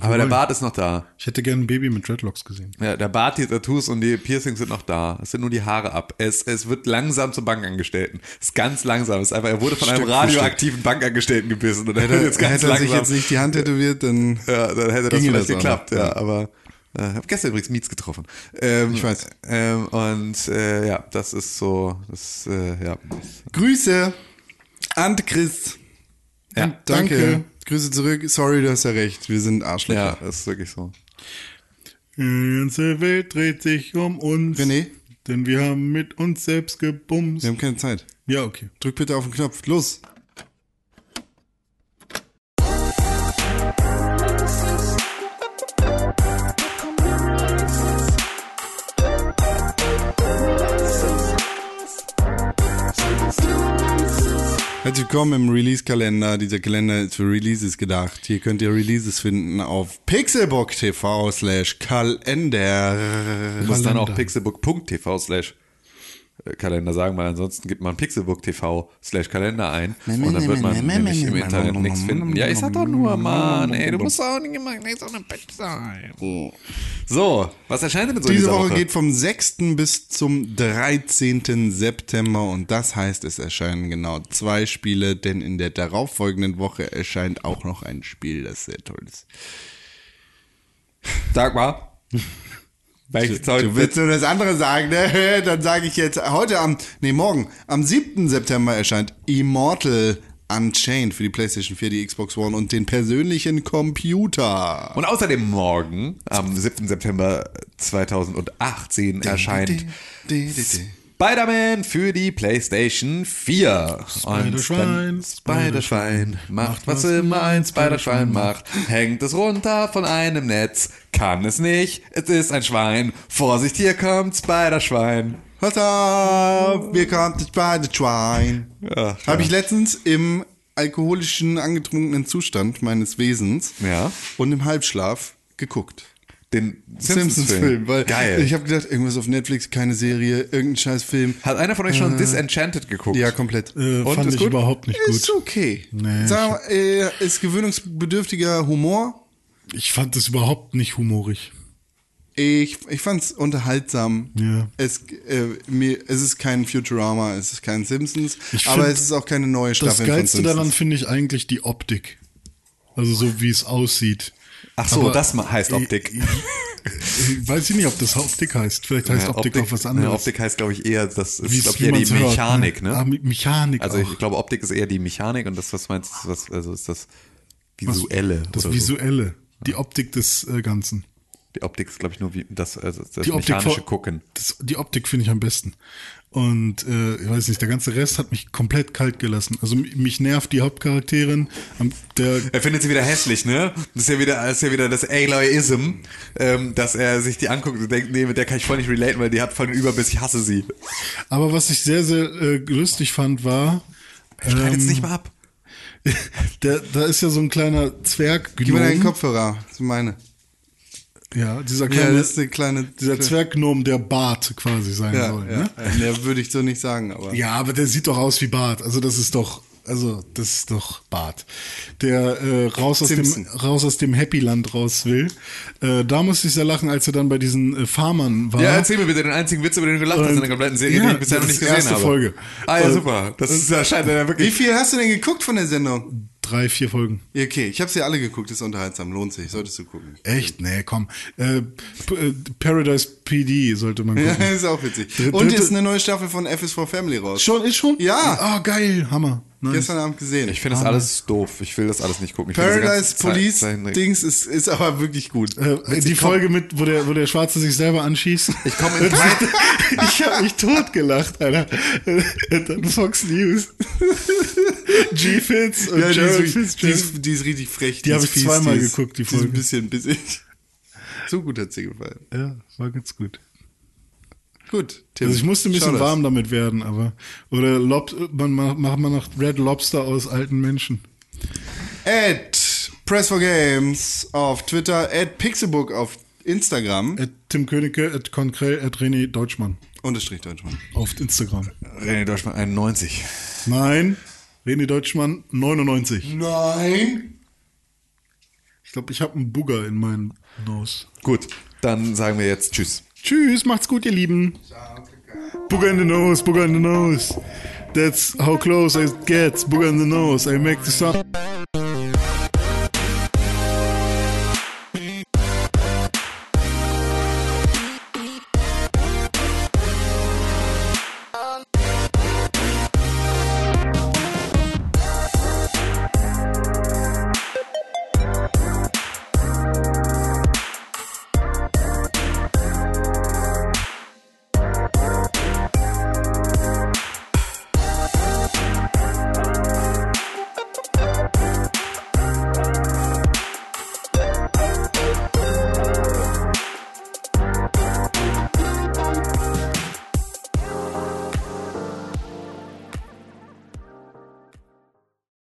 Aber der Bart ist noch da. Ich hätte gerne ein Baby mit Dreadlocks gesehen. Ja, der Bart, die Tattoos und die Piercings sind noch da. Es sind nur die Haare ab. Es, es wird langsam zum Bankangestellten. Es ist ganz langsam. Es ist einfach, er wurde von einem Stück für radioaktiven Bankangestellten gebissen. Und Hätte, jetzt ganz hätte er sich langsam. jetzt nicht die Hand tätowiert, dann Ja, dann hätte das vielleicht das geklappt, ja. Aber äh, habe gestern übrigens Mietz getroffen. Ähm, Ich weiß. Ähm, und äh, ja, das ist so, das äh, ja. Grüße an Chris. Ja, Danke. Danke. Grüße zurück. Sorry, du hast ja recht. Wir sind ja, Arschlöcher. das ist wirklich so. Die ganze Welt dreht sich um uns. René? Denn wir haben mit uns selbst gebumst. Wir haben keine Zeit. Ja, okay. Drück bitte auf den Knopf. Los. Willkommen im Release-Kalender. Dieser Kalender ist für Releases gedacht. Hier könnt ihr Releases finden auf Pixelbook TV slash Kalender. Du musst dann auch pixelbook.tv slash Kalender sagen, weil ansonsten gibt man pixelbook.tv slash Kalender ein und dann wird man nämlich im Internet nichts finden. Ja, ich sag doch nur, Mann, ey, du musst auch nicht immer gleich so eine Bitch sein. So, was erscheint denn so Diese Woche Woche? geht vom 6. bis zum 13. September und das heißt, es erscheinen genau zwei Spiele, denn in der darauffolgenden Woche erscheint auch noch ein Spiel, das sehr toll ist. Sag mal. Welches Du willst nur das andere sagen, ne? Dann sage ich jetzt, heute am, nee, morgen, am 7. September erscheint Immortal Unchained für die PlayStation 4, die Xbox One und den persönlichen Computer. Und außerdem morgen, am 7. September 2018, erscheint Spider-Man für die PlayStation 4. Spider-Schwein, Spider-Schwein macht, was immer ein Spider-Schwein macht. Hängt es runter von einem Netz, kann es nicht, es ist ein Schwein. Vorsicht, hier kommt Spider-Schwein. Pass auf, wir kommt das Spider-Schwein. Ach, Habe ich letztens im alkoholischen, angetrunkenen Zustand meines Wesens Ja. und im Halbschlaf geguckt. Den Simpsons-Film, weil Geil. ich habe gedacht, irgendwas auf Netflix, keine Serie, irgendein scheiß Film. Hat einer von euch schon Disenchanted geguckt? Ja, komplett. Äh, Und, fand ist ich gut? überhaupt nicht Ist gut. okay. Nee, Sag äh, ist gewöhnungsbedürftiger Humor. Ich fand das überhaupt nicht humorig. Ich, ich fand's unterhaltsam. Ja. Es, äh, mir, es ist kein Futurama, es ist kein Simpsons, Ich aber find, es ist auch keine neue Staffel Das Geilste Simpsons. daran finde ich eigentlich die Optik. Also so wie es aussieht. Ach so, Aber- das heißt Optik. Weiß ich nicht, ob das Optik heißt. Vielleicht heißt Ja, Optik, auch was anderes. Ja, Optik heißt, glaube ich, eher, das ist, Wie es- glaub ich, eher die man's hört, Mechanik, ne? Ah, Me- Mechanik Also auch. ich glaube, Optik ist eher die Mechanik und das, was meinst du, was, also ist das Visuelle. das oder so. Visuelle. Die Optik des äh, Ganzen. Die Optik ist, glaube ich, nur wie das, also das Die Optik mechanische vor- Gucken. Das, die Optik finde ich am besten. Und äh, ich weiß nicht, der ganze Rest hat mich komplett kalt gelassen. Also mich nervt die Hauptcharakterin. Der, Er findet sie wieder hässlich, ne? Das ist ja wieder, das ist ja wieder das Aloyism, ähm, dass er sich die anguckt und denkt, nee, mit der kann ich voll nicht relaten, weil die hat voll den Überbiss, ich hasse sie. aber was ich sehr, sehr äh, lustig fand, war, Streit jetzt ähm, nicht mal ab. der, da ist ja so ein kleiner Zwerg. Gib mir deinen Kopfhörer, das ist meine. Ja, dieser Ja, kleine, eine kleine. dieser Zwerggnom, der Bart quasi sein Ja, soll. ja. Ne? ja, würde ich so nicht sagen, aber. Ja, aber der sieht doch aus wie Bart. Also das ist doch, also das ist doch Bart. Der äh, raus aus Simpson. dem raus aus dem Happy Land raus will. Äh, da musste ich sehr lachen, als er dann bei diesen äh, Farmern war. Ja, erzähl mir bitte den einzigen Witz, über den du gelacht hast in der kompletten Serie, ja, die ich bisher noch nicht gesehen erste habe. Folge. Ah ja, super. Das ist, ja scheint ja Wie wirklich. viel hast du denn geguckt von der Sendung? Drei, vier Folgen. Okay, ich habe sie alle geguckt, ist unterhaltsam, lohnt sich, solltest du gucken. Echt? Nee, komm. Äh, äh, Paradise PD sollte man Ja, gucken. ist auch witzig. Dritte- Und jetzt eine neue Staffel von F is for Family raus. Schon, ist schon? Ja. Ah, geil, Hammer. Nice. Gestern Abend gesehen. Ich finde das alles doof. Ich will das alles nicht gucken. Ich Paradise ganzen Ze- Police Zeichentrick- Dings ist, ist aber wirklich gut. Äh, die Folge mit, wo der, wo der Schwarze sich selber anschießt. Ich komme in kein, ich habe mich totgelacht, Alter. Und dann Fox News. G-Fitz und Ja, die Gerald ist, die, ist, die ist richtig frech. Die hab ist ich fies, zweimal die ist- geguckt, die Die ist Folge. ein bisschen bissig. So gut hat sie gefallen. Ja, war ganz gut. Gut, Tim. Also ich musste ein schau bisschen das. warm damit werden, aber oder Lob, man macht macht man noch Red Lobster aus alten Menschen. At Press for Games auf Twitter, at Pixelbook auf Instagram. At Tim Königke, at Konkrell, at René Deutschmann Unterstrich Deutschmann. auf Instagram. René Deutschmann 91. Nein, René Deutschmann 99. Nein. Ich glaube, ich habe einen Bugger in meinem Nose. Gut, dann sagen wir jetzt Tschüss. Tschüss, macht's gut, ihr Lieben. Booger in the nose, booger in the nose. That's how close it gets. Booger in the nose. I make the song.